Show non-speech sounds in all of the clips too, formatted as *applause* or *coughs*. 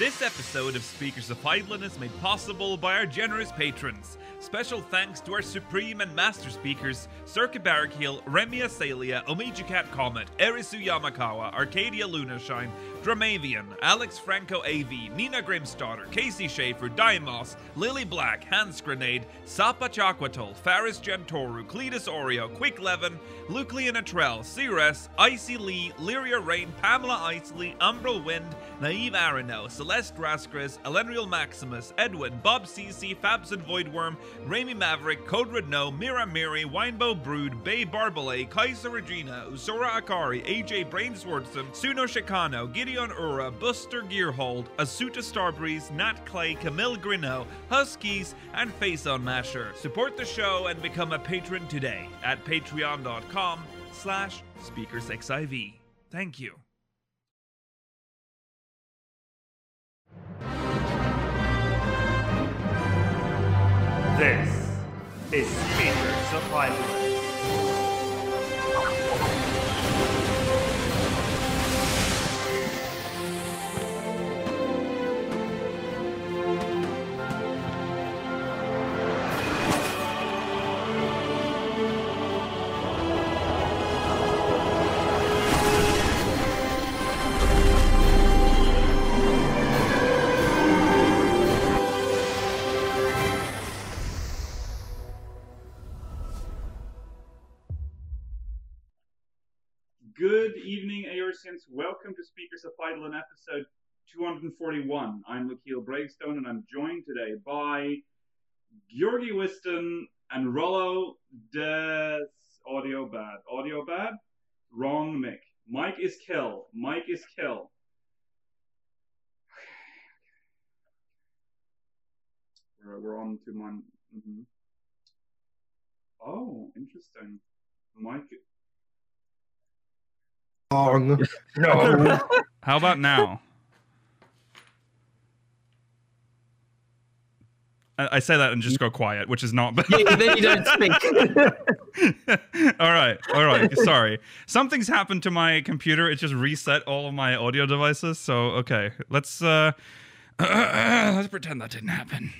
This episode of Speakers of Eidolon is made possible by our generous patrons. Special thanks to our supreme and master speakers, Circa Barrakiel, Remy Asalia, Omiji Cat Comet, Erisu Yamakawa, Arcadia Lunashine, Dramavian, Alex Franco AV, Nina Grimstaughter, Casey Schaefer, Dimos, Lily Black, Hans Grenade, Sapa Chakwatol, Faris Gentoru, Cletus Oreo, Quick Levin, Luke Leonatrell, Ceres, Icy Lee, Lyria Rain, Pamela Isley, Umbral Wind, Naive Arano, Celeste Rascris, Elenriel Maximus, Edwin, Bob CC, Fabs and Voidworm, Ramy Maverick, Code Red No, Mira Miri, Winebow Brood, Bay Barbalay, Kaiser Regina, Usura Akari, AJ Brainswordson, Suno Shikano, Gideon Ura, Buster Gearhold, Asuta Starbreeze, Nat Clay, Camille Grinnell, Huskies, and Face on Masher. Support the show and become a patron today at patreon.com slash speakersxiv. Thank you. This is Speakers of evening, Eorzeans. Welcome to Speakers of Eidolon episode 241. I'm Lakeel Bravestone, and I'm joined today by Georgi Wiston and Rollo Des Audio Bad. Audio Bad? Wrong mic. Mike is kill. Mike is kill. We're, we're on to my. mhm. Oh, interesting. Mike. Wrong. No. *laughs* How about now? I I say that and just go quiet, which is not. yeah, then you don't speak. *laughs* all right, all right. Sorry, something's happened to my computer. It just reset all of my audio devices. So okay, let's uh, *clears throat* let's pretend that didn't happen.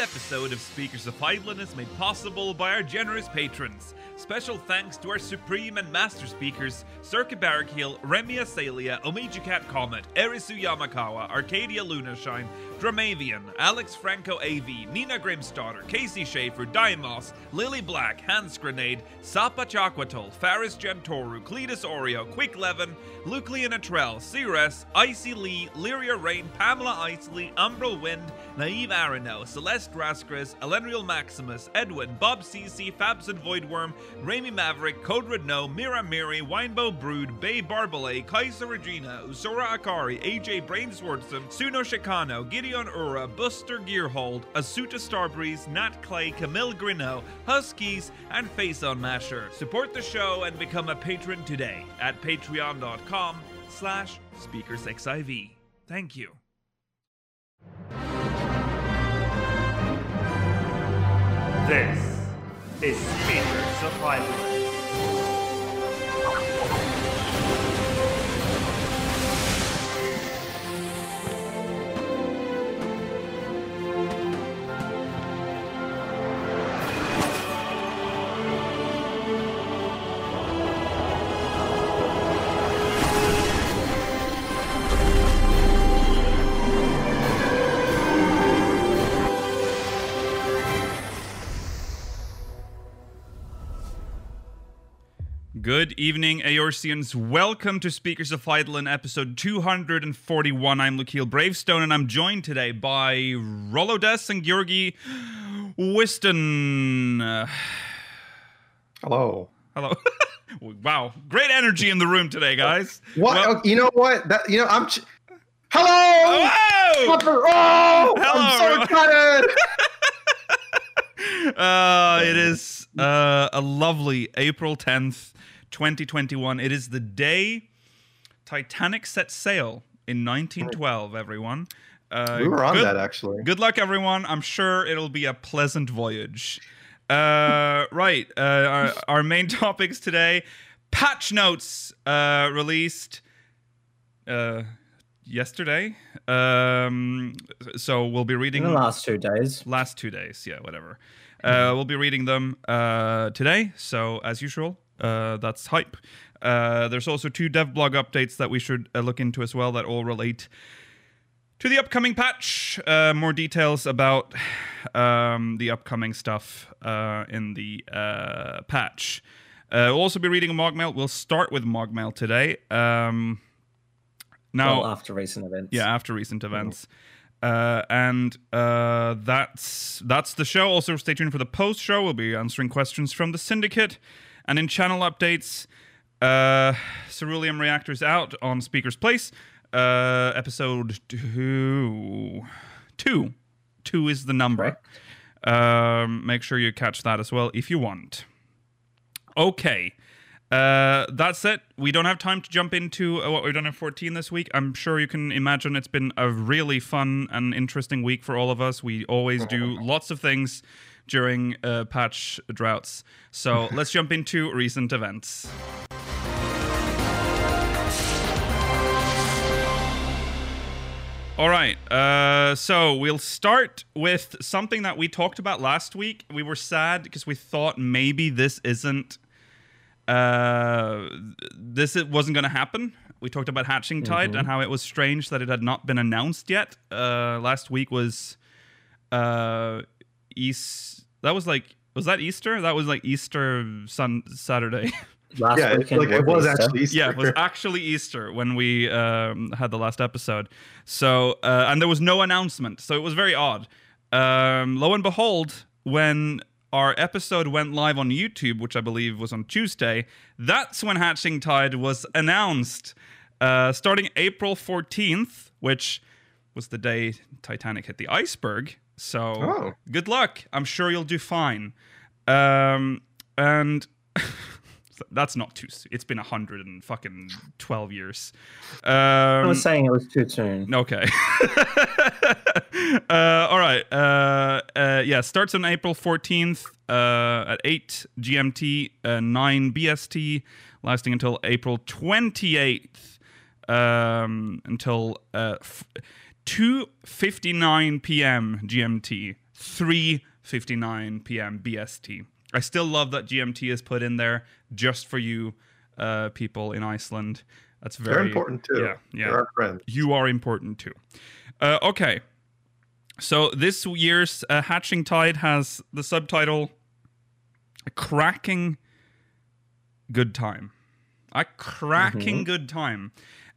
Episode of Speakers of Eidolon is made possible by our generous patrons. Special thanks to our supreme and master speakers, Circa Barrakiel, Remy Asalia, Omiji Cat Comet, Erisu Yamakawa, Arcadia Lunashine, Dramavian, Alex Franco AV, Nina Grimstaughter, Casey Schaefer, Dimos, Lily Black, Hans Grenade, Sapa Chakwatol, Faris Gentoru, Cletus Oreo, Quick Levin, Luke Leonatrell, Ceres, Icy Lee, Lyria Rain, Pamela Isley, Umbral Wind, Naive Arano, Celeste Rascris, Elenriel Maximus, Edwin, Bob CC, Fabs and Voidworm, Ramy Maverick, Code Red No, Mira Miri, Winebow Brood, Bay Barbalay, Kaiser Regina, Usura Akari, AJ Brainswordson, Suno Shikano, Gideon Ura, Buster Gearhold, Asuta Starbreeze, Nat Clay, Camille Grinnell, Huskies, and Face on Masher. Support the show and become a patron today at patreon.com slash speakersxiv. Thank you. This is Speakers of Eidolon. evening, Eorzeans. Welcome to Speakers of Eidolon, episode 241. I'm Lukiel Bravestone, and I'm joined today by Rolodes and Georgi Wiston. Hello. hello. *laughs* wow, great energy in the room today, guys. What? Well- oh, you know what? That you know I'm. Ch- Hello. Oh, Hello, I'm so excited. *laughs* Uh, it is uh, a lovely April 10th, 2021. It is the day Titanic set sail in 1912, everyone. Uh, we were on good, that actually. Good luck, everyone. I'm sure it'll be a pleasant voyage. Uh, *laughs* right. Uh, our, our main *laughs* topics today patch notes uh, released uh, yesterday. Um, so we'll be reading In the last two days. last two days yeah whatever uh, we'll be reading them uh, today so as usual uh, that's hype uh, there's also two dev blog updates that we should uh, look into as well that all relate to the upcoming patch uh, more details about um, the upcoming stuff uh, in the uh, patch uh, we'll also be reading a mogmail we'll start with mogmail today um, now well, after recent events. yeah, after recent events. Uh, and uh, that's that's the show. Also, stay tuned for the post show. We'll be answering questions from the syndicate, and in channel updates, uh, Ceruleum reactors out on Speaker's Place. Uh, episode two, two, two is the number. Um, make sure you catch that as well if you want. Okay. Uh, that's it. We don't have time to jump into uh, what we've done in 14 this week. I'm sure you can imagine it's been a really fun and interesting week for all of us. We always do *laughs* lots of things during uh, patch droughts. So *laughs* let's jump into recent events. All right. Uh, so we'll start with something that we talked about last week. We were sad because we thought maybe this isn't uh, this it wasn't going to happen. We talked about Hatching Tide and how it was strange that it had not been announced yet. Uh, last week was uh, East. That was like was that Easter? That was like Easter Sun Saturday. *laughs* Last yeah, it's weekend like it was Easter. actually Easter. yeah, it was actually Easter when we um, had the last episode. So uh, and there was no announcement, so it was very odd. Um, lo and behold, when our episode went live on YouTube, which I believe was on Tuesday, that's when Hatching Tide was announced. Uh, starting April 14th, which was the day Titanic hit the iceberg. So Oh. good luck. I'm sure you'll do fine. Um, and *laughs* that's not too. s- It's been a hundred and fucking twelve years. I Um, was saying it was too soon. Okay. *laughs* uh, all right. Uh, uh, yeah, starts on April 14th uh, at 8 GMT, uh, 9 BST, lasting until April 28th, um, until uh, f- 2.59 p.m. GMT, 3.59 p.m. BST. I still love that GMT is put in there just for you uh, people in Iceland. That's very They're important too. Yeah, yeah They're our friends. you are important too. Uh, okay. So this year's uh, Hatching Tide has the subtitle A Cracking Good Time. A cracking good time.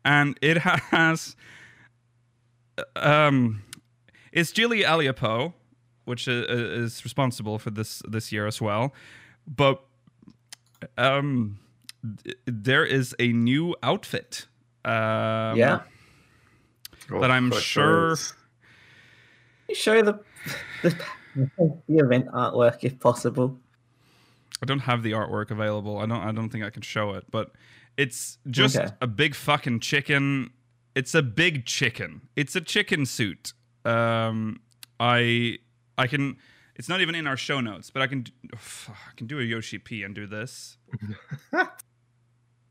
And it *laughs* has um it's Jihli Aliapoh, which i- i- is responsible for this this year as well. But um th- there is a new outfit. Um, yeah. Oh, I'm sure- those. You show the, the the event artwork if possible. I don't have the artwork available. I don't. I don't think I can show it. But it's just Okay. a big fucking chicken. It's a big chicken. It's a chicken suit. Um, I I can. It's not even in our show notes, but I can. oh, *sighs* I can do a Yoshi P and do this. *laughs*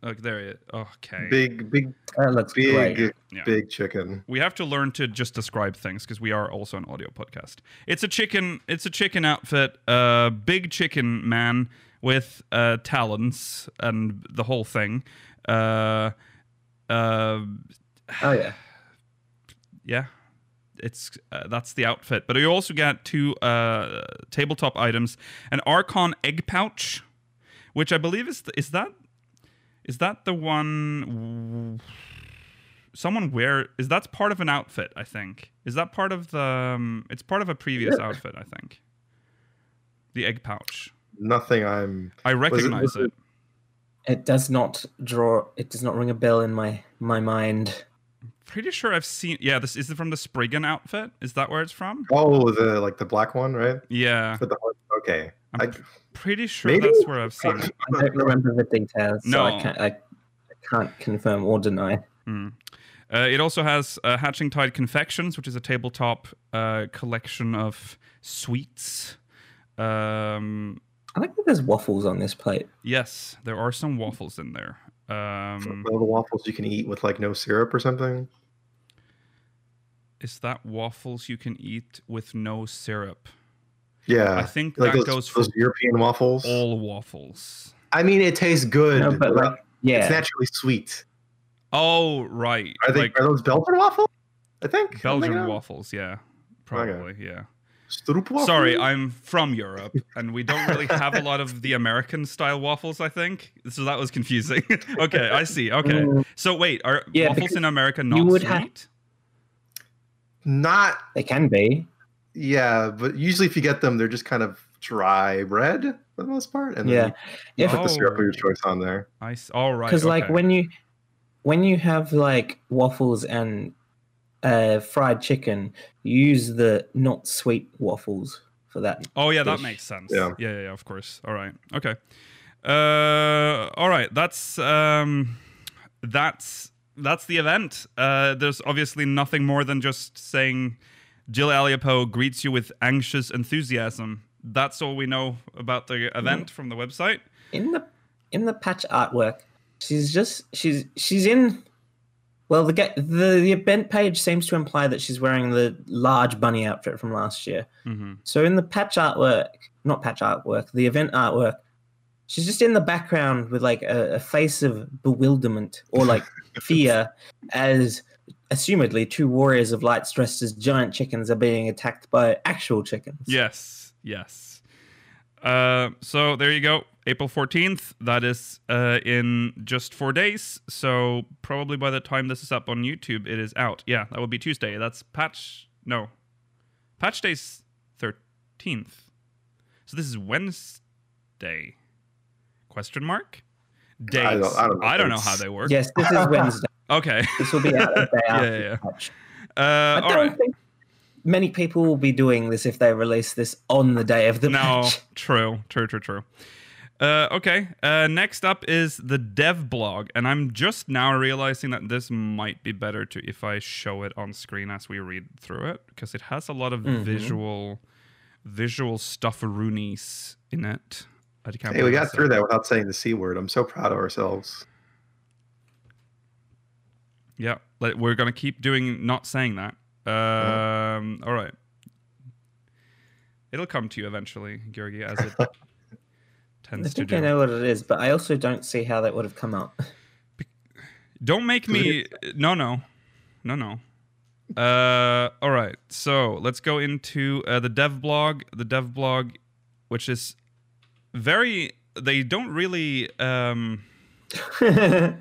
Look there. It. Okay. Big, big, That looks big, great. Yeah. big chicken. we have to learn to just describe things because we are also an audio podcast. It's a chicken. It's a chicken outfit. Uh, big chicken man with uh, talons and the whole thing. Uh, uh, Oh yeah. yeah, it's uh, that's the outfit. But you also get two uh, tabletop items: an Archon egg pouch, which I believe is is that Is that the one? Someone wear is that's part of an outfit? I think. Is that part of the? Um, it's part of a previous Yeah. outfit. I think. The egg pouch. Nothing. I'm. I recognize was it. it- It does not draw. It does not ring a bell in my my mind. Pretty sure I've seen. Yeah, this is it from the Spriggan outfit. Is that where it's from? Oh, the like the black one, right? Yeah, With the okay. I'm I, pretty sure maybe? that's where I've seen it. I don't remember the details, so No. I can't. I, I can't confirm or deny. Mm. Uh, it also has uh, Hatching Tide Confections, which is a tabletop uh, collection of sweets. Um, I like that there's waffles on this plate. yes, there are some waffles in there. Um, all the waffles you can eat with like no syrup or something. is that waffles you can eat with no syrup? Yeah. I think like that those, goes for European waffles. all waffles. I mean, it tastes good. No, but but like, yeah, It's naturally sweet. Oh, right. Are they? like are those Belgian waffles? I think. Belgian thinking waffles, yeah. Probably, yeah. Stroop waffles? Sorry, I'm from Europe, and we don't really have a lot of the American style waffles. I think so. That was confusing. *laughs* okay, I see. Okay, Mm, so wait, are Yeah, waffles in America you not would sweet? have- Not. they can be. Yeah, but usually if you get them, they're just kind of dry bread for the most part, and Yeah, then if you put the syrup of your Oh. choice on there. I s- all right. because like when you when you have like waffles and uh, fried chicken, use the not sweet waffles for that. Oh yeah, that makes sense. Yeah. yeah, yeah, yeah, of course. All right. Okay. Uh, all right. That's um, that's that's the event. Uh, there's obviously nothing more than just saying Jihli Aliapoh greets you with anxious enthusiasm. That's all we know about the event from the website. in the in the patch artwork she's just she's she's in well the the the event page seems to imply that she's wearing the large bunny outfit from last year hmm so in the patch artwork not patch artwork the event artwork she's just in the background with like a, a face of bewilderment or like *laughs* fear as assumedly two warriors of light dressed as giant chickens are being attacked by actual chickens Yes, yes. Uh, so there you go. April 14th. That is uh, in just four days. So probably by the time this is up on YouTube, it is out. Yeah, that would be Tuesday. That's patch. No. Patch day's 13th. So this is Wednesday. Question mark? Days. I don't- I don't know I don't know how they work. yes this is *laughs* wednesday Okay. this will be out the day *laughs* after yeah, yeah. the patch Uh, I all don't right. think many people will be doing this if they release this on the day of the no, patch. true, true, true, true. Uh, okay, uh, next up is the dev blog, and I'm just now realizing that this might be better to if I show it on screen as we read through it because it has a lot of Mhm. visual, visual stufferoonies in it. I can't Hey, we got through that without saying the c word. I'm so proud of ourselves. Yeah, like, we're gonna keep doing not saying that. Um, all right, it'll come to you eventually, Georgi, as it *laughs* I tends to think do. I know what it is, but I also don't see how that would have come up. Don't make me. No, no, no, no. Uh, all right. So let's go into uh, the dev blog. The dev blog, which is very. They don't really um, *laughs*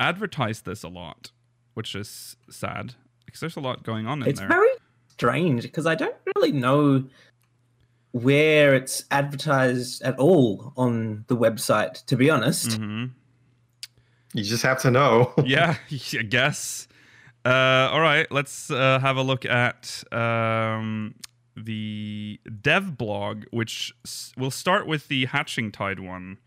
advertise this a lot, which is sad because there's a lot going on in it's there. It's very strange because I don't really know where it's advertised at all on the website, to be honest. Mhm. You just have to know. *laughs* yeah, *laughs* I guess. Uh, all right, let's uh, have a look at um, the dev blog, which s- we'll start with the Hatching Tide one,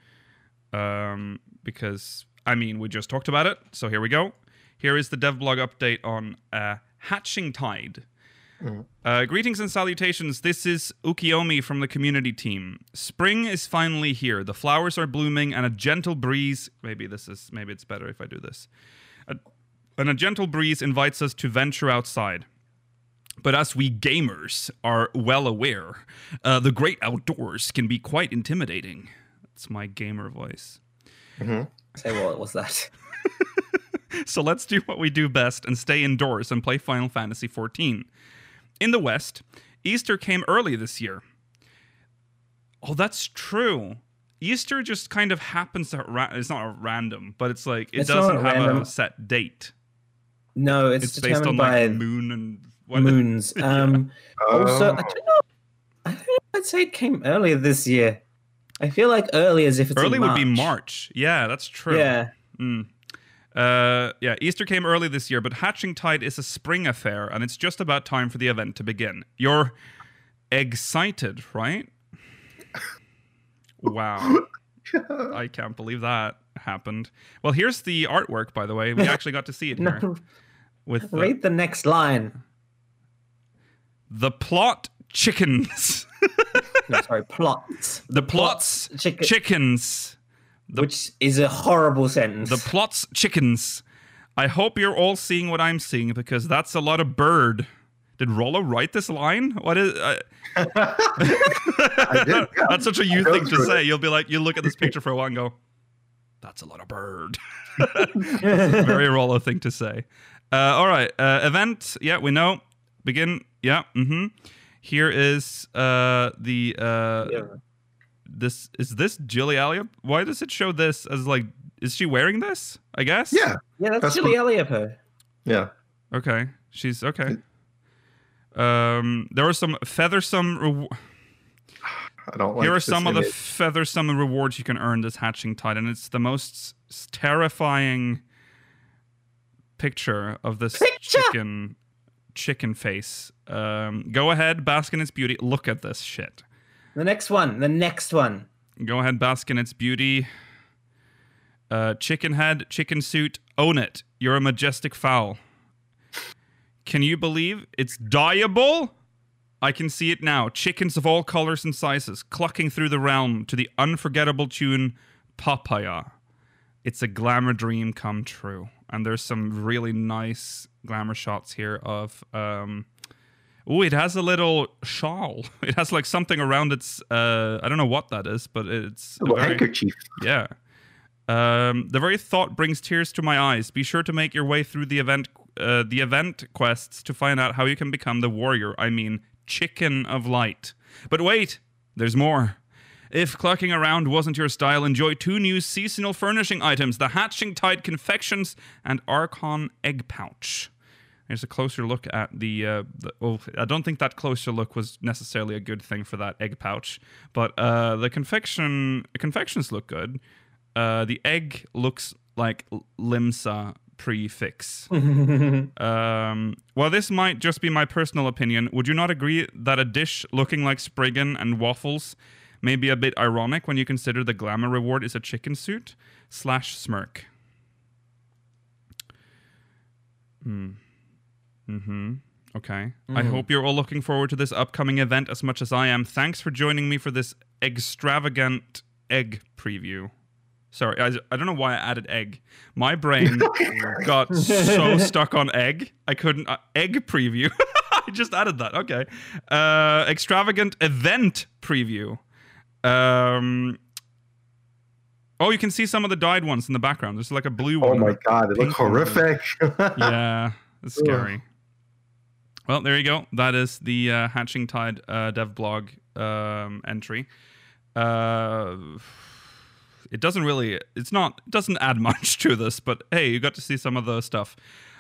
um, because I mean we just talked about it. So here we go. Here is the dev blog update on uh, Hatching Tide. Uh, greetings and salutations. This is Ukiomi from the community team. Spring is finally here. The flowers are blooming, and a gentle breeze. Maybe this is. Maybe it's better if I do this. A, and a gentle breeze invites us to venture outside. But as we gamers are well aware, uh, the great outdoors can be quite intimidating. That's my gamer voice. Say what was that? *laughs* So let's do what we do best and stay indoors and play Final Fantasy XIV. In the West, Easter came early this year. Oh, that's true. Easter just kind of happens to ra- it's not a random, but it's like it It's doesn't not have random. a set date. No, it's, It's, based determined on by like moon and what moons. *laughs* Um, also, I Oh. don't know. I don't know. I'd say it came earlier this year. I feel like early as if it's in early would be March. March. Yeah, that's true. Yeah. Mm. Uh, yeah, Easter came early this year, but Hatching Tide is a spring affair, and it's just about time for the event to begin. You're excited, right? *laughs* Wow. I can't believe that happened. Well, here's the artwork, by the way. We actually got to see it *laughs* here No, with the, read the next line. the plot chickens. *laughs* No, sorry, plots. the plots chicken, chickens. The- which is a horrible sentence. The plots chickens. I hope you're all seeing what I'm seeing because that's a lot of bird. Did Rollo write this line? What is? Uh, I did, yeah. *laughs* that's such a you I thing to through say. You'll be like, you look at this picture for a while and go, "That's a lot of bird." *laughs* Very Rollo thing to say. Uh, all right, uh, event. Yeah, we know. Begin. Yeah. Mm-hmm. Here is uh, the uh, Yeah. This is this Jihli Aliapoh? Why does it show this as like? Is she wearing this? I guess. yeah, Yeah, that's, That's Julie what- Elliott. Her. yeah. Okay. She's okay. Um, there are some feathersome. Rew- I don't like. Here are this some of the image. feathersome rewards you can earn this hatching tide, and it's the most terrifying picture of this Picture! chicken chicken face. Um, go ahead, bask in its beauty. Look at this shit. The next one. The next one. Go ahead, bask in its beauty. Uh, chicken head, chicken suit, own it. You're a majestic fowl. Can you believe it's dyeable? I can see it now. Chickens of all colors and sizes clucking through the realm to the unforgettable tune Papaya. It's a glamour dream come true. And there's some really nice glamour shots here of um Oh, it has a little shawl. *laughs* It has like something around its uh I don't know what that is, but it's A very- handkerchief. yeah. Um, the very thought brings tears to my eyes. Be sure to make your way through the event, uh, the event quests to find out how you can become the warrior. I mean, chicken of light. But wait, there's more. If clucking around wasn't your style, enjoy two new seasonal furnishing items: the Hatching Tide confections and Archon egg pouch. Here's a closer look at the. Uh, the well, I don't think that closer look was necessarily a good thing for that egg pouch, but uh, the confection the confections look good. Uh, the egg looks like Limsa prefix. *laughs* um, well, this might just be my personal opinion. Would you not agree that a dish looking like Spriggan and waffles may be a bit ironic when you consider the glamour reward is a chicken suit slash smirk? Hmm. Mm-hmm. Okay. I Mhm. hope you're all looking forward to this upcoming event as much as I am. Thanks for joining me for this extravagant egg preview. Sorry, I, I don't know why I added egg. My brain *laughs* got so *laughs* stuck on egg, I couldn't. Uh, egg preview. *laughs* I just added that. Okay. Uh, extravagant event preview. Um. Oh, you can see some of the dyed ones in the background. There's like a blue Oh one. my god, they look horrific. yeah, it's scary. Well, there you go. That is the uh, Hatching Tide uh, dev blog um, entry. Uh, it doesn't really, it's not, it doesn't add *laughs* much to this, but hey, you got to see some of the stuff.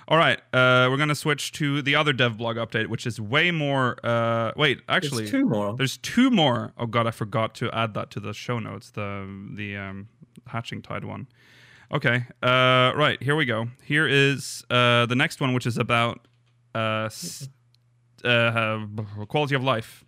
All right, uh, we're gonna switch to the other dev blog update, which is way more. Uh, wait, actually, There's two more. there's two more. Oh god, I forgot to add that to the show notes. The the um, hatching tide one. Okay. Uh, right here we go. Here is uh, the next one, which is about uh, s- uh, quality of life.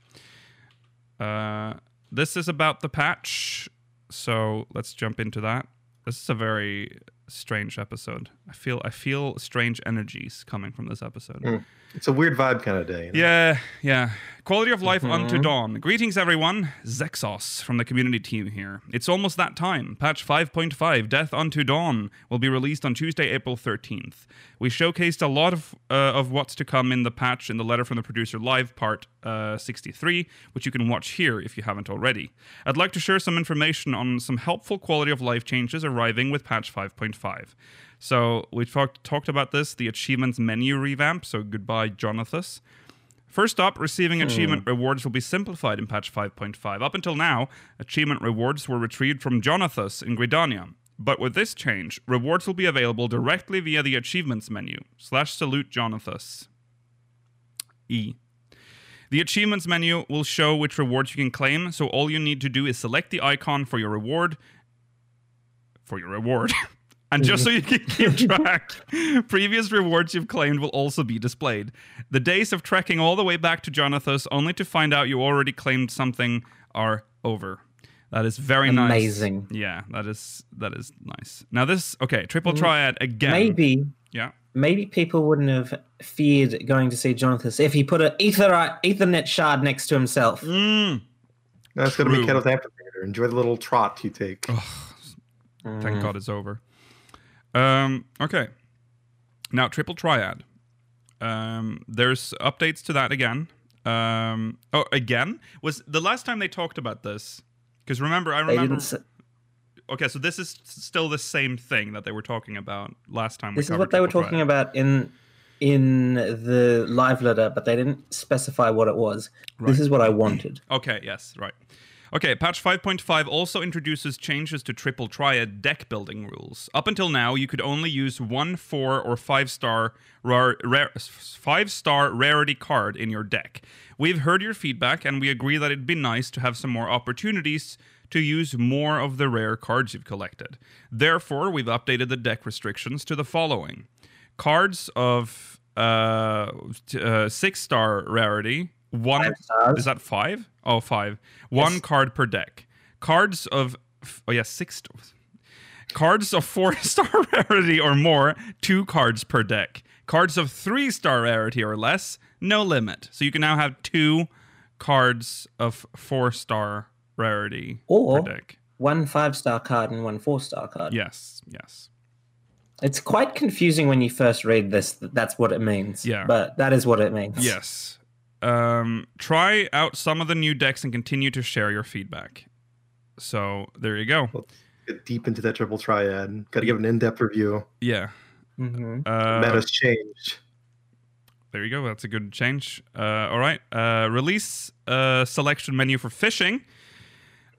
Uh, this is about the patch, so let's jump into that. This is a very strange episode. I feel I feel strange energies coming from this episode. Mm. it's a weird vibe kind of day. you know? Yeah, yeah. Quality of life unto Mhm. dawn. Greetings, everyone. Zexos from the community team here. It's almost that time. Patch 5.5, Death Unto Dawn, will be released on Tuesday, April 13th. We showcased a lot of uh, of what's to come in the patch in the letter from the producer live part uh, 63, which you can watch here if you haven't already. I'd like to share some information on some helpful quality of life changes arriving with patch 5.5. So we talked talked about this, the achievements menu revamp. So goodbye, Jonathas. First up, receiving Hmm. achievement rewards will be simplified in patch 5.5. Up until now, achievement rewards were retrieved from Jonathas in Gridania. But with this change, rewards will be available directly via the achievements menu slash salute Jonathas. E. The achievements menu will show which rewards you can claim, so all you need to do is select the icon for your reward. For your reward. *laughs* and just so you can *laughs* keep track, previous rewards you've claimed will also be displayed. The days of trekking all the way back to Jonathas only to find out you already claimed something are over. That is very nice. Amazing. Yeah, that is that is nice. Now this okay, triple triad again. Maybe Yeah. maybe people wouldn't have feared going to see Jonathan if he put an ether, Aethernet shard next to himself. Mm. That's going to be Kenneth Amphitheater. Enjoy the little trot you take. Thank Mm. God it's over. Um, okay. Now, Triple Triad. Um, there's updates to that again. Um, oh, again? Was the last time they talked about this? Because remember, I remember. didn't. s- Okay, so this is still the same thing that they were talking about last time. we This is what they were talking Triad. about in in the live letter, but they didn't specify what it was. Right. This is what I wanted. Okay, yes, right. Okay, patch 5.5 also introduces changes to triple triad deck building rules. Up until now, you could only use one, four, or five star rar- rare, five star rarity card in your deck. We've heard your feedback, and we agree that it'd be nice to have some more opportunities to use more of the rare cards you've collected. Therefore, we've updated the deck restrictions to the following: cards of uh, t- uh six star rarity, one is that five? Oh, five. One Yes. card per deck. Cards of oh yeah, six. Cards of four *laughs* star rarity or more, two cards per deck. Cards of three star rarity or less, no limit. So you can now have two cards of four star rarity Or- per deck. One five star card and one four star card. Yes, yes. It's quite confusing when you first read this. That that's what it means. Yeah. But that is what it means. Yes. Um, try out some of the new decks and continue to share your feedback. So there you go. Get deep into that triple triad. Got to give an in-depth review. Yeah. hmm Uh, Meta's changed. There you go. That's a good change. Uh, all right. Uh, release uh, selection menu for fishing.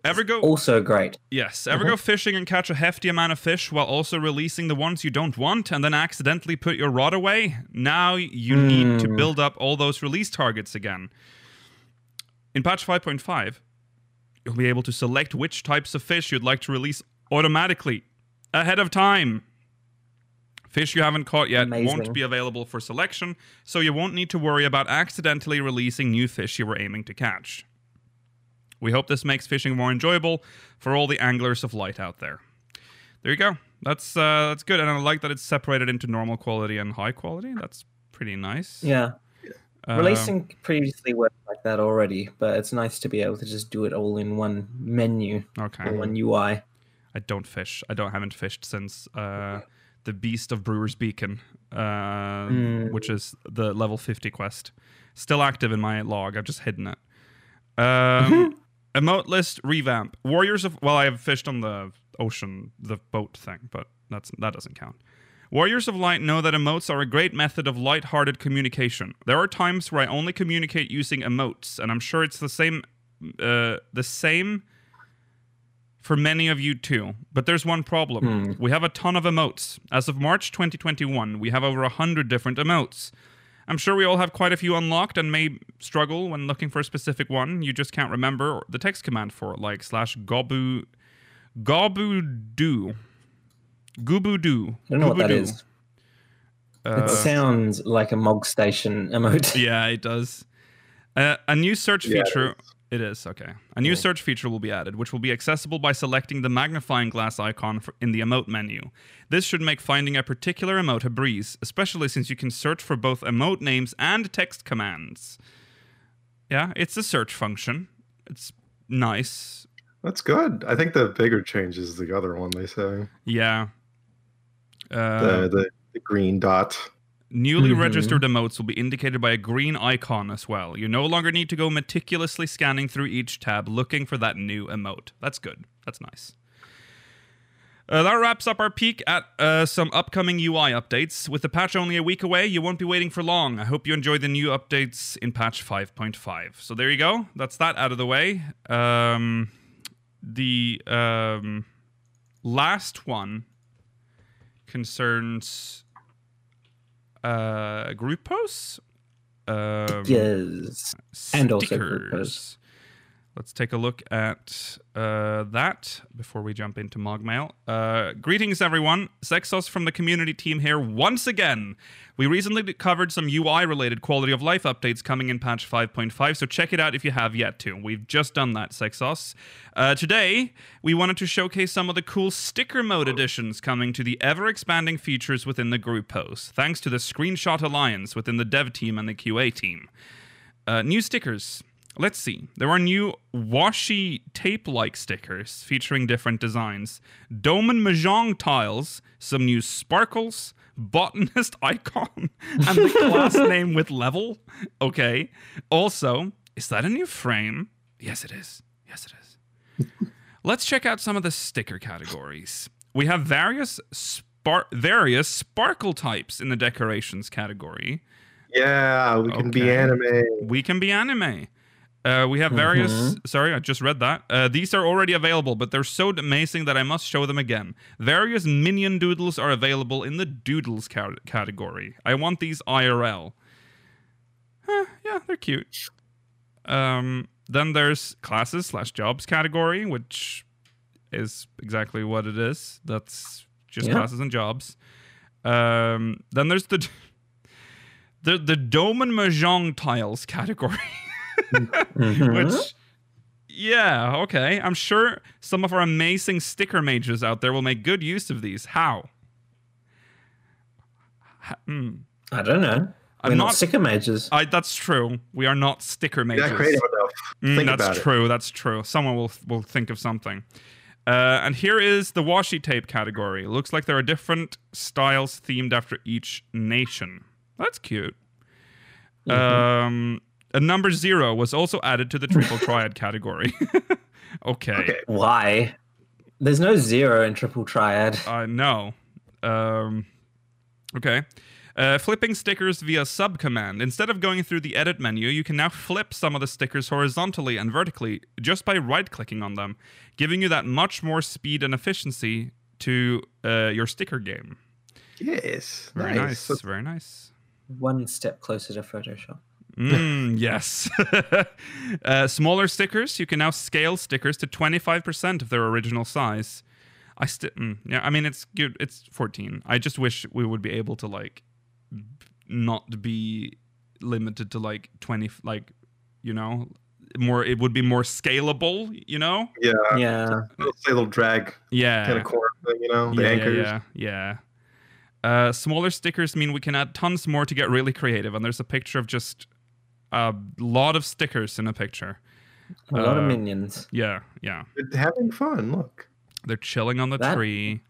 Ever go? Also great. Yes. Ever go fishing and catch a hefty amount of fish while also releasing the ones you don't want, and then accidentally put your rod away? Now you need to Hmm. build up all those release targets again. In patch 5.5, you'll be able to select which types of fish you'd like to release automatically ahead of time. Fish you haven't caught yet won't be available for selection, so you won't need to worry about accidentally releasing new fish you were aiming to catch. We hope this makes fishing more enjoyable for all the anglers of light out there. There you go. That's uh, that's good, and I like that it's separated into normal quality and high quality. That's pretty nice. Yeah. Uh, Releasing previously worked like that already, but it's nice to be able to just do it all in one menu Okay. or one UI. I don't fish. I don't haven't fished since uh, the Beast of Brewer's Beacon, uh, Mm. which is the level fifty quest. Still active in my log. I've just hidden it. Um, *laughs* emote list revamp. Warriors of well, I have fished on the ocean, the boat thing, but that's that doesn't count. Warriors of Light know that emotes are a great method of light-hearted communication. There are times where I only communicate using emotes, and I'm sure it's the same, uh, the same for many of you too. But there's one problem. We have a ton of emotes. As of March 2021, we have over 100 different emotes. I'm sure we all have quite a few unlocked and may struggle when looking for a specific one. You just can't remember the text command for it, like slash gobu gobu-doo. Gooboodoo. I don't know what that Gooboodoo. is. Uh, it sounds like a Mog Station emote. yeah, it does. Uh, a new search Yeah, feature. It is okay. A new search feature will be added, which will be accessible by selecting the magnifying glass icon for, in the emote menu. This should make finding a particular emote a breeze, especially since you can search for both emote names and text commands. Yeah, it's a search function. It's nice. That's good. I think the bigger change is the other one they say. Yeah. Uh, the, the the green dot. Newly Mhm. registered emotes will be indicated by a green icon as well. You no longer need to go meticulously scanning through each tab looking for that new emote. That's good. That's nice. Uh, that wraps up our peek at uh, some upcoming UI updates. With the patch only a week away, you won't be waiting for long. I hope you enjoy the new updates in patch 5.5. So there you go. That's that out of the way. Um, the um, last one concerns uh, group posts. Um, yes. And also group stickers. posts. Let's take a look at uh, that before we jump into Mogmail. Uh, greetings, everyone. Zexos from the community team here once again. We recently covered some UI related quality of life updates coming in patch 5.5, so check it out if you have yet to. We've just done that, Zexos. Uh, today, we wanted to showcase some of the cool sticker mode additions coming to the ever expanding features within the group post, thanks to the Screenshot Alliance within the dev team and the QA team. Uh, new stickers. Let's see. There are new washi tape like stickers featuring different designs, Doman Mahjong tiles, some new sparkles, botanist *laughs* icon, and the class *laughs* name with level. Okay. Also, is that a new frame? Yes, it is. Yes, it is. *laughs* Let's check out some of the sticker categories. We have various spar- various sparkle types in the decorations category. Yeah, we can be anime. We can be anime. Uh, we have various. Sorry, I just read that. Uh, these are already available, but they're so amazing that I must show them again. Various minion doodles are available in the doodles ca- category. I want these IRL. Huh, yeah, they're cute. Um, then there's classes slash jobs category, which is exactly what it is. That's just Yeah. classes and jobs. Um, then there's the *laughs* the the Doman Mahjong tiles category, *laughs* Mhm. which yeah, okay. I'm sure some of our amazing sticker mages out there will make good use of these. How? Ha- hmm. I don't know. I'm We're not, not- sticker mages. I, that's true. We are not sticker You're mages. not creative enough. Mm, Think that's about it. true. That's true. Someone will will think of something. Uh, and here is the washi tape category. Looks like there are different styles themed after each nation. That's cute. Mm-hmm. Um, a number zero was also added to the triple *laughs* triad category. *laughs* okay. Okay. Why? There's no zero in triple triad. Uh, no. Um, okay. Uh, flipping stickers via sub command. Instead of going through the edit menu, you can now flip some of the stickers horizontally and vertically just by right clicking on them, giving you that much more speed and efficiency to uh, your sticker game. Yes. Very nice. nice. Very nice. One step closer to Photoshop. Mm, yes. *laughs* uh, smaller stickers. You can now scale stickers to 25% of their original size. I still, mm, yeah. I mean, it's good. It's 14. I just wish we would be able to like b- not be limited to like 20, like you know, more. It would be more scalable. You know. Yeah. Yeah. Little, say little drag Yeah. kind of core thing, you know, the yeah, anchors. Yeah, yeah. yeah. Uh, smaller stickers mean we can add tons more to get really creative. And there's a picture of just a lot of stickers in a picture. A lot of Uh, minions. Yeah, yeah. They're having fun. Look. They're chilling on the That- tree.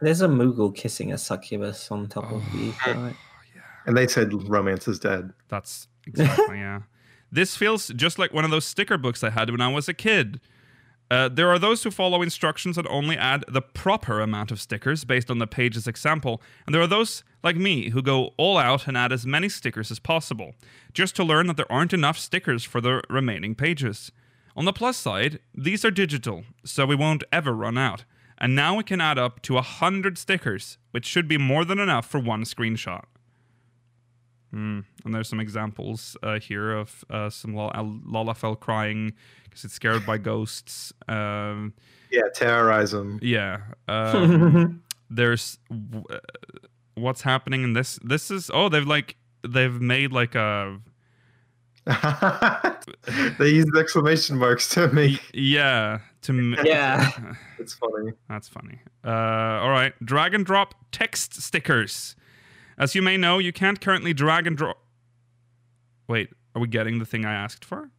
There's a Moogle kissing a succubus on top of the. Oh. right? And they said romance is dead. That's exactly, yeah. This feels just like one of those sticker books I had when I was a kid. Uh, there are those who follow instructions and only add the proper amount of stickers based on the page's example, and there are those, like me, who go all out and add as many stickers as possible, just to learn that there aren't enough stickers for the remaining pages. On the plus side, these are digital, so we won't ever run out, and now we can add up to a hundred stickers, which should be more than enough for one screenshot. Hmm. And there's some examples uh, here of uh, some Lol- uh, Lalafell crying because it's scared by *laughs* ghosts. Um, Yeah, terrorize them. yeah. *laughs* Um, there's w- uh, what's happening in this. This is oh they've like they've made like a *laughs* they use exclamation marks to make yeah to m- Yeah. it's funny. That's funny. Uh, all right, drag and drop text stickers. As you may know, you can't currently drag and drop. Wait, are we getting the thing I asked for?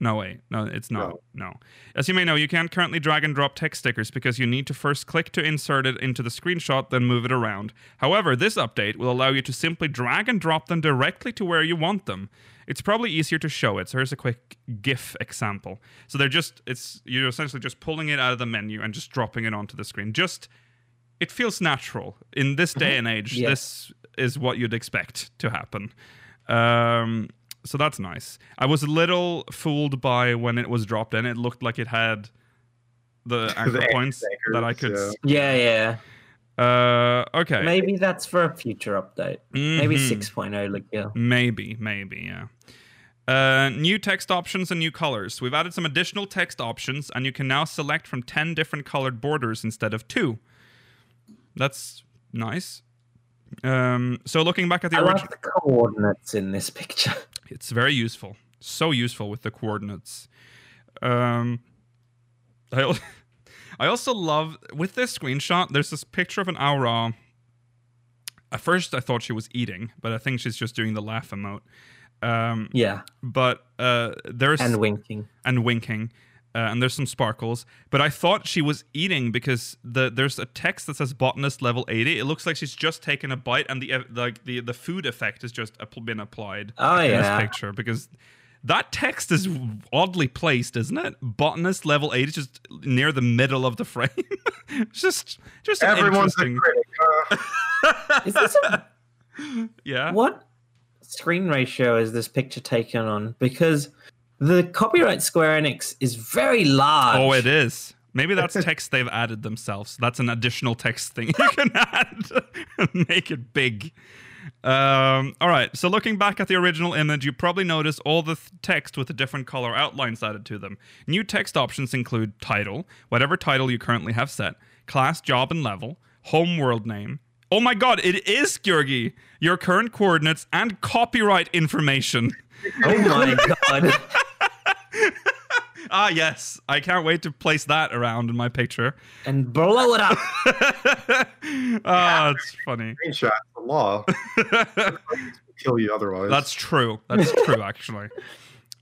No, wait, no, it's not. No. As you may know, you can't currently drag and drop text stickers because you need to first click to insert it into the screenshot, then move it around. However, this update will allow you to simply drag and drop them directly to where you want them. It's probably easier to show it. So here's a quick GIF example. So they're just, it's you're essentially just pulling it out of the menu and just dropping it onto the screen. Just it feels natural in this mm-hmm. day and age. Yeah. This is what you'd expect to happen. Um, so that's nice. I was a little fooled by when it was dropped in. It looked like it had the *laughs* anchor points that I could. anchors, s- Yeah, yeah. Uh, okay. Maybe that's for a future update. Maybe Mhm. 6.0, like yeah. Maybe, maybe, yeah. Uh, new text options and new colors. We've added some additional text options, and you can now select from 10 different colored borders instead of two. That's nice. Um, so looking back at the I original, like the coordinates in this picture. *laughs* it's very useful. So useful with the coordinates. Um, I, al- *laughs* I also love with this screenshot. There's this picture of an Au Ra. At first, I thought she was eating, but I think she's just doing the laugh emote. Um, Yeah, but uh, there's and winking. and winking, uh, and there's some sparkles. But I thought she was eating because the there's a text that says botanist level 80. It looks like she's just taken a bite, and the like the the food effect has just been applied Oh, in yeah. this picture because. That text is oddly placed, isn't it? Botanist level 80 is just near the middle of the frame. *laughs* It's just just an Everyone's a interesting. critic. Uh, *laughs* Is this a, yeah. what screen ratio is this picture taken on? Because the copyright Square Enix is very large. Oh, it is. Maybe that's *laughs* text they've added themselves. That's an additional text thing you can *laughs* add and *laughs* make it big. Um, all right. So looking back at the original image, you probably notice all the th- text with the different color outlines added to them. New text options include title, whatever title you currently have set, class, job, and level, home world name. Oh my God! It is Georgi. Your current coordinates and copyright information. Oh my god. *laughs* Ah, yes. I can't wait to place that around in my picture. and blow it up. *laughs* oh, it's funny. Screenshot the law. *laughs* Kill you otherwise. That's true. That's true, actually.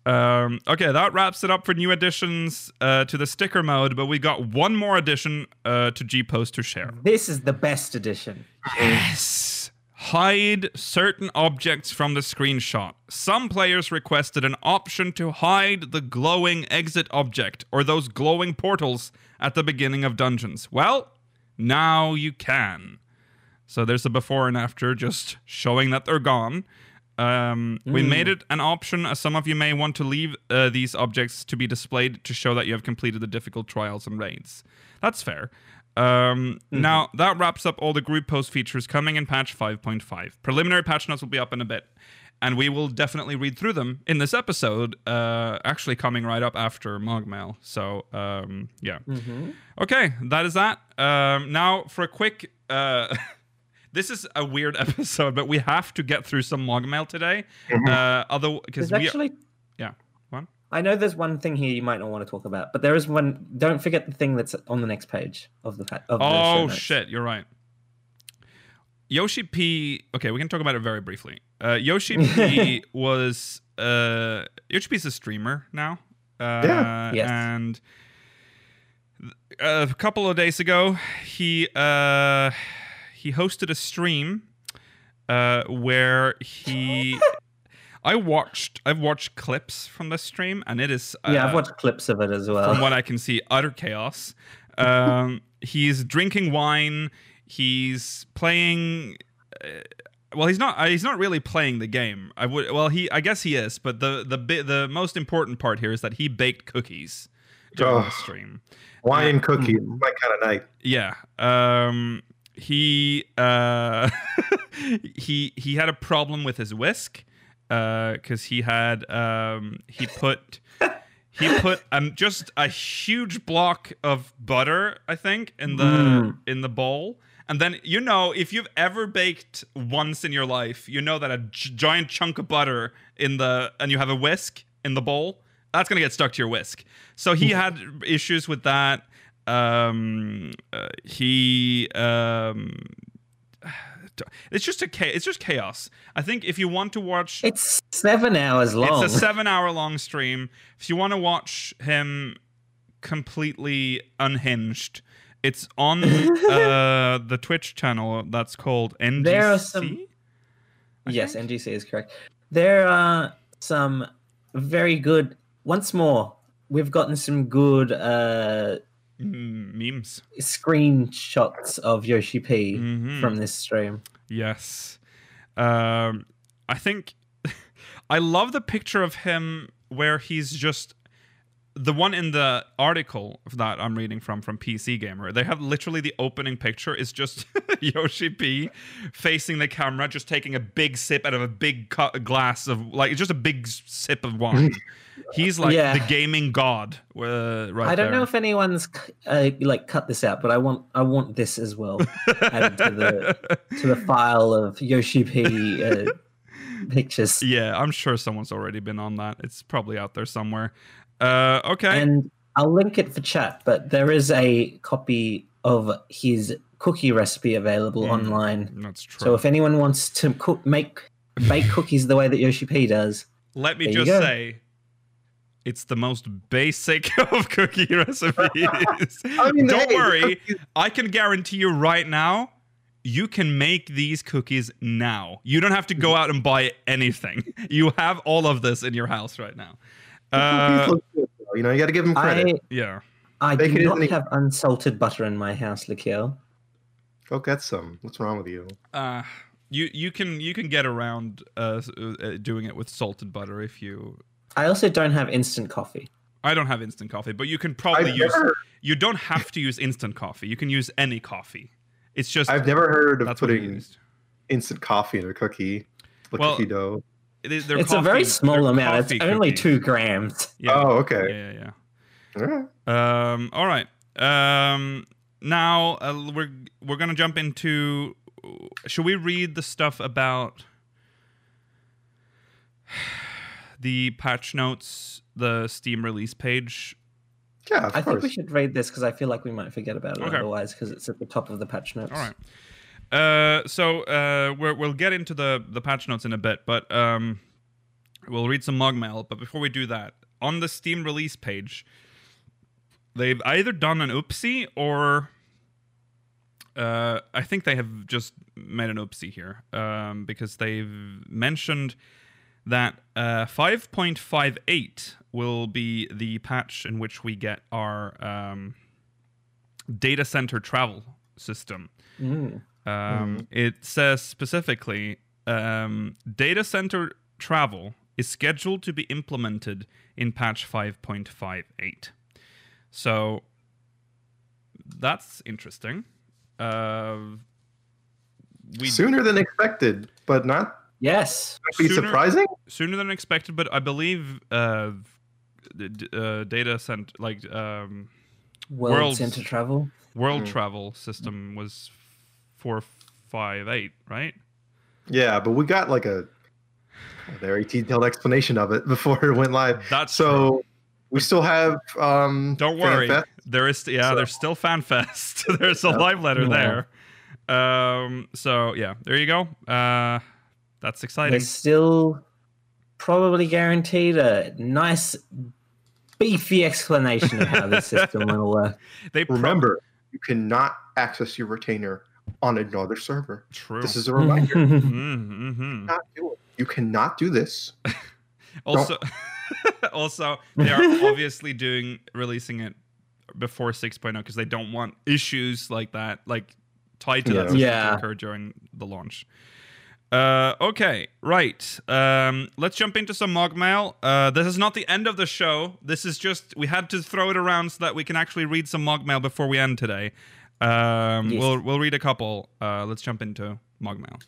Um, okay, that wraps it up for new additions uh, to the sticker mode, but we got one more addition uh, to GPose to share. This is the best edition. Yes! Hide certain objects from the screenshot. Some players requested an option to hide the glowing exit object or those glowing portals at the beginning of dungeons. Well, now you can. So there's a before and after just showing that they're gone. Um, We made it an option, as some of you may want to leave uh, these objects to be displayed to show that you have completed the difficult trials and raids. That's fair. Um, Now, that wraps up all the group post features coming in patch 5.5. Preliminary patch notes will be up in a bit, and we will definitely read through them in this episode, uh, actually coming right up after Mogmail. So, um, yeah. Okay, that is that. Um, now, for a quick. Uh, *laughs* this is a weird *laughs* episode, but we have to get through some Mogmail today. Uh, other because There's we actually yeah one I know there's one thing here you might not want to talk about, but there is one. Don't forget the thing that's on the next page of the pa- of oh notes. shit you're right. Yoshi P. Okay, we can talk about it very briefly. Uh, Yoshi P *laughs* was uh, Yoshi P is a streamer now. Uh, Yeah. Yes. And a couple of days ago, he uh, he hosted a stream uh, where he. *laughs* I watched. I've watched clips from this stream, and it is. Yeah, uh, I've watched clips of it as well. from what I can see, utter chaos. Um, *laughs* he's drinking wine. He's playing. Uh, well, he's not. Uh, he's not really playing the game. I would. Well, he. I guess he is. But the the bi- the most important part here is that he baked cookies during the Oh. stream. Wine and cookies. My kind of night. Yeah. Um. He. Uh. *laughs* he. He had a problem with his whisk. Uh. Because he had. Um. He put. He put um just a huge block of butter, I think, in the Mm. in the bowl. And then you know, if you've ever baked once in your life, you know that a giant chunk of butter in the and you have a whisk in the bowl, that's gonna get stuck to your whisk. So he had issues with that. Um, uh, he um, *sighs* it's just a it's just chaos. I think if you want to watch It's seven hours long. it's a seven hour long stream. If you want to watch him completely unhinged, it's on *laughs* uh, the Twitch channel that's called NGC. There are some- I yes, think? NGC is correct. There are some very good. Once more, we've gotten some good uh, memes. screenshots of Yoshi P Mhm. from this stream. Yes. Um, I think *laughs* I love the picture of him where he's just the one in the article that I'm reading from from PC Gamer. They have literally the opening picture is just *laughs* Yoshi P facing the camera, just taking a big sip out of a big cu- glass of like it's just a big sip of wine. *laughs* He's like Yeah. the gaming god, uh, right I don't there. know if anyone's uh, like cut this out, but I want I want this as well added to the to the file of Yoshi P uh, *laughs* pictures. yeah, I'm sure someone's already been on that. It's probably out there somewhere. Uh, okay. And I'll link it for chat, but there is a copy of his cookie recipe available Mm. online. That's true. So if anyone wants to cook, make bake cookies the way that Yoshi P does, Let me just say, it's the most basic *laughs* of cookie *laughs* recipes. *laughs* I mean, Don't hey, worry, I can guarantee you right now, you can make these cookies now. You don't have to go out and buy anything. You have all of this in your house right now. Uh, good, you know, you got to give them credit. I yeah. I Bacon do not isn't- have unsalted butter in my house, Lakiel. Go get some. What's wrong with you? Uh, you you can you can get around uh, uh, doing it with salted butter if you. I also don't have instant coffee. I don't have instant coffee, but you can probably I've use. never, You don't have to use instant coffee. You can use any coffee. It's just I've never heard of that's what it putting instant coffee in a cookie. The Well, cookie dough. It is- they're it's a very small amount. It's coffee only cookies. two grams. Yeah. Oh, okay. Yeah, yeah, All right. yeah. Um, all right. Um, now uh, we're we're gonna jump into. Should we read the stuff about the patch notes, the Steam release page? Yeah, of I think we should read this because I feel like we might forget about it Okay. otherwise because it's at the top of the patch notes. All right. Uh, so uh, we're, we'll get into the the patch notes in a bit, but um, we'll read some Mogmail. But before we do that, on the Steam release page, they've either done an oopsie or uh, I think they have just made an oopsie here um, because they've mentioned that uh, 5.58 will be the patch in which we get our um, data center travel system. Mm. Um, It says specifically um, data center travel is scheduled to be implemented in patch 5.58. So that's interesting. Uh, we Sooner than expected, but not Yes. be Sooner- surprising. sooner than expected, but I believe uh, d- d- uh, data sent like um, World Worlds- Center Travel. world Mm. travel system was four five eight, right? Yeah, but we got like a, a very detailed explanation of it *laughs* before it went live. That's So we still have. um Don't worry. Fest. There is yeah, So- there's still FanFest. *laughs* there's a Yep. live letter Yeah. there. Um so yeah, there you go. Uh that's exciting. There's still probably guaranteed a nice beefy explanation of how this *laughs* system will work. They pro- Remember, you cannot access your retainer on another server. true. This is a reminder. *laughs* mm-hmm. not do it. You cannot do this. *laughs* Also also they are obviously doing releasing it before 6.0 because they don't want issues like that like tied to that Yeah. system Yeah. to occur during the launch. Uh, okay, right. Um, let's jump into some mog mail. Uh, this is not the end of the show. This is just we had to throw it around so that we can actually read some mog mail before we end today. Um, Yes. We'll we'll read a couple. Uh, let's jump into mog mail.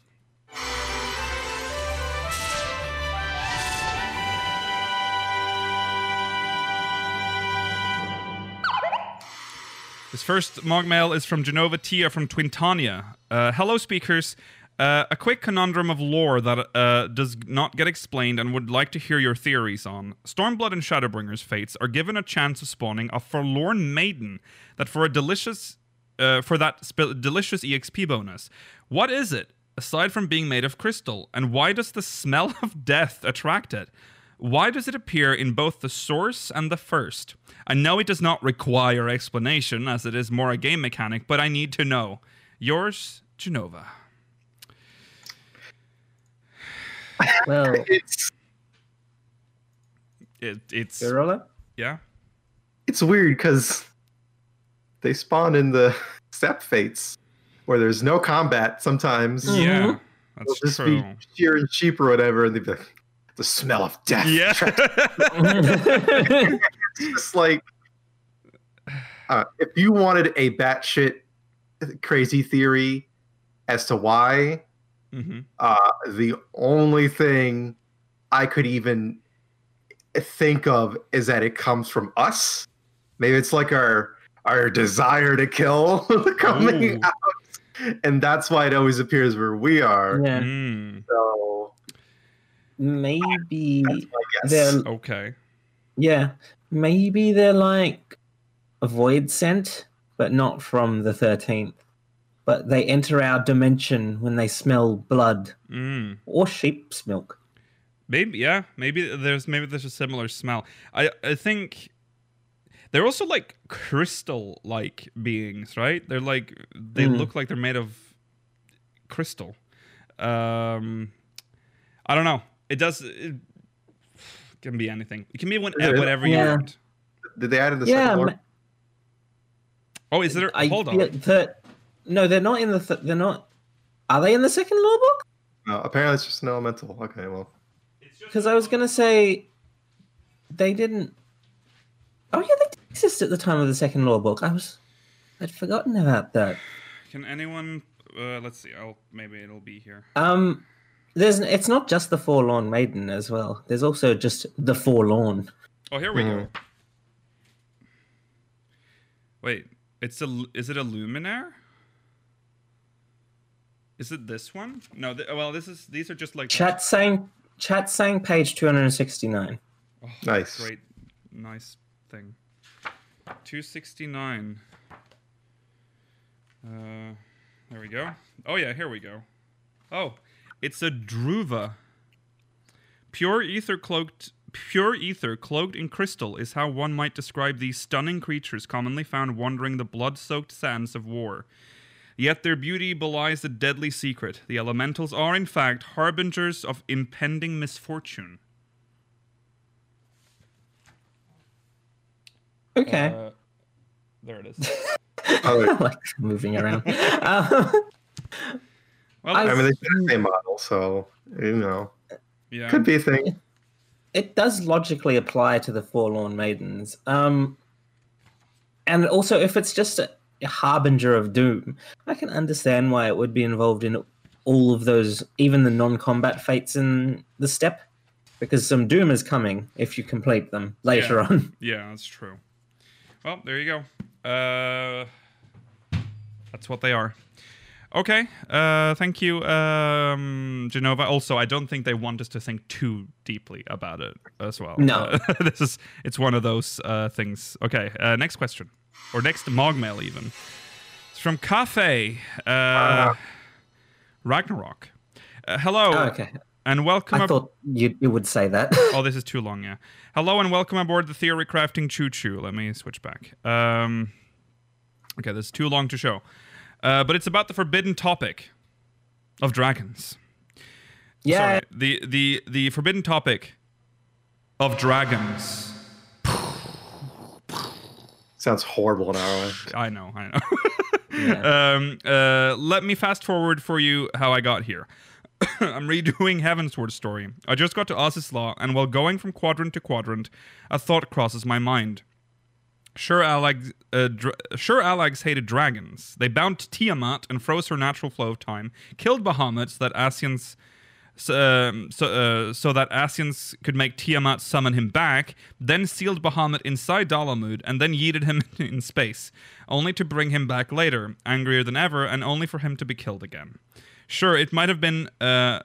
This first mog mail is from Genova Tia from Twintania. Uh, hello, speakers. Uh, a quick conundrum of lore that uh, does not get explained and would like to hear your theories on. Stormblood and Shadowbringer's fates are given a chance of spawning a forlorn maiden that for a delicious uh, for that sp- delicious exp bonus. What is it aside from being made of crystal, and why does the smell of death attract it? Why does it appear in both the source and the first? I know it does not require explanation, as it is more a game mechanic, but I need to know. Yours, Genova. Well, *laughs* It's It, it's Gorilla? yeah. it's weird because they spawn in the *laughs* steppe fates where there's no combat sometimes. Yeah, They'll just true. be shearing sheep or whatever, and they'd be like, the smell of death. Yeah. *laughs* it's just like uh, if you wanted a batshit crazy theory as to why, hmm uh, the only thing I could even think of is that it comes from us. Maybe it's like our our desire to kill *laughs* coming Ooh. out, and that's why it always appears where we are. yeah, Mm, So maybe that's my guess. they're okay. yeah, maybe they're like a voidsent, but not from the thirteenth. But they enter our dimension when they smell blood Mm. or sheep's milk. Maybe yeah, maybe there's maybe there's a similar smell. I I think they're also like crystal like beings, right? They're like they Mm. look like they're made of crystal. Um I don't know. It does it can be anything. It can be when, Yeah. whatever you want. Did they add in the yeah, second lore? ma- Oh, is there I hold on. feel that- no, they're not in the. Th- they're not. Are they in the second law book? No, apparently it's just an elemental. Okay, well, Because I was gonna say they didn't. Oh yeah, they did exist at the time of the second law book. I was. I'd forgotten about that. Can anyone uh, let's see. I'll maybe it'll be here. Um, there's. It's not just the forlorn maiden as well. There's also just the forlorn. Oh, here we go. Mhm. Wait, it's a is it a luminaire? Is it this one? No, th- well, this is these are just like Chat saying. Chat saying page two hundred and sixty nine. Oh, Nice. Great, nice thing. Two sixty nine. Uh, there we go. Oh yeah, here we go. Oh, it's a druva. Pure ether cloaked. Pure ether cloaked in crystal is how one might describe these stunning creatures commonly found wandering the blood-soaked sands of war. Yet their beauty belies the deadly secret. The elementals are, in fact, harbingers of impending misfortune. Okay. Uh, there it is. Oh, *laughs* I like moving around. *laughs* Um, Well, I- I mean, they should the same model, so you know, yeah. could be a thing. it does logically apply to the forlorn maidens. Um, and also, if it's just a, a harbinger of doom, I can understand why it would be involved in all of those, even the non-combat fates in the steppe, because some doom is coming if you complete them later Yeah. on. *laughs* Yeah, that's true. Well, there you go. Uh, that's what they are. Okay. Uh, thank you, um, Genova. Also, I don't think they want us to think too deeply about it as well. No. Uh, *laughs* this is it's one of those uh, things. Okay. Uh, next question, or next to Mogmail even. It's from Cafe uh, Ragnarok. Uh, hello Oh, okay, and welcome. I ab- thought you, you would say that. *laughs* Oh, this is too long, yeah. Hello and welcome aboard the Theory Crafting Choo Choo. Let me switch back. Um, okay, this is too long to show. Uh, but it's about the forbidden topic of dragons. yeah, Sorry, the, the, the forbidden topic of dragons. Sounds horrible in our way. I know, I know. *laughs* Yeah. um, uh, let me fast forward for you how I got here. *coughs* I'm redoing Heavensward story. I just got to Azys Lla, and while going from quadrant to quadrant, a thought crosses my mind. Sure, Alex, uh, dra- sure, Alex hated dragons. They bound Tiamat and froze her natural flow of time, killed Bahamut so that Ascians, so, um, uh, so that Ascians could make Tiamat summon him back, then sealed Bahamut inside Dalamud, and then yeeted him *laughs* in space, only to bring him back later, angrier than ever, and only for him to be killed again. Sure, it might have been uh,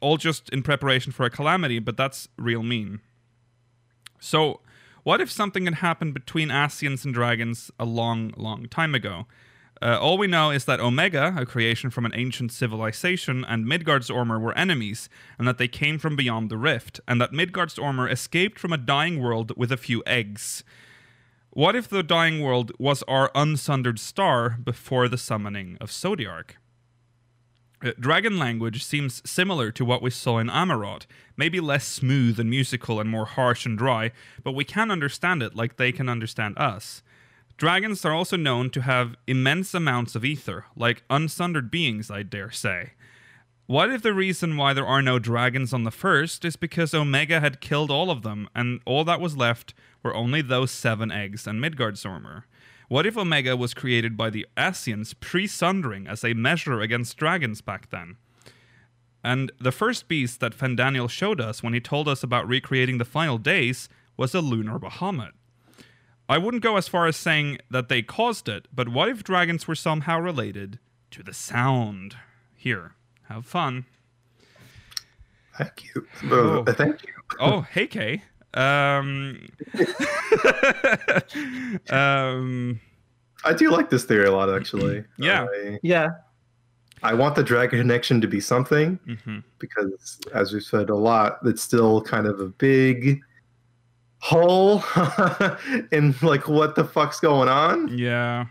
all just in preparation for a calamity, but that's real mean. So, what if something had happened between Ascians and dragons a long, long time ago? Uh, all we know is that Omega, a creation from an ancient civilization, and Midgardsormr were enemies, and that they came from beyond the rift, and that Midgardsormr escaped from a dying world with a few eggs. What if the dying world was our unsundered star before the summoning of Zodiark? Uh, Dragon language seems similar to what we saw in Amaurot, maybe less smooth and musical and more harsh and dry, but we can understand it like they can understand us. Dragons are also known to have immense amounts of ether, like unsundered beings, I dare say. What if the reason why there are no dragons on the first is because Omega had killed all of them, and all that was left were only those seven eggs and Midgardsormr? What if Omega was created by the Ascians pre sundering as a measure against dragons back then? And the first beast that Fandaniel showed us when he told us about recreating the final days was a lunar Bahamut. I wouldn't go as far as saying that they caused it, but what if dragons were somehow related to the sound? Here, have fun. Thank you. Oh. Uh, thank you. Oh, hey Kay. Um, *laughs* um, I do like this theory a lot, actually. *clears throat* Yeah. I, Yeah. I want the dragon connection to be something mhm. because, as we've said a lot, it's still kind of a big hole *laughs* in like what the fuck's going on. Yeah.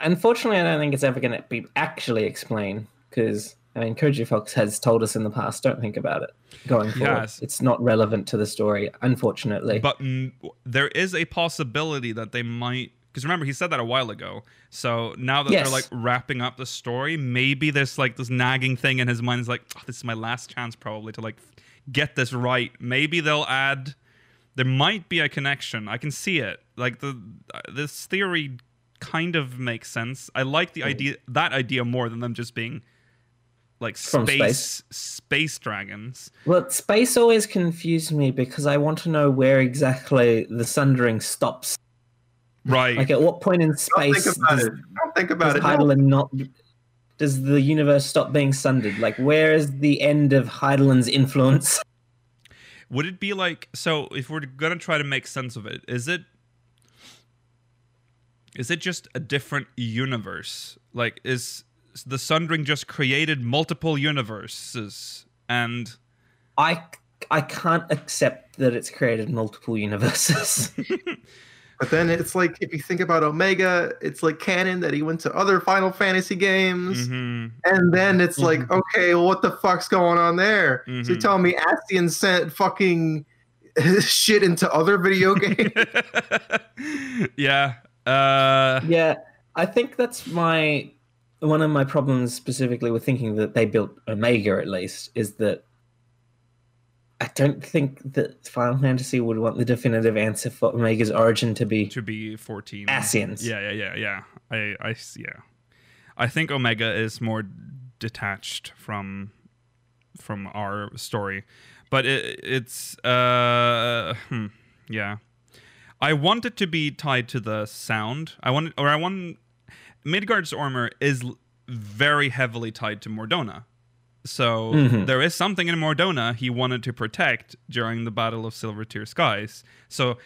Unfortunately, I don't think it's ever going to be actually explained because I mean, Koji Fox has told us in the past, don't think about it going forward. Yes. It's not relevant to the story, unfortunately. But mm, there is a possibility that they might. Because remember, he said that a while ago. So now that Yes. they're like wrapping up the story, maybe there's like this nagging thing in his mind is like, oh, this is my last chance probably to like get this right. Maybe they'll add. There might be a connection. I can see it. Like the uh, this theory kind of makes sense. I like the idea that idea more than them just being like From space space. space dragons. well, space always confused me because I want to know where exactly the sundering stops. Right. Like, at what point in Don't space think about does, it. Don't think does about it. No. Not? Does the universe stop being sundered? Like, where is the end of Hydaelyn's influence? *laughs* Would it be like so? If we're gonna try to make sense of it, is it is it just a different universe? Like, is the Sundering just created multiple universes? And I I can't accept that it's created multiple universes. *laughs* *laughs* But then it's like if you think about Omega, it's like canon that he went to other Final Fantasy games. Mhm. And then it's like, Mhm. okay, well, what the fuck's going on there? So Mhm. you're telling me Astion sent fucking *laughs* shit into other video *laughs* games? yeah. Uh, yeah, I think that's my one of my problems specifically with thinking that they built Omega at least is that I don't think that Final Fantasy would want the definitive answer for Omega's origin to be to be fourteen. Ascians. Yeah, yeah, yeah, yeah. I, I, yeah. I think Omega is more detached from from our story, but it, it's uh, hmm, yeah. I want it to be tied to the sound. I want, or I want Midgardsormr is very heavily tied to Mor Dhona. So Mhm. there is something in Mor Dhona he wanted to protect during the Battle of Silvertear Skies. So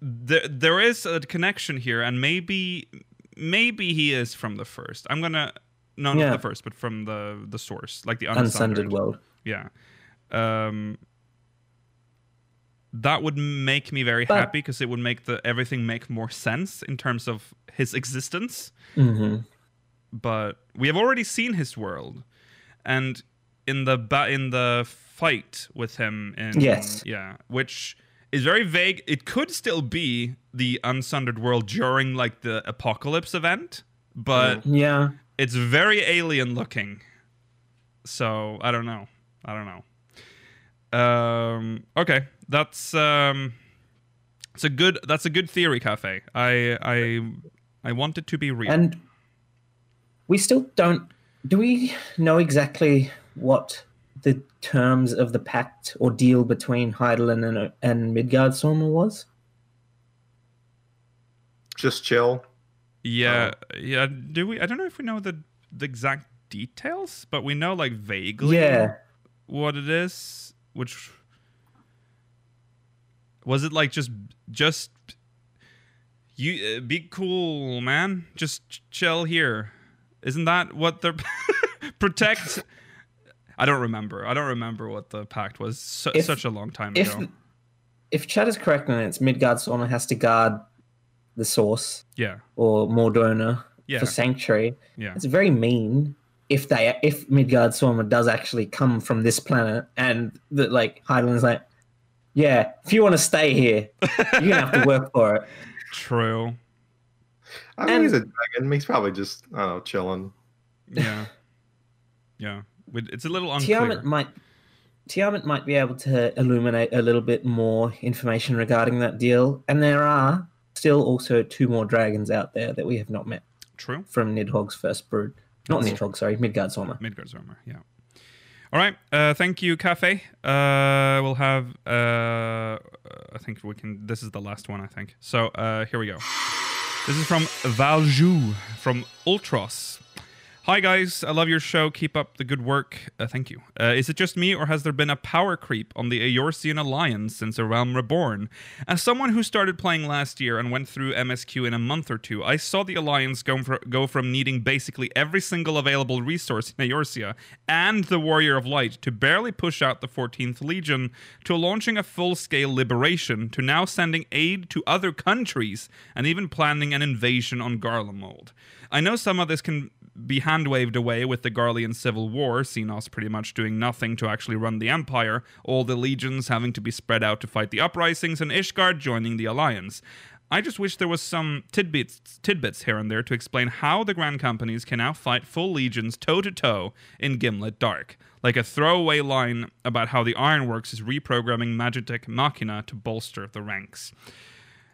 there there is a connection here, and maybe maybe he is from the first. I'm gonna no not Yeah. the first, but from the the source, like the unsundered unsundered. world. Yeah. Um. That would make me very But- happy because it would make the everything make more sense in terms of his existence hmm but we have already seen his world and in the ba- in the fight with him in Yes. yeah which is very vague. It could still be the unsundered world during like the apocalypse event but Yeah, it's very alien looking. So i don't know. I don't know. Um okay. That's um it's a good that's a good theory cafe. I i i want it to be real. And we still don't. Do we know exactly what the terms of the pact or deal between Hydaelyn and and Midgardsormr was? Just chill. Yeah, yeah. Do we? I don't know if we know the the exact details, but we know like vaguely Yeah. what it is. Which was it like? Just just you uh, be cool, man. Just chill here. Isn't that what they're *laughs* protect? I don't remember. I don't remember what the pact was. Su- If- such a long time If ago. if Chad is correct and it's Midgardsormr has to guard the source Yeah, or Mor Dhona yeah, for Sanctuary, yeah. it's very mean if they if Midgardsormr does actually come from this planet and that like Hydaelyn's like, yeah, if you want to stay here, you're gonna have to work for it. *laughs* True. I mean, And- he's a dragon. He's probably just I don't know, chilling. Yeah. *laughs* Yeah. It's a little unclear. Tiamat might Tiamat might be able to illuminate a little bit more information regarding that deal, and there are still also two more dragons out there that we have not met True. from Nidhogg's first brood. Not Cool. Nidhogg, sorry, Midgardsormr. Midgard's armor. Yeah. All right. Uh, thank you, Cafe. Uh, we'll have. Uh, I think we can. This is the last one. I think. So uh, here we go. This is from Valju from Ultros. Hi guys, I love your show. Keep up the good work. Uh, thank you. Uh, is it just me, or has there been a power creep on the Eorzean Alliance since A Realm Reborn? As someone who started playing last year and went through MSQ in a month or two, I saw the Alliance go, for, go from needing basically every single available resource in Eorzea and the Warrior of Light to barely push out the 14th Legion to launching a full-scale liberation to now sending aid to other countries and even planning an invasion on Garlemald. I know some of this can be hand waved away with the Garlean Civil War, Zenos pretty much doing nothing to actually run the Empire, all the legions having to be spread out to fight the uprisings, and Ishgard joining the Alliance. I just wish there was some tidbits, tidbits here and there to explain how the Grand Companies can now fight full legions toe to toe in Gimlet Dark, like a throwaway line about how the Ironworks is reprogramming Magitech Machina to bolster the ranks.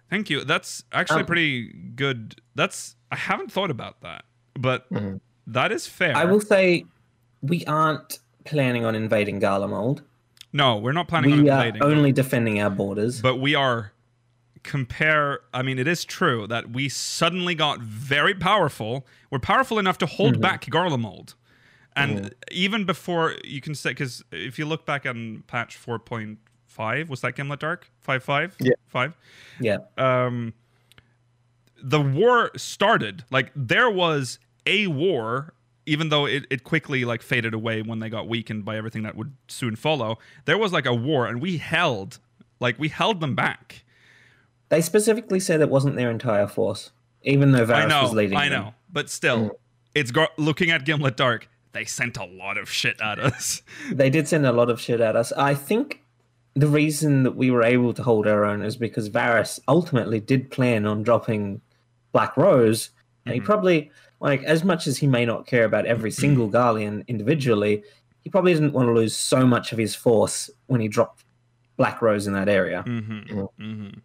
Thank you. That's actually Um, pretty good. That's I haven't thought about that, but Mhm. that is fair. I will say we aren't planning on invading Garlemald. No, we're not planning on invading. We are only defending our borders. but we are compare i mean it is true that we suddenly got very powerful we're powerful enough to hold Mhm. back garlemald and even before you can say because if you look back on patch 4.5 was that gimlet dark 5.5 Yeah. 5 yeah. um the war started like there was a war even though it, it quickly like faded away when they got weakened by everything that would soon follow there was like a war and we held like we held them back They specifically said it wasn't their entire force, even though Varys I know, was leading I them. know, but still, it's gar- looking at Gimlet Dark. They sent a lot of shit at us. *laughs* They did send a lot of shit at us. I think the reason that we were able to hold our own is because Varys ultimately did plan on dropping Black Rose, and he Mhm. probably, like, as much as he may not care about every single Garlean individually, he probably didn't want to lose so much of his force when he dropped Black Rose in that area. mm-hmm. Mhm. Mm-hmm.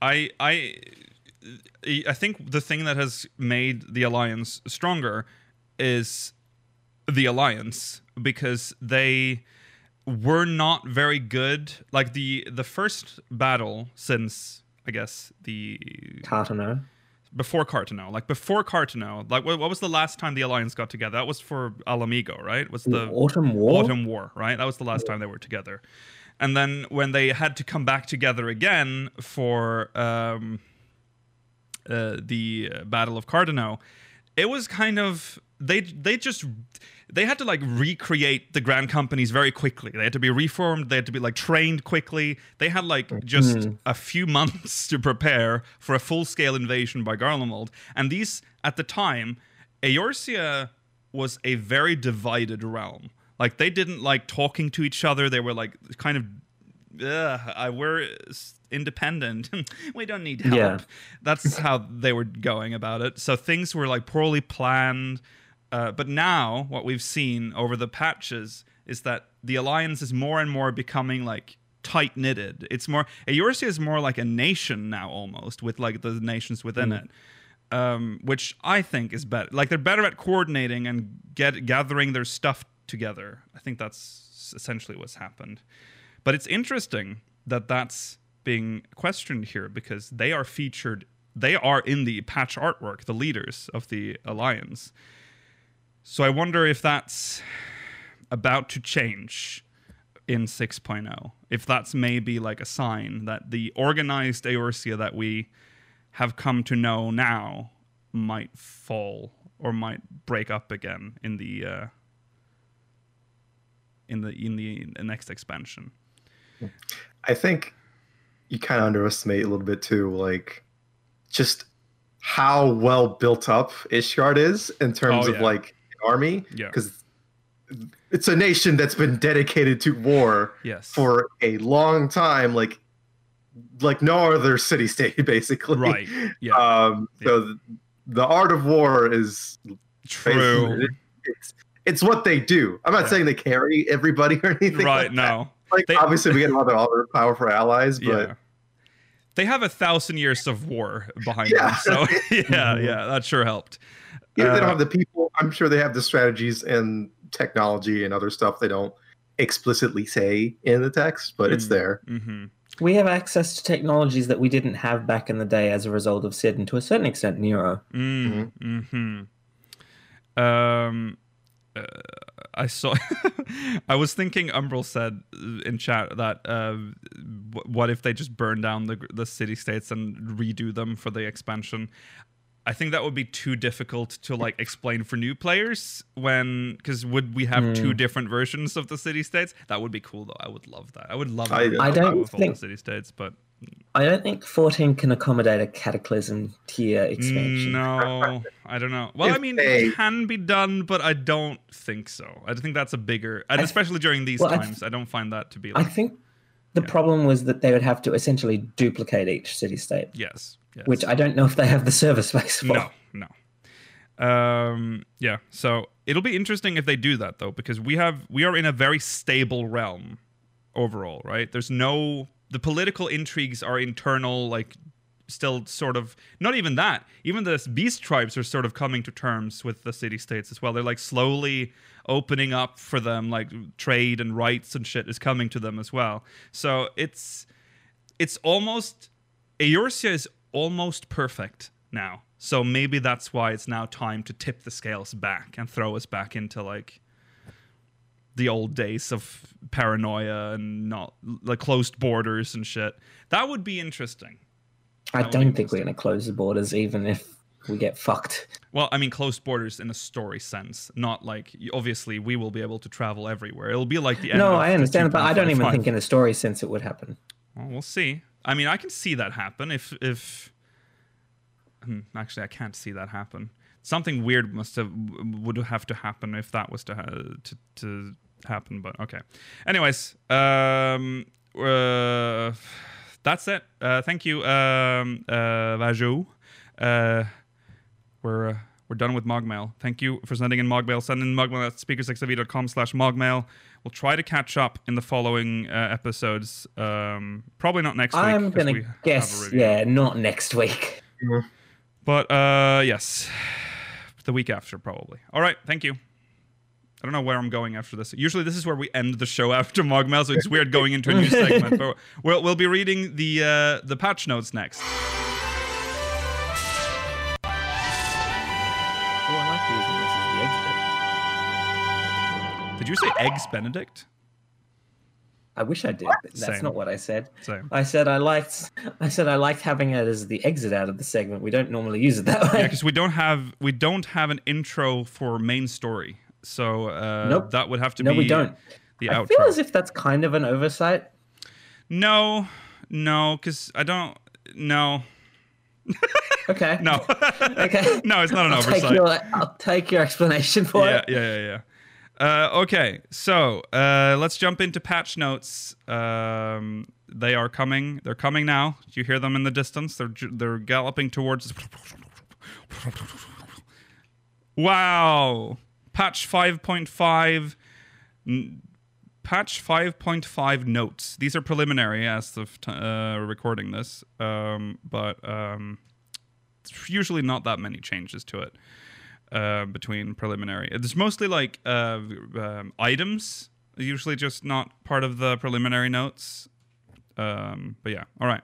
I I I think the thing that has made the alliance stronger is the alliance because they were not very good. Like the the first battle since I guess the Carteneau. Before Carteneau, like before Carteneau, like what, what was the last time the alliance got together? That was for Ala Mhigo, right? Was the Autumn War? Autumn War, right? That was the last time they were together. And then when they had to come back together again for um, uh, the uh, Battle of Carteneau, it was kind of they they just they had to like recreate the Grand Companies very quickly. They had to be reformed. They had to be like trained quickly. They had like just Mhm. a few months *laughs* to prepare for a full scale invasion by Garlemald. And these at the time, Eorzea was a very divided realm. Like they didn't like talking to each other. They were like kind of, I, we're independent. *laughs* we don't need help. Yeah. That's how they were going about it. So things were like poorly planned. Uh, but now what we've seen over the patches is that the alliance is more and more becoming like tight knitted. It's more Eorzea is more like a nation now almost with like the nations within it um, which I think is better. Like they're better at coordinating and get gathering their stuff together. I think that's essentially what's happened. But it's interesting that that's being questioned here because they are featured. They are in the patch artwork, the leaders of the alliance. So I wonder if that's about to change in 6.0. If that's maybe like a sign that the organized Eorzea that we have come to know now might fall or might break up again in the uh, in the in the next expansion. I think you kind of underestimate a little bit too, like just how well built up Ishgard is in terms Oh, of like army, Yeah. because it's a nation that's been dedicated to war Yes. for a long time. Like like no other city state, *laughs* basically. Right, yeah. Um. So the, the art of war is True. it- it's it's what they do. I'm not Yeah. saying they carry everybody or anything. Right. Like, that. No. like They- obviously we get other other powerful allies, but Yeah. They have a thousand years of war behind Yeah. them, so *laughs* yeah, *laughs* yeah, that sure helped. Even if they Uh, don't have the people, I'm sure they have the strategies and technology and other stuff they don't explicitly say in the text, but it's Mm. there. hmm We have access to technologies that we didn't have back in the day as a result of Sid and to a certain extent Nero. Mm, hmm Um, uh, I saw. *laughs* I was thinking. Umbral said in chat that uh, w- what if they just burn down the the city states and redo them for the expansion? I think that would be too difficult to like explain for new players when because would we have two Hmm. different versions of the city states? That would be cool though. I would love that. I would love. I- to I don't with all think- the city states, but I don't think 14 can accommodate a cataclysm tier expansion. No, I don't know. Well, I mean, they- it can be done, but I don't think so. I think that's a bigger, and I- especially during these well, I times, I, don't find that to be I like think the problem was that they would have to essentially duplicate each city state, yes, yes. which I don't know if they have the server space for. no, no. Um, yeah. So it'll be interesting if they do that though, because we have we are in a very stable realm overall, right? There's no the political intrigues are internal, like still sort of not even that. Even the beast tribes are sort of coming to terms with the city states as well. They're like slowly opening up for them, like trade and rights and shit is coming to them as well. So it's it's almost Eorzea is almost perfect now. So maybe that's why it's now time to tip the scales back and throw us back into like the old days of paranoia and not like closed borders and shit. That would be interesting. I That don't think we're going to close the borders, even if we get fucked. Well, I mean closed borders in a story sense, not like obviously we will be able to travel everywhere. It'll be like the end No, I understand, but I don't even think in a story sense it would happen. Well, we'll see. I mean, I can see that happen if if. Hmm, actually, I can't see that happen. Something weird must have would have to happen if that was to ha- to to happen. But okay. Anyways, um, uh, that's it. Uh, thank you, um, uh, Vajou. Uh, we're uh, we're done with Mogmail. Thank you for sending in Mogmail. Send in Mogmail at speakersxv.com slash Mogmail. We'll try to catch up in the following uh, episodes. Um, probably not next week. I'm gonna have a guess, yeah, not next week. But uh, yes, the week after probably. All right, thank you. I don't know where I'm going after this. Usually, this is where we end the show after Mogmail, so it's weird going into a new segment. *laughs* But we'll we'll be reading the uh, the patch notes next. Did you say eggs Benedict? I wish I did, but that's Same. not what I said. Same. I said I liked. I said I liked having it as the exit out of the segment. We don't normally use it that way. Yeah, because we don't have we don't have an intro for main story, so uh, Nope. that would have to no, be we don't. the I outro. feel as if that's kind of an oversight. no, no, because I don't. No, *laughs* Okay. no, Okay. *laughs* no, it's not an I'll oversight. take your I'll take your explanation for yeah, it. yeah, yeah, yeah. Uh, okay, so uh, let's jump into patch notes. Um, they are coming. They're coming now. You hear them in the distance. They're they're galloping towards. *laughs* Wow! Patch five point five. Patch 5.5 notes. These are preliminary as of t- uh, recording this, um, but um, usually not that many changes to it uh, between preliminary. It's mostly like uh, um, items, usually just not part of the preliminary notes. Um, but yeah, all right.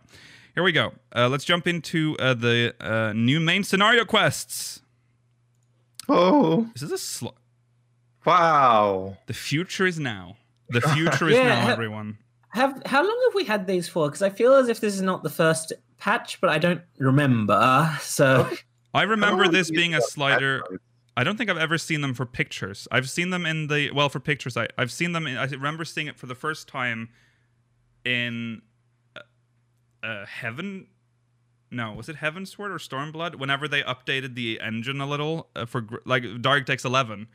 Here we go. Uh, let's jump into uh, the uh, new main scenario quests. Oh, This is a sl- wow. The future is now. The *laughs* future is Yeah, now, ha- everyone. Have how long have we had these for? Because I feel as if this is not the first patch, but I don't remember. So I remember don't this being a slider. I don't think I've ever seen them for pictures. I've seen them in the well for pictures. I I've seen them. In, I remember seeing it for the first time in uh, uh, Heaven. No, was it Heavensward or Stormblood? Whenever they updated the engine a little uh, for like DirectX 11,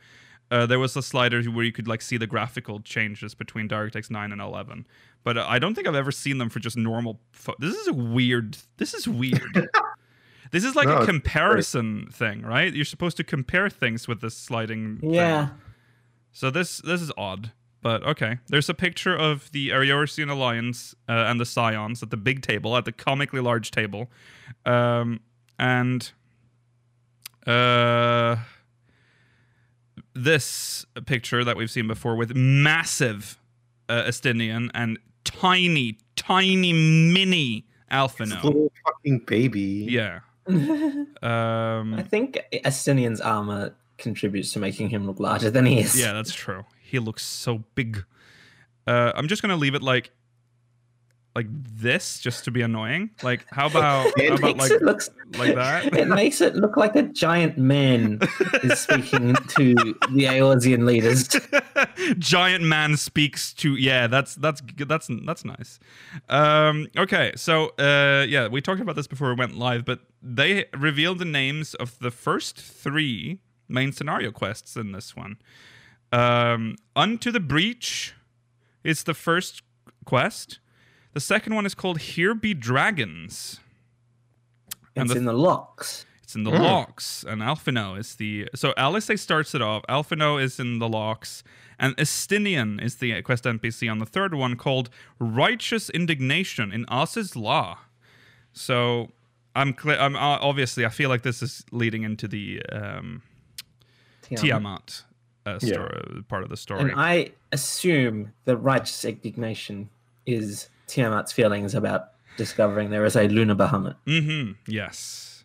Uh, there was a slider where you could like see the graphical changes between DirectX 9 and 11, but uh, I don't think I've ever seen them for just normal. Fo- this is a weird. This is weird. *laughs* this is like No, a comparison thing, right? You're supposed to compare things with this sliding. thing. Yeah. So this this is odd, but okay. There's a picture of the Eorzean Alliance uh, and the Scions at the big table, at the comically large table, um, and uh, this picture that we've seen before with massive uh, Estinian and tiny, tiny, mini This Alphinaud. little fucking baby. Yeah. *laughs* I Um, think Estinian's armor contributes to making him look larger than he is. Yeah, that's true. He looks so big. Uh, I'm just gonna leave it like, like this, just to be annoying. Like, how about *laughs* how about like it looks like that? *laughs* It makes it look like a giant man is speaking to the Eorzean leaders. *laughs* Giant man speaks to yeah. That's that's that's that's nice. Um, okay, so uh, yeah, we talked about this before we went live, but they revealed the names of the first three main scenario quests in this one. Um, Unto the Breach is the first quest. The second one is called Here Be Dragons. And It's the- in the Lochs. It's in the Hmm. Lochs, and Alphinaud is the so Alice starts it off. Alphinaud is in the Lochs, and Estinian is the quest NPC on the third one called Righteous Indignation in Azys Lla. So I'm, cl- I'm uh, obviously I feel like this is leading into the um, Tiamat uh, Yeah. story, part of the story. And I assume the righteous indignation is Tiamat's feelings about discovering there is a lunar Bahamut. mm-hmm. Yes.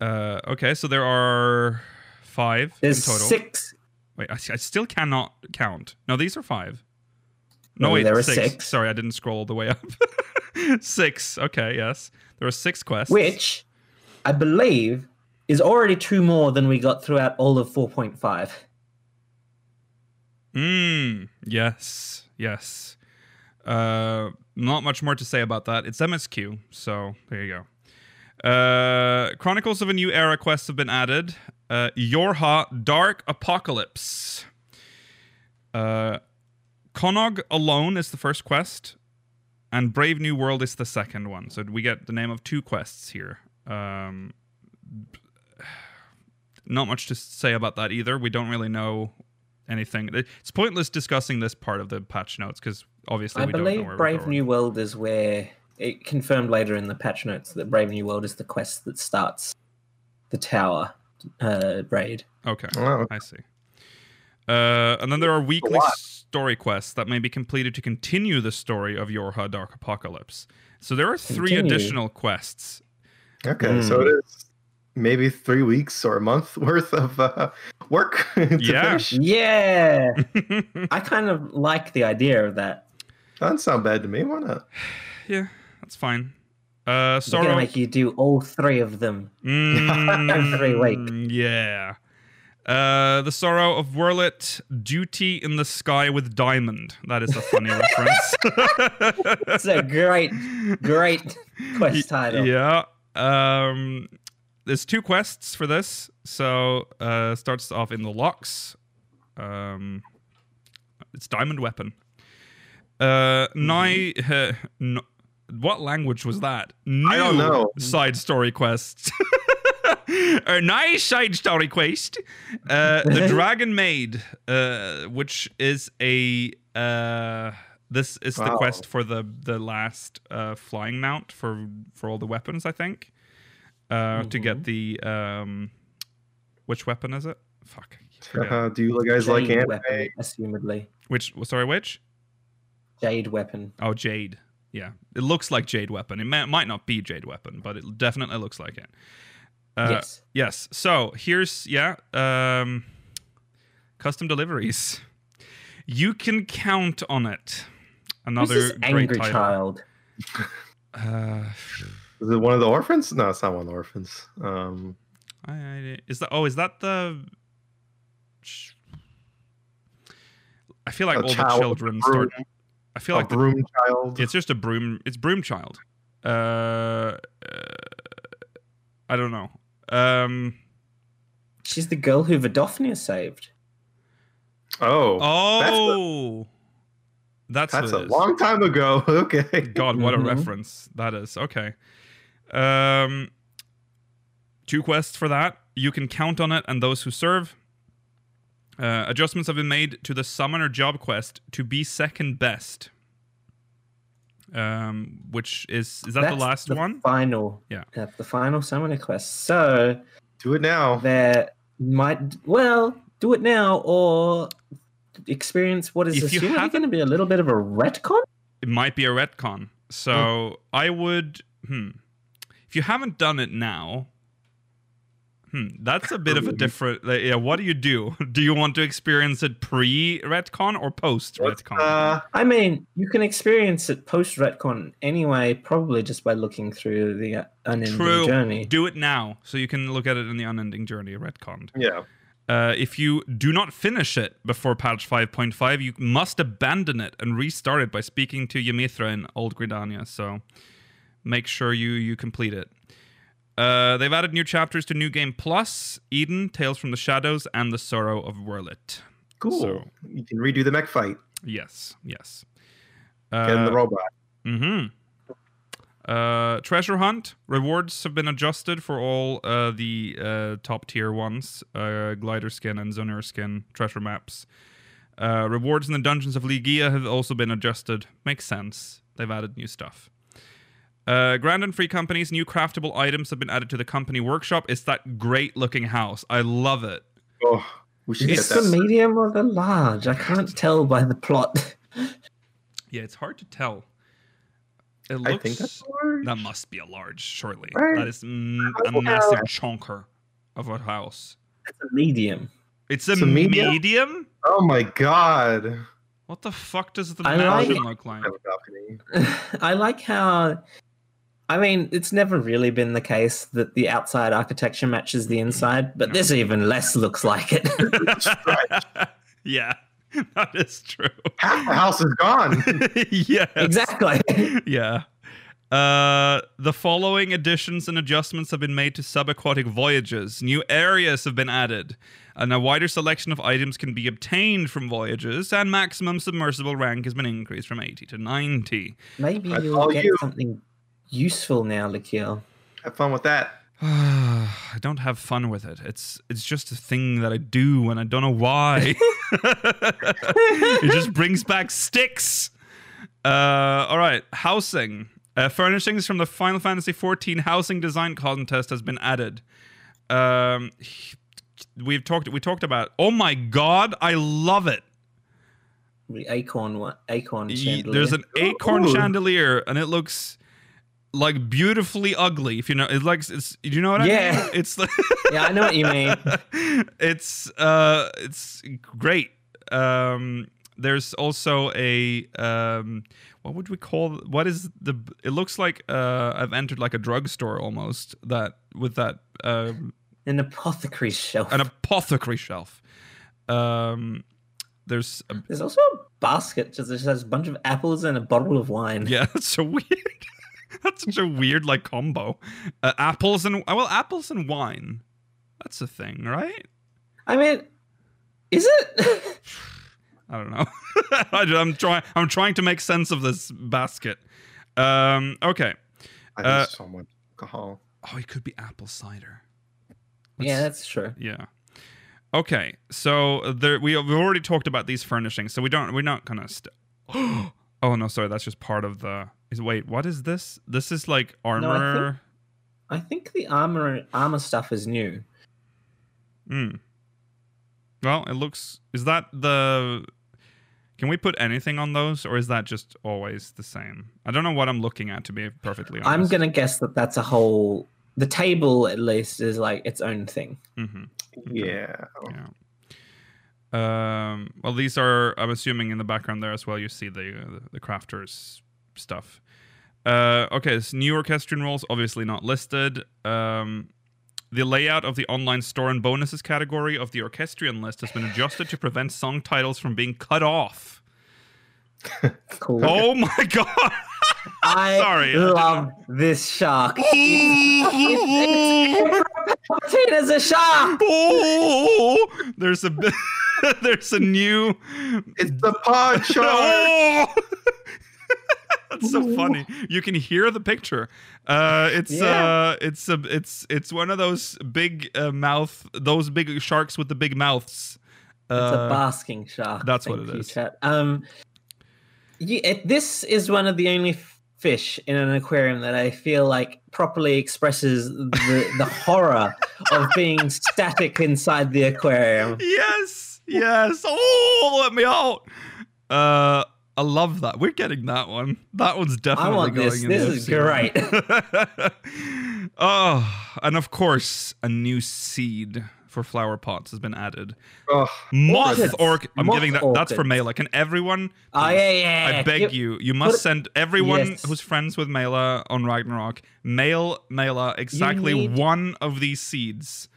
Uh, okay, so there are five There's in total. six. Wait, I, I still cannot count. No, these are five. No, No, wait, there are six. Sorry, I didn't scroll all the way up. *laughs* six. Okay, yes. There are six quests. which I believe is already two more than we got throughout all of 4.5. Mm, yes, yes. Uh, not much more to say about that. It's MSQ, so there you go. Uh, Chronicles of a New Era quests have been added. Uh, Yorha Dark Apocalypse. Uh, Konog Alone is the first quest, and Brave New World is the second one. So we get the name of two quests here. Um, not much to say about that either. We don't really know anything. It's pointless discussing this part of the patch notes because obviously I we don't know believe where Brave. New World is where it confirmed later in the patch notes that Brave New World is the quest that starts the tower uh, raid. Okay, Oh, I see. Uh, and then there are weekly story quests that may be completed to continue the story of Yorha Dark Apocalypse. So there are three Continue. additional quests. okay. So Hmm. it is maybe three weeks or a month *laughs* worth of uh, work *laughs* to Yeah. finish. Yeah, *laughs* I kind of like the idea of that. Doesn't sound bad to me. Why not? *sighs* yeah, that's fine. Uh, They're gonna make you do all three of them. *laughs* Every week. Mm, Yeah. Uh, the sorrow of Werlyt, duty in the sky with diamond. That is a funny *laughs* reference. It's a great, great *laughs* quest title. Yeah. Um, there's two quests for this. So uh, starts off in the Lochs. Um, it's diamond weapon. Uh, Nai. Uh, no, what language was that? I don't know. Side story quest. *laughs* A nice side story quest. Uh, the *laughs* Dragon Maid, uh, which is a uh, this is the quest for the the last uh, flying mount for for all the weapons. I think uh, to get the um, which weapon is it? Fuck. Uh, do you guys like Jade anime? weapon, assumedly. Which sorry, which? Jade weapon. Oh, Jade. Yeah, it looks like Jade weapon. It may, might not be Jade weapon, but it definitely looks like it. Uh, yes. Yes. So here's yeah, um, custom deliveries. You can count on it. Another Who's this great angry title. child? Uh, *laughs* Is it one of the orphans? No, it's not one of the orphans. Um, I, I- is that? Oh, is that the? I feel like a all the children start. I feel a like the, broom child. it's just a broom. It's broom child. Uh, uh, I don't know. Um, She's the girl who Vidofnir saved. Oh, Oh, that's that's what a it is. long time ago. *laughs* Okay. God, what a reference that is. Okay. Um, two quests for that. You can count on it and those who serve. Uh, adjustments have been made to the summoner job quest to be second best. Um, which is is that That's the last one? Final. Yeah. That's the final summoner quest. So Do it now. there might well do it now or experience what is If you haven't- going to be a little bit of a retcon. It might be a retcon. So I would. Hmm. If you haven't done it now, hmm, that's a bit of a different. like, yeah. What do you do? *laughs* Do you want to experience it pre retcon or post Let's, retcon? uh, I mean, you can experience it post retcon anyway, probably just by looking through the uh, unending True. journey. Do it now, so you can look at it in the unending journey retconned. yeah. Uh, if you do not finish it before patch 5.5, you must abandon it and restart it by speaking to Y'mhitra in Old Gridania. So make sure you you complete it. Uh, they've added new chapters to New Game Plus, Eden, Tales from the Shadows, and The Sorrow of Werlyt. Cool. So- you can redo the mech fight. Yes, yes. Get in the Uh, robot. Mm-hmm. Uh, treasure hunt rewards have been adjusted for all uh, the uh, top tier ones: uh, glider skin and zonure skin treasure maps. Uh, rewards in the dungeons of Lyhe Ghiah have also been adjusted. Makes sense. They've added new stuff. Uh, Grand and Free Company's new craftable items have been added to the company workshop. It's that great looking house. I love it. Oh, we should Is get this the that. medium or the large? I can't tell by the plot. *laughs* Yeah, it's hard to tell. It I looks. think that's large. That must be a large, surely. Right. That is mm, a Well, massive chonker of a house. It's a medium. It's a, It's a medium? medium? Oh my god. What the fuck does the I mansion it. look like? I have a balcony. *laughs* I like how. I mean, it's never really been the case that the outside architecture matches the inside, but this even less looks like it. *laughs* *laughs* yeah, *laughs* that is true. Half the house is gone. yeah, exactly. Yeah. Uh, the following additions and adjustments have been made to subaquatic voyages. New areas have been added, and a wider selection of items can be obtained from voyages, and maximum submersible rank has been increased from 80 to 90. Maybe you'll get you. something useful now, Lakil. have fun with that. *sighs* I don't have fun with it. It's it's just a thing that I do, and I don't know why. *laughs* it just brings back sticks. Uh, all right, housing. Uh, furnishings from the Final Fantasy XIV housing design contest has been added. Um, we've talked. We talked about. Oh my god, I love it. The acorn one, acorn Ye- chandelier. There's an acorn Ooh. chandelier, and it looks like beautifully ugly. If you know, it's like it's. Do you know what I Yeah. mean? It's like. *laughs* yeah, I know what you mean. *laughs* it's uh, it's great. Um, there's also a um, what would we call? What is the? It looks like uh, I've entered like a drugstore almost. That with that um, An apothecary shelf. an apothecary shelf. Um, there's a There's also a basket that just has a bunch of apples and a bottle of wine. Yeah, *laughs* that's so weird. *laughs* that's such a weird like combo. Uh, apples and well, apples and wine. That's a thing, right? I mean, is it? *sighs* I don't know. *laughs* I- I'm trying. I'm trying to make sense of this basket. Um. Okay. I Uh, have so much alcohol. Oh, it could be apple cider. yeah, Let's- that's true. Yeah. Okay. So there, we we've already talked about these furnishings, so we don't. We're not gonna. St- *gasps* oh no, sorry. That's just part of the. Is wait. What is this? This is like I think- armor. I think the armor armor stuff is new. Hmm. Well, it looks. Is that the? Can we put anything on those, or is that just always the same? I don't know what I'm looking at, to be perfectly honest. I'm gonna guess that that's a whole. The table, at least, is like its own thing. hmm Yeah. Yeah. Um. Well, these are. I'm assuming in the background there as well. You see the uh, the crafters stuff. Uh. Okay. So new orchestrion rolls obviously not listed. Um. The layout of the online store and bonuses category of the orchestrion list has been adjusted to prevent song titles from being cut off. *laughs* Cool. Oh my god! I *laughs* sorry, I love this shark. *laughs* Tina's a shark. oh, there's a. There's a new. It's the pod chart. Oh! *laughs* That's so funny. You can hear the picture. Uh, it's Yeah. uh, it's a, it's it's one of those big uh, mouth, those big sharks with the big mouths. It's a Uh, basking shark. that's what it you, is. Chat. Um, yeah, it, this is one of the only fish in an aquarium that I feel like properly expresses the, the *laughs* horror of being static inside the aquarium. Yes, yes. Oh, let me out. Uh, I love that. We're getting that one. That one's definitely want going this. in This is great. *laughs* oh, and of course, a new seed for flower pots has been added. Oh, Moth Orchids. orchid. I'm Moth giving that. That's for. Mela. Can everyone? Oh, please, yeah, yeah. I beg Give- you. You must send everyone Yes. who's friends with Mela on Ragnarok. Mail Mela exactly need- one of these seeds.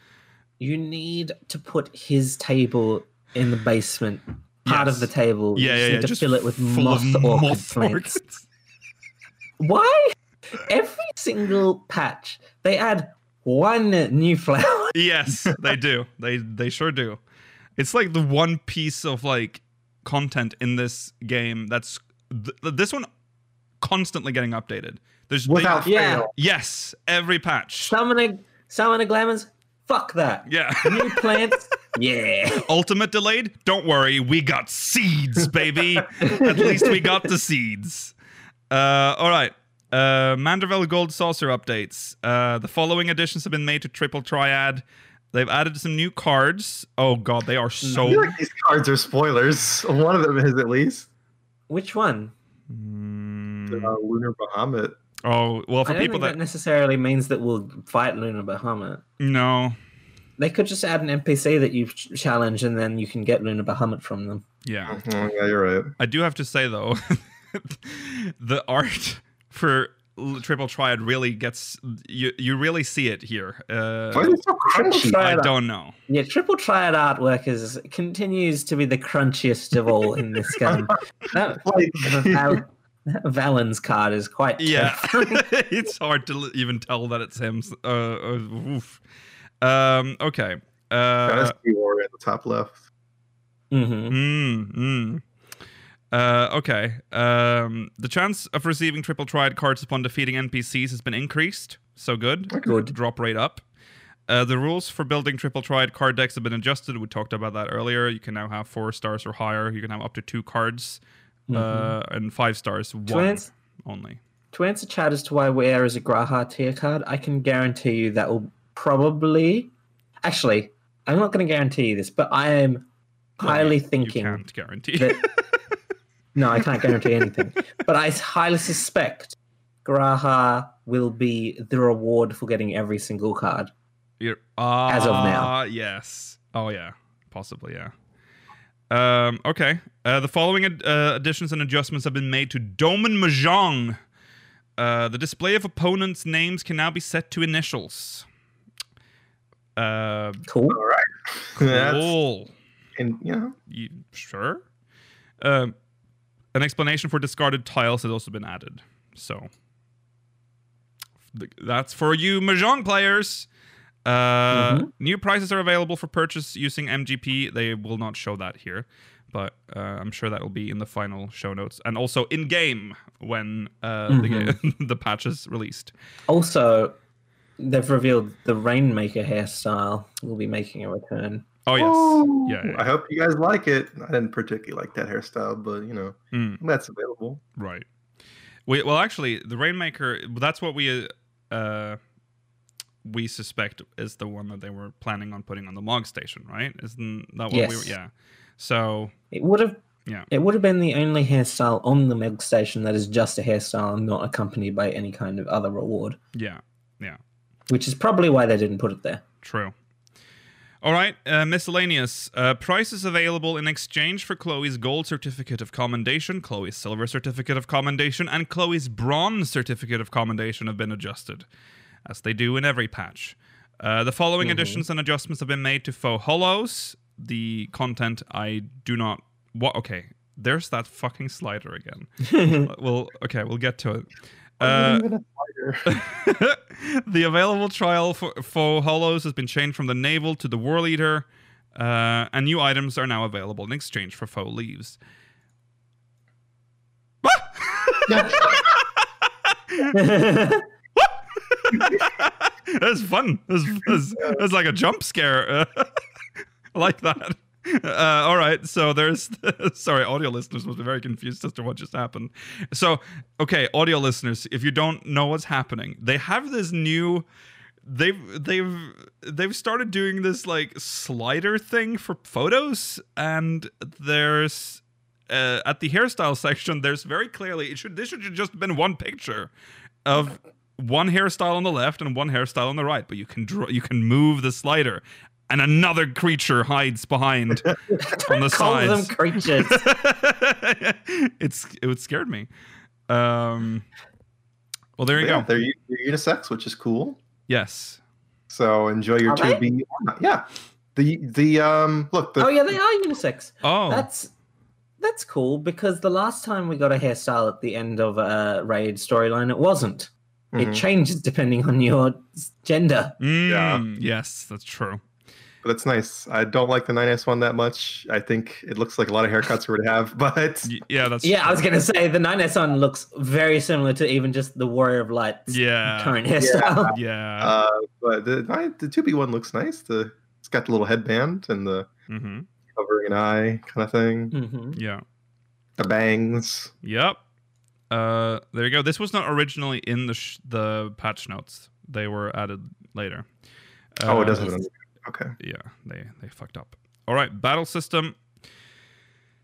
You need to put his table in the basement. Part Yes. of the table. Yeah, You yeah, just yeah. need to Just fill it with full moth of orchid moth plants. orchids. Why? Every single patch, they add one new flower. *laughs* Yes, they do. They they sure do. It's like the one piece of like content in this game that's th- this one constantly getting updated. There's they- without Yeah. fail. yes, every patch. Summoning, summoning glamours. Fuck that. Yeah. *laughs* New plants. Yeah. Ultimate delayed? Don't worry, we got seeds, baby. At least we got the seeds. Uh, all right. Uh, Manderville Gold Saucer updates. Uh, the following additions have been made to Triple Triad. They've added some new cards. Oh god, they are I so. feel like these cards are spoilers. One of them is at least Which one? Mm, uh, Lunar Bahamut. Oh well, I for don't people think that that necessarily means that we'll fight Luna Bahamut. no, They could just add an NPC that you challenge, and then you can get Luna Bahamut from them. yeah, Oh, yeah, you're right. I do have to say though, *laughs* the art for Triple Triad really gets you. You really see it here. Uh, Why are they so crunchy? I don't know. Yeah, Triple Triad artwork is continues to be the crunchiest of all in this *laughs* game. that, Like, *laughs* that *laughs* Valen's card is quite Yeah, *laughs* it's hard to even tell that it's him. Uh, uh, oof. Um. Okay. Uh. that's the at the top left. Mhm. Mm, mm. Uh, okay. Um, the chance of receiving triple triad cards upon defeating NPCs has been increased. So good. Good. Drop rate up. Uh, the rules for building triple triad card decks have been adjusted. We talked about that earlier. You can now have four stars or higher. You can have up to two cards, uh, and five stars, one To only. To answer chat as to why Where is a G'raha Tia card, I can guarantee you that will probably. Actually, I'm not going to guarantee you this, but I am highly You thinking. can't guarantee. that- *laughs* No, I can't guarantee anything. But I highly suspect Graha will be the reward for getting every single card. You're, As of now. Yes. Oh yeah. Possibly. Yeah. Um. Okay. Uh, the following ad- uh, additions and adjustments have been made to Doman Mahjong. Uh, the display of opponents' names can now be set to initials. Uh, Cool. All right. Cool. and you know, You, sure. Um, an explanation for discarded tiles has also been added. So that's for you Mahjong players. Uh, Mhm. New prices are available for purchase using MGP. They will not show that here, but uh, I'm sure that will be in the final show notes and also in game when uh, the, ga- *laughs* the patch is released. Also, they've revealed the Rainmaker hairstyle will be making a return. Oh yes, yeah, yeah, I hope you guys like it. I didn't particularly like that hairstyle, but you know, Mm. that's available. Right. We, well, actually, the Rainmaker. That's what we uh, we suspect is the one that they were planning on putting on the Mog Station, right? Isn't that what we were? Yeah. So It would have. Yeah. It would have been the only hairstyle on the Mog Station that is just a hairstyle, and not accompanied by any kind of other reward. Yeah. Yeah, Which is probably why they didn't put it there. true. All right, uh, miscellaneous. Uh, prices available in exchange for Khloe's gold certificate of commendation, Khloe's silver certificate of commendation, and Khloe's bronze certificate of commendation have been adjusted, as they do in every patch. Uh, the following Mhm. additions and adjustments have been made to Faux Hollows. The content I do not. What? Okay, there's that fucking slider again. *laughs* well, okay, we'll get to it. Uh, Even a fighter. *laughs* the available trial for, Faux Hollows has been changed from the navel to the Whorleater. Uh, and new items are now available in exchange for faux leaves. *laughs* *laughs* That's fun. That's, like a jump scare. *laughs* I like that. Uh, all right, so there's *laughs* sorry, audio listeners must be very confused as to what just happened. So, okay, audio listeners, if you don't know what's happening, they have this new they've they've they've started doing this like slider thing for photos and there's uh, at the hairstyle section there's very clearly it should this should have just been one picture of one hairstyle on the left and one hairstyle on the right but you can draw you can move the slider and another creature hides behind *laughs* on the Call them creatures. *laughs* it's it scared me um well there you yeah, go they're, they're unisex, which is cool. yes So enjoy your two B. Yeah. The the um look the oh yeah, they are unisex. oh That's that's cool because the last time we got a hairstyle at the end of a raid storyline, it wasn't. It Mhm. changes depending on your gender. Mm, yes that's true but it's nice. I don't like the 9S one that much. I think it looks like a lot of haircuts we would have, *laughs* but Y- yeah that's Yeah, I was gonna say the 9S one looks very similar to even just the Warrior of Light's yeah current hairstyle. *laughs* yeah uh, but the the two B one looks nice. The it's got the little headband and the hmm covering an eye kind of thing. hmm yeah The bangs. Yep. Uh, there you go. This was not originally in the sh- the patch notes. They were added later. oh, it Uh, doesn't. Okay. Yeah, they they fucked up. All right, battle system.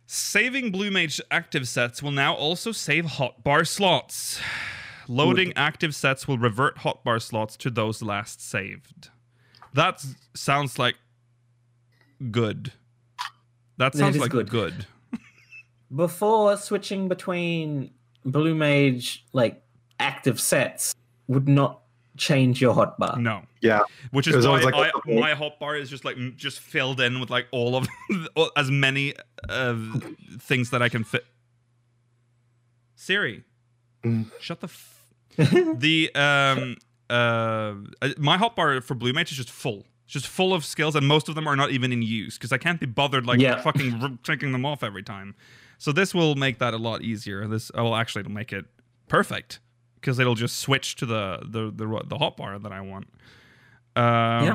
Saving Blue Mage active sets will now also save hotbar slots. *sighs* Loading active sets will revert hotbar slots to those last saved. That sounds like good. That That sounds is like good. good. *laughs* Before switching between Blue Mage like active sets would not change your hotbar. No. Yeah. Which is why always like, I, what the fuck? my hotbar is just like just filled in with like all of *laughs* as many uh, things that I can fit. Siri, Mm. shut the. F- *laughs* the um uh uh, my hotbar for Blue Mage is just full. It's just full of skills, and most of them are not even in use because I can't be bothered like Yeah. fucking r- *laughs* taking them off every time. So this will make that a lot easier. This oh, well, actually, it'll make it perfect because it'll just switch to the the the, the hotbar that I want. Um,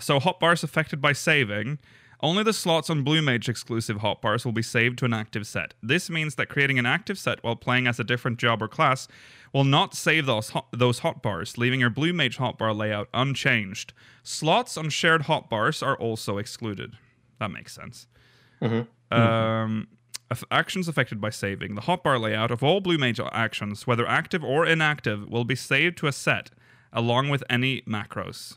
So hotbars affected by saving. Only the slots on Blue Mage exclusive hotbars will be saved to an active set. This means that creating an active set while playing as a different job or class will not save those hot, those hotbars, leaving your Blue Mage hotbar layout unchanged. Slots on shared hotbars are also excluded. That makes sense. Mhm. Um, aff- actions affected by saving. The hotbar layout of all Blue Mage actions, whether active or inactive, will be saved to a set along with any macros.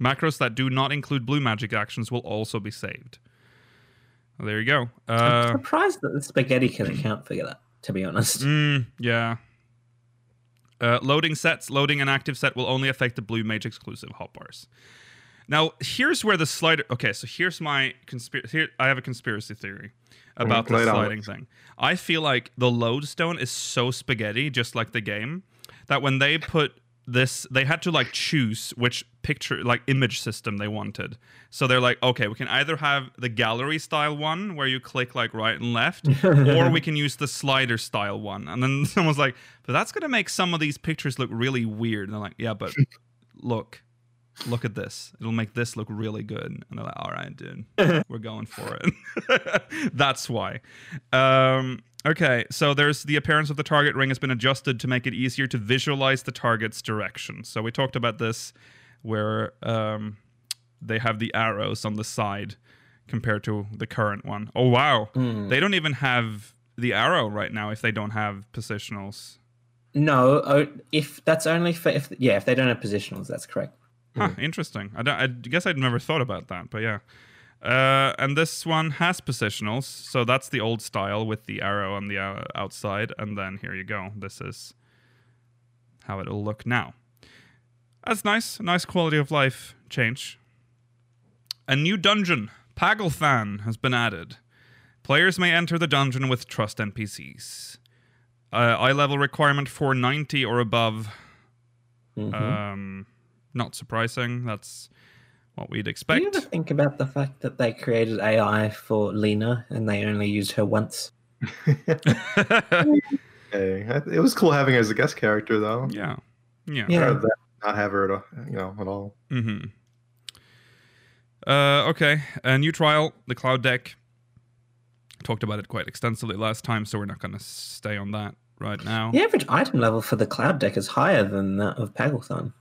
Macros that do not include blue magic actions will also be saved. Well, there you go. I'm Uh, surprised that the spaghetti can account for that, to be honest. mm, yeah. Uh, loading sets. Loading an active set will only affect the blue mage exclusive hotbars. Now, here's where the slider. Okay, so here's my conspiracy. Here, I have a conspiracy theory about the sliding thing. I feel like the lodestone is so spaghetti, just like the game, that when they put this, they had to like choose which picture, like image system they wanted. So they're like, okay, we can either have the gallery style one where you click like right and left, *laughs* or we can use the slider style one. And then *laughs* someone's like, but that's gonna make some of these pictures look really weird. And they're like, yeah, but *laughs* look, look at this. It'll make this look really good. And they're like, all right, dude, *laughs* we're going for it. *laughs* That's why. Um, okay, so there's the appearance of the target ring has been adjusted to make it easier to visualize the target's direction. So we talked about this where um, they have the arrows on the side compared to the current one. Oh, wow. Mm. They don't even have the arrow right now if they don't have positionals. No, oh, if that's only for if yeah, if they don't have positionals, that's correct. Huh, interesting. I, don't, I guess I'd never thought about that, but yeah. Uh, and this one has positionals, so that's the old style with the arrow on the uh, outside. And then here you go. This is how it'll look now. That's nice. Nice quality of life change. A new dungeon, Paglth'an, has been added. Players may enter the dungeon with trust NPCs. Uh, eye level requirement 490 or above Mhm. um, not surprising. That's what we'd Do you expect. ever think about the fact that they created AI for Lyna and they only used her once? *laughs* *laughs* Hey, it was cool having her as a guest character, though. yeah, yeah. Yeah. Not have her, at all, you know, at all. Mm-hmm. Uh, okay, a new trial, the cloud deck. Talked about it quite extensively last time, so we're not going to stay on that right now. The average item level for the cloud deck is higher than that of Paglth'an.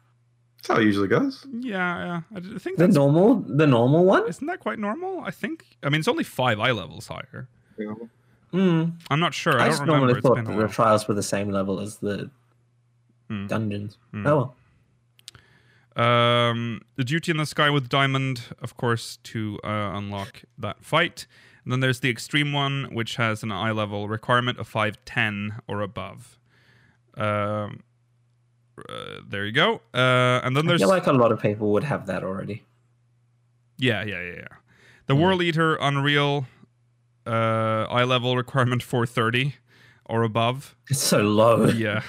That's how it usually goes. Yeah, yeah. I d- I think The normal, the normal one. isn't that quite normal. I think. I mean, it's only five eye levels higher. You know? Mm. I'm not sure. I, I, don't just normally It's thought that the trials were the same level as the Hmm. dungeons. Hmm. Oh well. Um, the duty in the sky with diamond, of course, to uh, unlock that fight. And then there's the extreme one, which has an eye level requirement of 510 or above. Um, uh, there you go. Uh, and then I there's feel like a lot of people would have that already. yeah, yeah, yeah, yeah. The Hmm. World Eater Unreal uh, eye level requirement *laughs* 430 or above. It's so low. *laughs* yeah.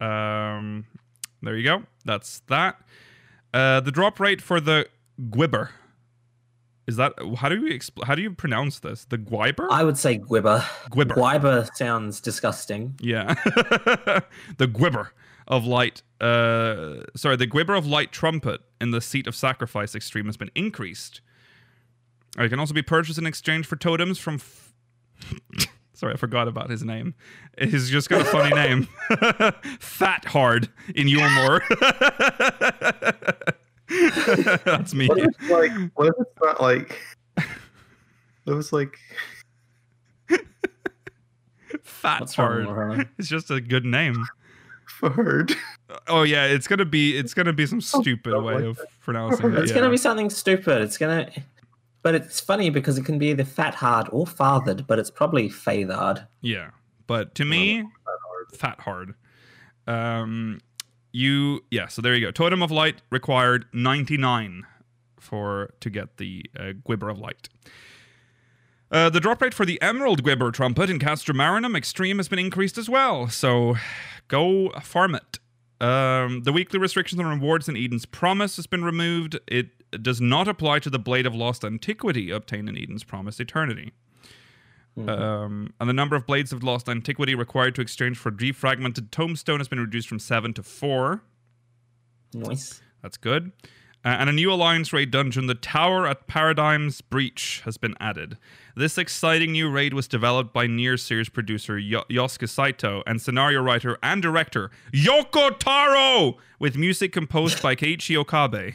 Um, there you go. That's that. Uh, the drop rate for the Gwibber. Is that how do you expl- how do you pronounce this? The Gwyber? I would say Gwibber. Gwibber. Gwyber sounds disgusting. yeah. *laughs* the Gwibber of light. Uh, sorry, the Gwibber of light trumpet in the seat of sacrifice extreme has been increased. Uh, It can also be purchased in exchange for totems from. F- *laughs* Sorry, I forgot about his name. He's just got a funny name. *laughs* Fat Hard in Yulmore. *laughs* That's me. What if it's like? What if it's not like? It was like. Fat What's wrong, Hard. It's just a good name. Fard. *laughs* Oh yeah, it's gonna be it's gonna be some stupid stuff way like of pronouncing *laughs* it. It's yeah. gonna be something stupid. It's gonna, but it's funny because it can be either fat hard or fathered, but it's probably fathered. Yeah, but to me, fat hard. Um, you yeah. So there you go. Totem of light required ninety nine for to get the uh, Gwibber of light. Uh, the drop rate for the Emerald Gwibber trumpet in Castrum Marinum Extreme has been increased as well, so go farm it. Um, the weekly restrictions on rewards in Eden's Promise has been removed. It does not apply to the Blade of Lost Antiquity obtained in Eden's Promise Eternity. Um, and the number of Blades of Lost Antiquity required to exchange for defragmented tomestone has been reduced from 7 to 4. Nice. That's good. Uh, and a new Alliance raid dungeon, the Tower at Paradigm's Breach, has been added. This exciting new raid was developed by NieR Series producer Yo- Yosuke Saito and scenario writer and director Yoko Taro, with music composed by Keiichi Okabe.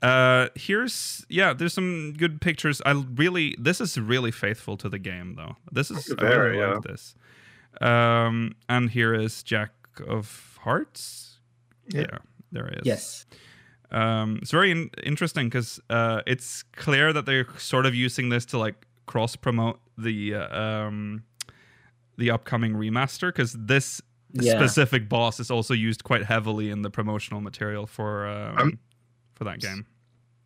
Uh, here's yeah, there's some good pictures. I really this is really faithful to the game though. This is I really Very, like this. Um, and here is Jack of Hearts. Yeah. yeah there is. Yes. Um, it's very in- interesting because uh, it's clear that they're sort of using this to like cross promote the uh, um, the upcoming remaster because this Yeah. specific boss is also used quite heavily in the promotional material for um, for that game.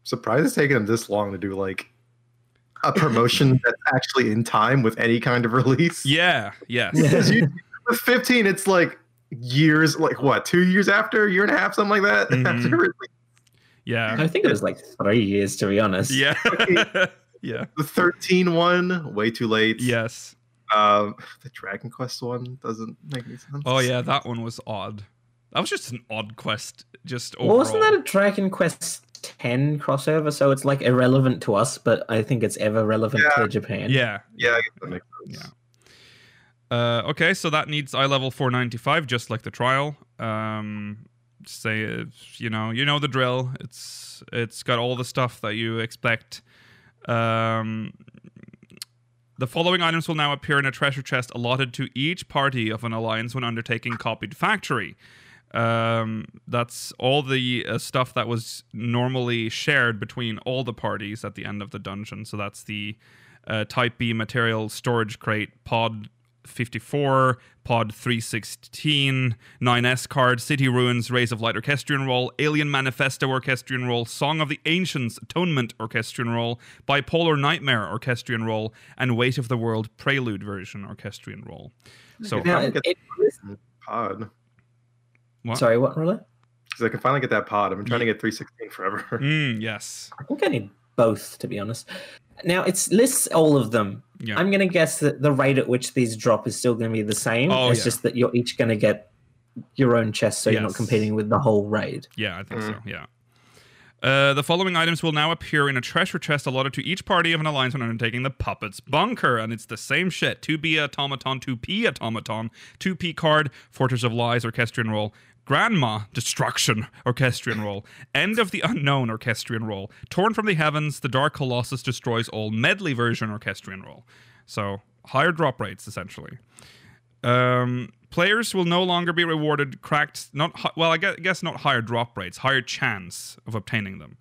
Surprised it's taken them this long to do like a promotion *laughs* that's actually in time with any kind of release. Yeah. Yes. Because you with 15, it's like years, like what, two years after, a year and a half, something like that. Mhm. After release. Yeah. I think it was like three years to be honest. Yeah. *laughs* yeah. The 13 one, way too late. Yes. Um, the Dragon Quest one doesn't make any sense. Oh yeah, that one was odd. That was just an odd quest. Just overall. Well, wasn't that a Dragon Quest Ten crossover? So it's like irrelevant to us, but I think it's ever relevant Yeah. to Japan. Yeah. Yeah, that makes sense. Yeah. Uh, okay, so that needs eye level 495, just like the trial. Um, say, uh, you know, you know the drill. It's it's got all the stuff that you expect. Um, the following items will now appear in a treasure chest allotted to each party of an alliance when undertaking copied factory. Um, that's all the uh, stuff that was normally shared between all the parties at the end of the dungeon. So that's the uh, Type B material storage crate, Pod 54, Pod 316, 9S card, City Ruins, Rays of Light Orchestrion Roll, Alien Manifesto Orchestrion Roll, Song of the Ancients Atonement Orchestrion Roll, Bipolar Nightmare Orchestrion Roll, and Weight of the World Prelude version Orchestrion Roll. So Now, I it, get- it- Pod. What? sorry, what, Roller? because I can finally get that pod. I've been trying to get 316 forever. Mm, yes. I think I need both, to be honest. Now it's lists all of them. Yeah. I'm gonna guess that the rate at which these drop is still gonna be the same. Oh, it's yeah. just that you're each gonna get your own chest, so you're not competing with the whole raid. Yeah, I think so. Mm. Yeah. Uh, the following items will now appear in a treasure chest allotted to each party of an alliance when undertaking the Puppets Bunker, and it's the same shit: 2B automaton, 2P automaton, 2P card, Fortress of Lies orchestrion roll, Grandma Destruction orchestrion roll, End of the Unknown orchestrion roll, Torn from the Heavens, the Dark Colossus destroys all medley version orchestrion roll. So higher drop rates essentially. Um, players will no longer be rewarded cracked, not well, I guess, not higher drop rates, higher chance of obtaining them.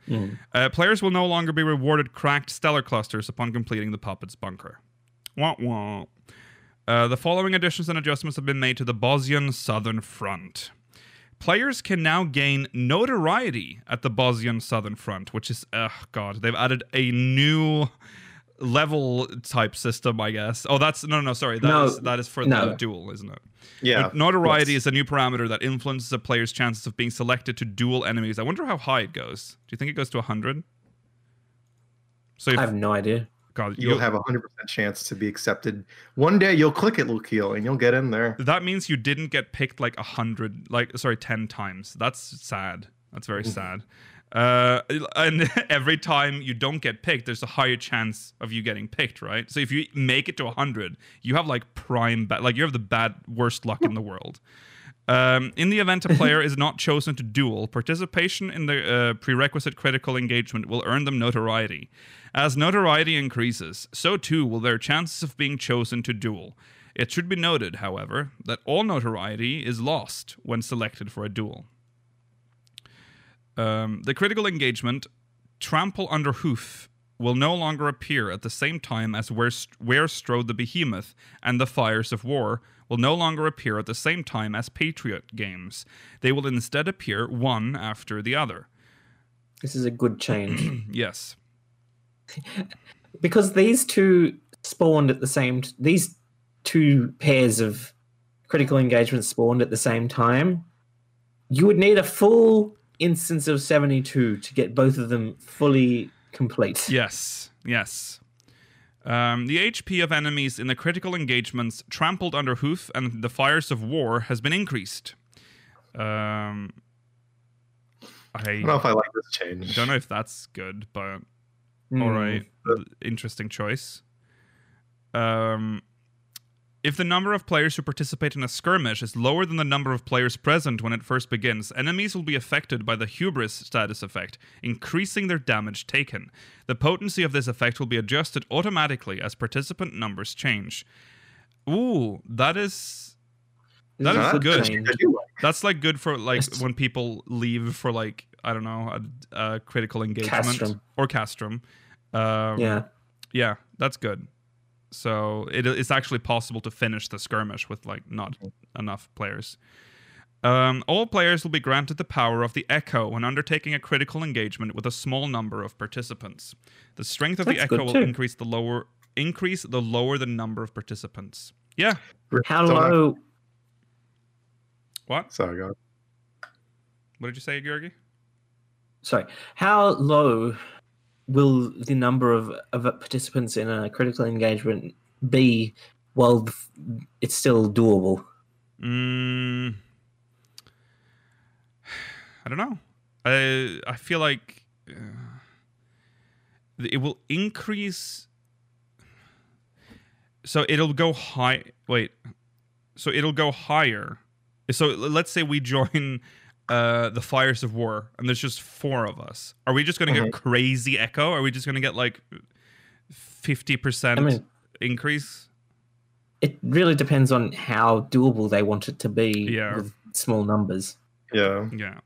Uh, players will no longer be rewarded cracked stellar clusters upon completing the puppet's bunker. Wah wah. Uh, the following additions and adjustments have been made to the Bozjan Southern Front. Players can now gain notoriety at the Bozjan Southern Front, which is, oh god, they've added a new level type system, I guess. Oh, that's no, no, sorry, that is No, that is for no. the duel, isn't it? Yeah. But notoriety Yes. is a new parameter that influences a player's chances of being selected to duel enemies. I wonder how high it goes. Do you think it goes to 100? So, if, I have no idea. God, You'll have a 100% chance to be accepted. One day you'll click it, Lukiel, and you'll get in there. that means you didn't get picked like a hundred, like sorry, ten times. That's sad. That's very mm. sad. Uh, *laughs* and every time you don't get picked, there's a higher chance of you getting picked, right? So if you make it to hundred, you have like prime, ba- like you have the bad, worst luck in the world. Um, in the event a *laughs* player is not chosen to duel, participation in the uh, prerequisite critical engagement will earn them notoriety. As notoriety increases, so too will their chances of being chosen to duel. It should be noted, however, that all notoriety is lost when selected for a duel. Um, the critical engagement, Trample Under Hoof, will no longer appear at the same time as Where, Where Strode the Behemoth and the Fires of War will no longer appear at the same time as Patriot games. They will instead appear one after the other. This is a good change *clears throat* Yes. *laughs* because these two spawned at the same. T- these two pairs of critical engagement spawned at the same time. You would need a full instance of seventy-two to get both of them fully complete. Yes, yes. Um, the HP of enemies in the critical engagements trampled under hoof and the fires of war has been increased. Um, I don't know if I like this change. don't know if that's good, but Hmm. all right, interesting choice. Um, if the number of players who participate in a skirmish is lower than the number of players present when it first begins, enemies will be affected by the hubris status effect, increasing their damage taken. The potency of this effect will be adjusted automatically as participant numbers change. Ooh, that is that is good. that's like good for like Yes. when people leave for like I don't know a, a critical engagement Castrum. or castrum. Um, Yeah. yeah, that's good. So it, it's actually possible to finish the skirmish with like not enough players. Um, all players will be granted the power of the Echo when undertaking a critical engagement with a small number of participants. The strength of the Echo will too. increase the lower increase the lower the number of participants. Yeah. How Don't low? What? Sorry, God. What did you say, Georgi? Sorry. How low will the number of, of participants in a critical engagement be while it's still doable? Mm, *sighs* I don't know. I I feel like uh, it will increase. So it'll go high. Wait. So it'll go higher. So let's say we join uh, the Fires of War, and there's just four of us. Are we just gonna get crazy echo? Are we just gonna get like fifty percent I mean- increase? It really depends on how doable they want it to be Yeah. with small numbers. Yeah. Yeah.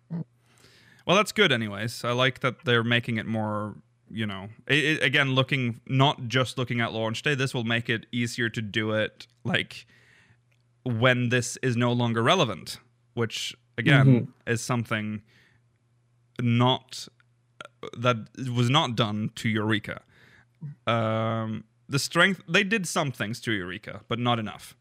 Well, that's good, anyways. I like that they're making it more. You know, it, it- again, looking not just looking at launch day. This will make it easier to do it like when this is no longer relevant, which again is something not that was not done to Eureka. Um, the strength they did some things to Eureka, but not enough.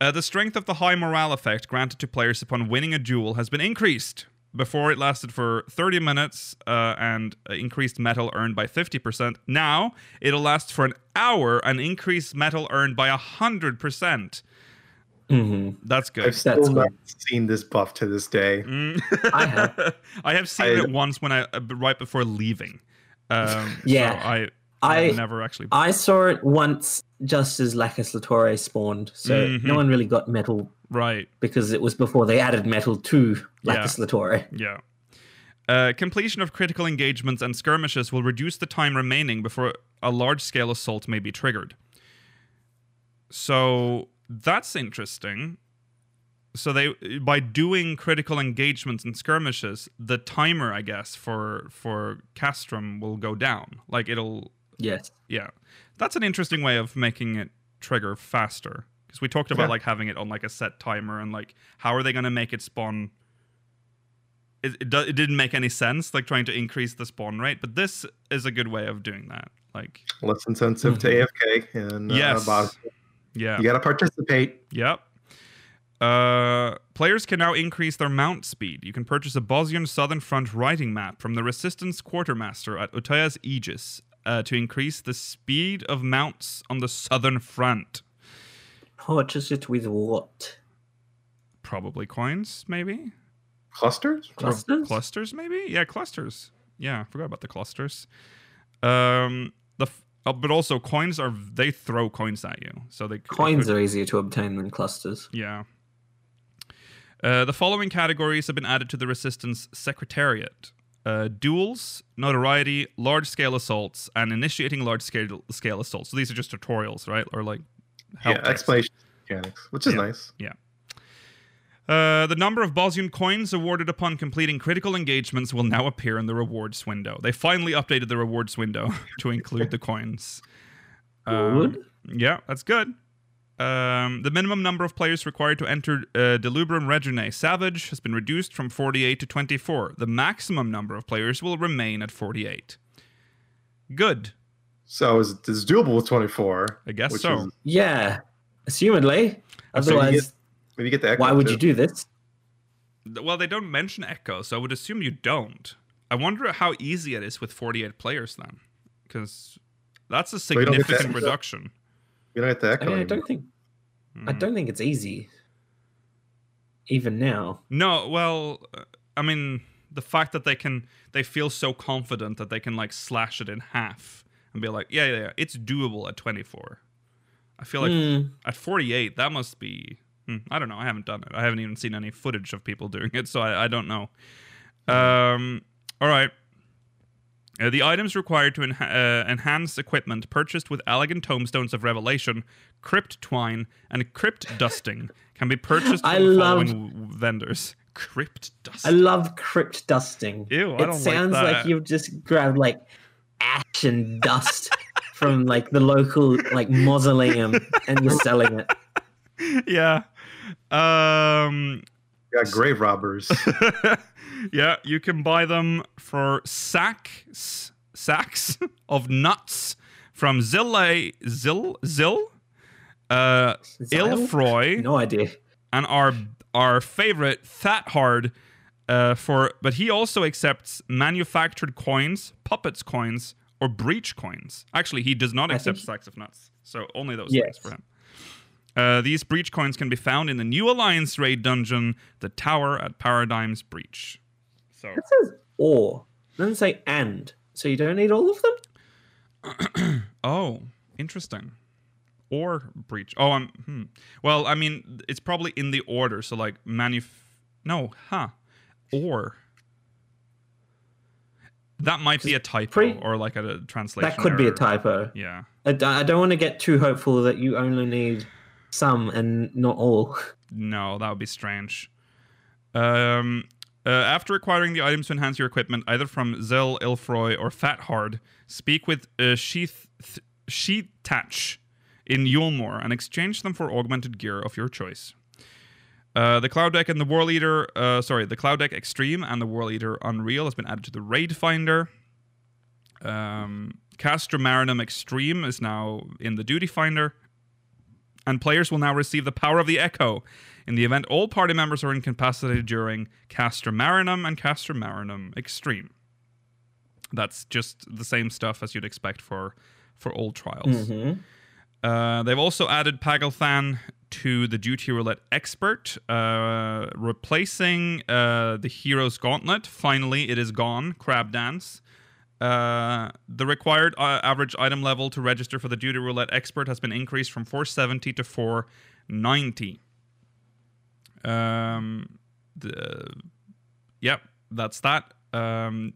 Uh, the strength of the high morale effect granted to players upon winning a duel has been increased. before it lasted for 30 minutes uh, and increased mettle earned by 50%. Now it'll last for an hour and increase mettle earned by 100%. Hmm That's good. I've still That's not seen this buff to this day. Mm. I *laughs* have. I have seen I- it once when I uh, right before leaving. Um, *laughs* Yeah. so I I never actually. I saw it once just as Lacus Litore spawned, so Mhm. no one really got mettle right. because it was before they added mettle to Lacus Litore. Yeah. Uh, completion of critical engagements and skirmishes will reduce the time remaining before a large scale assault may be triggered. So that's interesting. So they by doing critical engagements and skirmishes, the timer, I guess, for for Castrum will go down. Like it'll Yes. yeah. That's an interesting way of making it trigger faster. Because we talked about Yeah. like having it on like a set timer and like how are they going to make it spawn? It, it, do, it didn't make any sense, like trying to increase the spawn rate, but this is a good way of doing that. Like, Less insensitive to AFK and uh, yes. boss. Yeah. You gotta participate. Yep. Uh, players can now increase their mount speed. You can purchase a Bozjan Southern Front writing map from the Resistance Quartermaster at Utya's Aegis uh, to increase the speed of mounts on the Southern Front. Purchase it with what? Probably coins, maybe? Clusters? Clusters? Clusters, maybe? Yeah, clusters. Yeah, I forgot about the clusters. Um, the f- oh, but also coins are they throw coins at you, so they Coins are easier to obtain than clusters. Yeah. Uh, the following categories have been added to the Resistance Secretariat uh, duels, notoriety, large scale assaults, and initiating large scale, scale assaults. So these are just tutorials, right? Or like help Yeah, decks. explanation mechanics, which is nice. Yeah. nice. Uh, the number of Bozjan coins awarded upon completing critical engagements will now appear in the rewards window. They finally updated the rewards window *laughs* to include the coins. Um, Good. yeah, that's good. Um, the minimum number of players required to enter uh, Delubrum Reginae Savage has been reduced from 48 to 24. The maximum number of players will remain at 48. Good. So is it's doable with 24. I guess so. is- Yeah. Assumedly. So you Otherwise, maybe you get the echo why would too. you do this? Well, they don't mention Echo, so I would assume you don't. I wonder how easy it is with 48 players then. Because that's a you don't significant reduction. You don't get the I echo. mean, I don't think I Mm. don't think it's easy. Even now. No, well, uh, I mean, the fact that they can, they feel so confident that they can like slash it in half and be like, yeah, yeah, yeah it's doable at 24. I feel like Hmm. at 48, that must be, hmm, I don't know. I haven't done it. I haven't even seen any footage of people doing it, so I, I don't know. Um, all right. Uh, the items required to enha- uh, enhance equipment purchased with elegant Tomestones of revelation, crypt twine, and crypt *laughs* dusting can be purchased from I the following vendors. Crypt Dusting. I love crypt dusting. Ew, I it don't like sounds like, that. you've just grabbed like ash and dust from like the local like mausoleum and you're selling it. *laughs* yeah. Um, You got grave robbers. *laughs* yeah, you can buy them for sacks sacks of nuts from Zille Zil Zil uh Xyle? Ilfroy No idea. and our our favorite That Hard uh, for but he also accepts manufactured coins, puppets coins, or breach coins. Actually, he does not I accept sacks of nuts. So only those Yes. things for him. Uh, these breach coins can be found in the new Alliance raid dungeon, the Tower at Paradigm's Breach. So It says or. It doesn't say and. So you don't need all of them? *clears throat* Oh, interesting. Or breach. Oh, I'm. Hmm. Well, I mean, it's probably in the order. So like manuf. No, huh? Or. That might be a typo pre- or like a, translation. That could be a typo. Yeah. I don't want to get too hopeful that you only need some and not all. No, that would be strange. Um, uh, after acquiring the items to enhance your equipment, either from Zell, Ilfroy, or Fat Hard, speak with uh, Sheath Sheetach in Eulmore and exchange them for augmented gear of your choice. Uh, the Cloud Deck and the Whorleater, uh, sorry, the Cloud Deck Extreme and the Whorleater Unreal has been added to the Raid Finder. Um, Castrum Marinum Extreme is now in the Duty Finder. And players will now receive the power of the Echo. In the event all party members are incapacitated during Castrum Marinum and Castrum Marinum Extreme. That's just the same stuff as you'd expect for for old trials. Mhm. Uh, they've also added Paglth'an to the Duty Roulette Expert, uh, replacing uh, the Hero's Gauntlet. Finally, it is gone. Crab Dance. Uh, the required uh, average item level to register for the Duty Roulette Expert has been increased from 470 to 490. Um, the, yep, that's that. Um,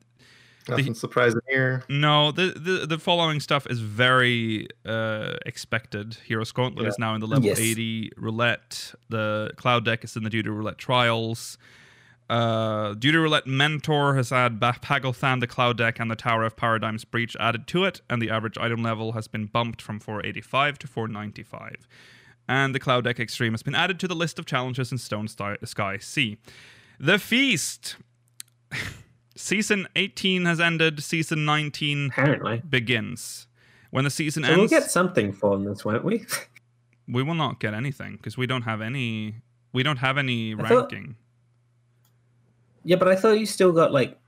Nothing surprising here. no, the, the the following stuff is very uh, expected. Hero's Gauntlet is now in the level Yes. 80 roulette. The Cloud deck is in the Duty Roulette Trials. Uh, Duty Roulette Mentor has Paglth'an, the Cloud deck, and the Tower of Paradigm's Breach added to it, and the average item level has been bumped from 485 to 495. And the Cloud deck Extreme has been added to the list of challenges in Stone Sky C. The Feast. *laughs* Season 18 has ended. Season 19 Apparently. begins. When the season So we'll ends, get something from this, won't we? *laughs* we will not get anything because we don't have any. We don't have any I thought- ranking. Yeah, but I thought you still got like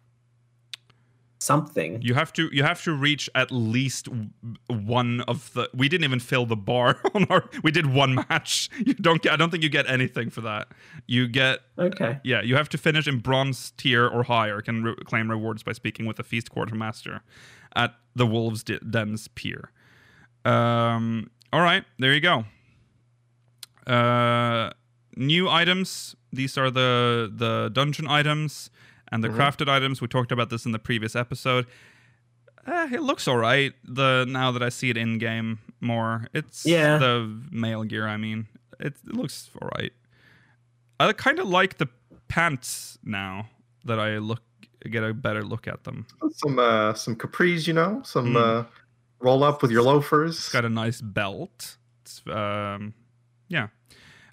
something. You have to. You have to reach at least one of the. We didn't even fill the bar *laughs* on our. We did one match. You don't get. I don't think you get anything for that. You get. Okay. Yeah, you have to finish in bronze tier or higher. Can re- claim rewards by speaking with the feast quartermaster at the Wolves Den's pier. Um. All right, there you go. Uh, new items. These are the the dungeon items and the crafted items. We talked about this in the previous episode. Eh, it looks all right. The now that I see it in game more, it's Yeah. the male gear. I mean, it, it looks all right. I kind of like the pants now that I look get a better look at them. Some uh, some capris, you know, some Mm. uh, roll up with your loafers. It's got a nice belt. It's, um, yeah.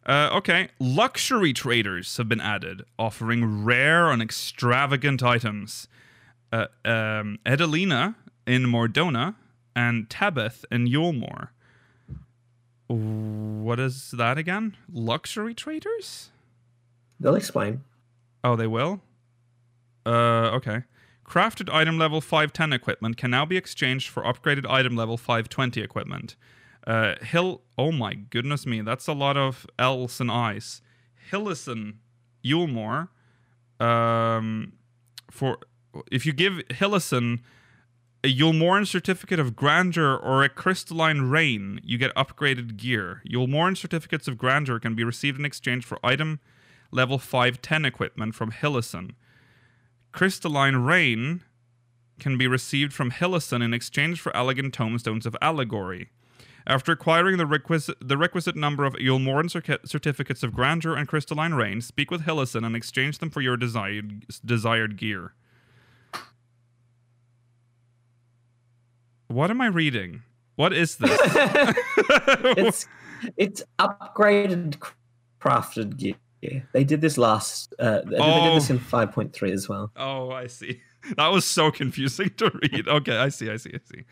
Uh, okay, luxury traders have been added, offering rare and extravagant items. Uh, um, Edalina in Mor Dhona and Tabith in Eulmore. What is that again? Luxury traders? They'll explain. Oh, they will? Uh, okay. Crafted item level 510 equipment can now be exchanged for upgraded item level 520 equipment. Uh, Hill. Oh my goodness me, that's a lot of L's and I's. Hillison Eulmore. Um, for if you give Hillison a Eulmoran certificate of grandeur or a crystalline rain, you get upgraded gear. Eulmoran certificates of grandeur can be received in exchange for item level 510 equipment from Hillison. Crystalline Rain can be received from Hillison in exchange for elegant tomestones of allegory. After acquiring the requisite, the requisite number of Eulmoran certi- certificates of grandeur and crystalline rain, speak with Hillison and exchange them for your desired desired gear. What am I reading? What is this? *laughs* *laughs* it's it's upgraded crafted gear. They did this last. Uh, they Oh. did this in five point three as well. Oh, I see. That was so confusing to read. *laughs* Okay, I see, I see, I see.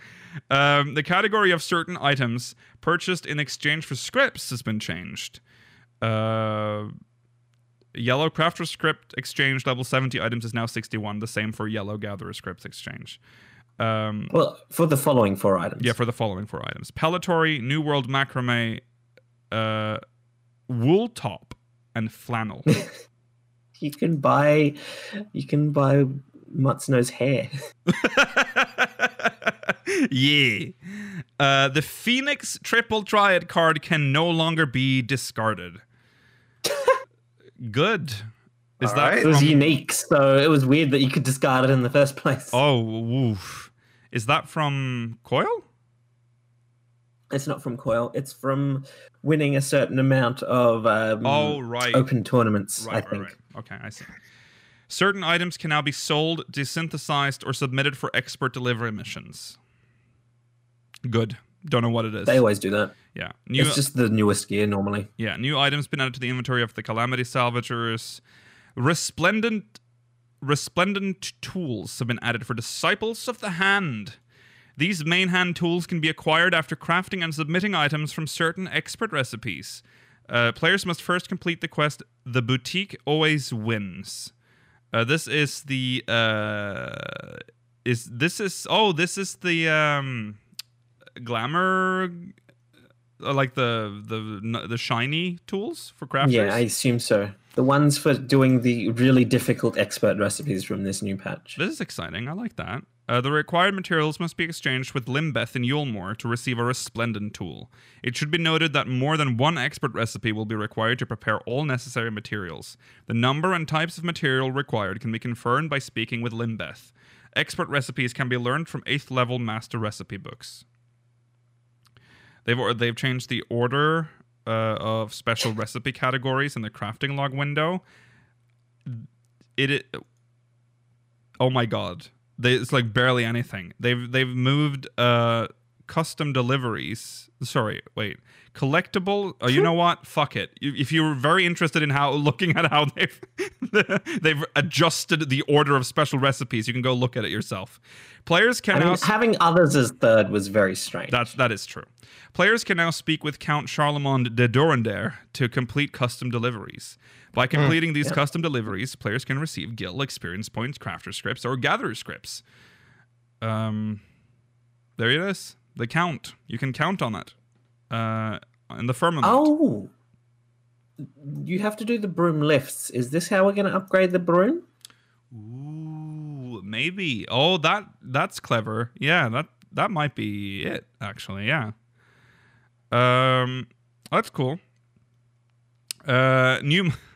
Um, the category of certain items purchased in exchange for scripts has been changed. Uh, yellow crafter script exchange level 70 items is now 61, the same for yellow gatherer scripts exchange. Um, Well, for the following four items. yeah, for the following four items Pellitory, New World Macrame, uh, Wool Top, and Flannel. *laughs* you can buy, you can buy Matsuno's hair. *laughs* yeah. Uh, the Phoenix Triple Triad card can no longer be discarded. Good. Is All that right. It was unique, so it was weird that you could discard it in the first place. oh, woof. Is that from Coil? It's not from Coil. It's from winning a certain amount of um, Oh, right. open tournaments. Right, I right, think. right. Okay, I see. Certain items can now be sold, desynthesized, or submitted for expert delivery missions. Good. Don't know what it is. They always do that. yeah. New, it's just the newest gear normally. Yeah, new items been added to the inventory of the Calamity Salvagers. Resplendent resplendent tools have been added for Disciples of the Hand. These main hand tools can be acquired after crafting and submitting items from certain expert recipes. Uh, players must first complete the quest The Boutique Always Wins. Uh, this is the uh, is this is oh this is the um glamour uh, like the the the shiny tools for crafters. Yeah, I assume so. The ones for doing the really difficult expert recipes from this new patch. This is exciting. I like that. Uh, the required materials must be exchanged with Limbeth in Eulmore to receive a resplendent tool. It should be noted that more than one expert recipe will be required to prepare all necessary materials. The number and types of material required can be confirmed by speaking with Limbeth. Expert recipes can be learned from 8th level master recipe books. They've they've changed the order uh, of special recipe categories in the crafting log window. It, it oh my god, they, it's like barely anything. They've they've moved uh, custom deliveries. Sorry, wait, collectible. Oh, you know what? Fuck it. If you're very interested in how *laughs* looking at how they've *laughs* they've adjusted the order of special recipes, you can go look at it yourself. Players can I mean, now. having others as third was very strange. That's that is true. Players can now speak with Count Charlemend de Durendaire to complete custom deliveries. By completing these custom deliveries, players can receive guild experience points, crafter scripts, or gatherer scripts. Um, there it is. The count. You can count on it. Uh, in the firmament. oh, you have to do the broom lifts. Is this how we're going to upgrade the broom? Ooh, maybe. Oh, that that's clever. Yeah, that that might be it. Actually, yeah. Um, that's cool. Uh, new *laughs*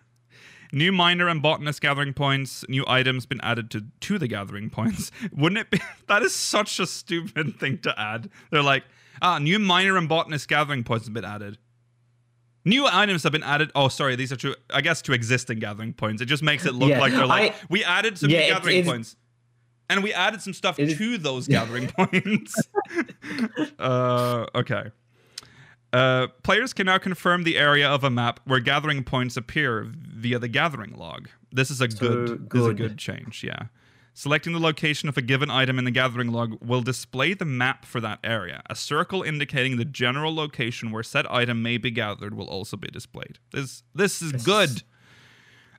new miner and botanist gathering points. New items been added to to the gathering points. *laughs* Wouldn't it be? *laughs* That is such a stupid *laughs* thing to add. They're like, ah, new miner and botanist gathering points have been added. New items have been added. Oh, sorry, these are to I guess to existing gathering points. It just makes it look Yeah, like they're like I- we added some Yeah, new gathering it's- points, and we added some stuff to those gathering points. uh, okay. Uh, players can now confirm the area of a map where gathering points appear via the gathering log. This is a So good, This is a good. good change. Yeah. Selecting the location of a given item in the gathering log will display the map for that area. A circle indicating the general location where said item may be gathered will also be displayed. This this is This good.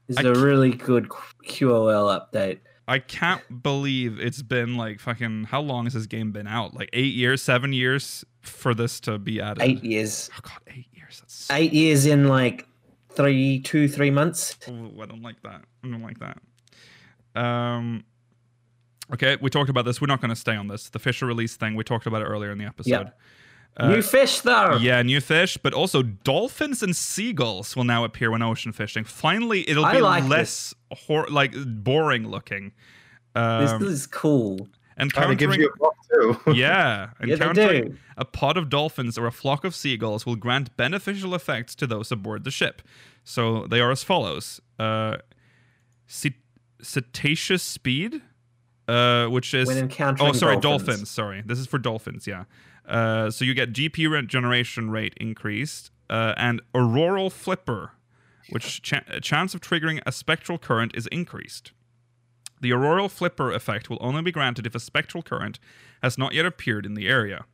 This is a c- really good QOL update. I can't believe it's been like fucking how long has this game been out? Like eight years, seven years for this to be added. Eight years. Oh god, eight years. That's so Eight years in like three, two, three months. Ooh, I don't like that. I don't like that. Um. Okay, we talked about this. We're not going to stay on this. The Fisher release thing. We talked about it earlier in the episode. Uh, New fish though. Yeah, new fish, but also dolphins and seagulls will now appear when ocean fishing. Finally, it'll I be like less hor- like boring looking. This Um, is cool. And kind of gives it gives encountering you a buff too. *laughs* yeah, Yeah, encountering do. a pod of dolphins or a flock of seagulls will grant beneficial effects to those aboard the ship. So they are as follows: uh, ce- cetaceous speed, uh, which is oh sorry dolphins. dolphins. Sorry, this is for dolphins. Yeah. Uh, so you get GP regeneration rate increased uh, and auroral flipper, which cha- chance of triggering a spectral current is increased. The auroral flipper effect will only be granted if a spectral current has not yet appeared in the area.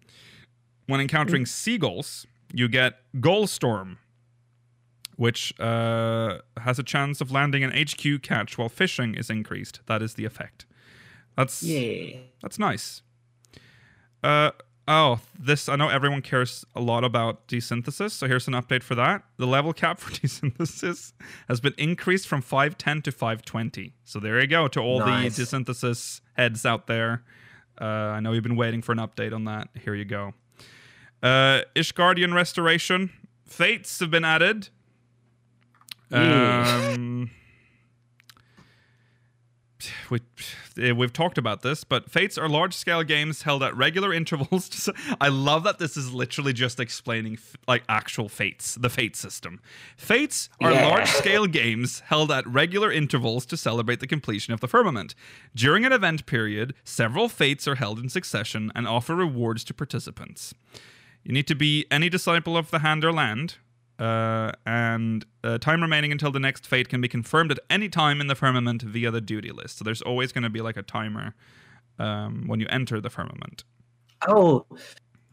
When encountering seagulls, you get Goalstorm, which uh, has a chance of landing an HQ catch while fishing is increased. That is the effect. That's Yeah. that's nice. Uh oh, this I know everyone cares a lot about desynthesis, so here's an update for that. The level cap *laughs* for desynthesis has been increased from 510 to 520. So there you go to all Nice. the desynthesis heads out there. Uh, I know you've been waiting for an update on that. Here you go. Uh, Ishgardian restoration. Fates have been added. Um, *laughs* we, eh, we've talked about this, but fates are large scale games held at regular *laughs* intervals. *laughs* to I love that this is literally just explaining f- like actual fates, the fate system. Fates are Yeah. large scale *laughs* games held at regular intervals to celebrate the completion of the firmament. During an event period, several fates are held in succession and offer rewards to participants. You need to be any disciple of the hand or land, uh, and uh, time remaining until the next fate can be confirmed at any time in the firmament via the duty list. So there's always going to be like a timer um, when you enter the firmament. Oh,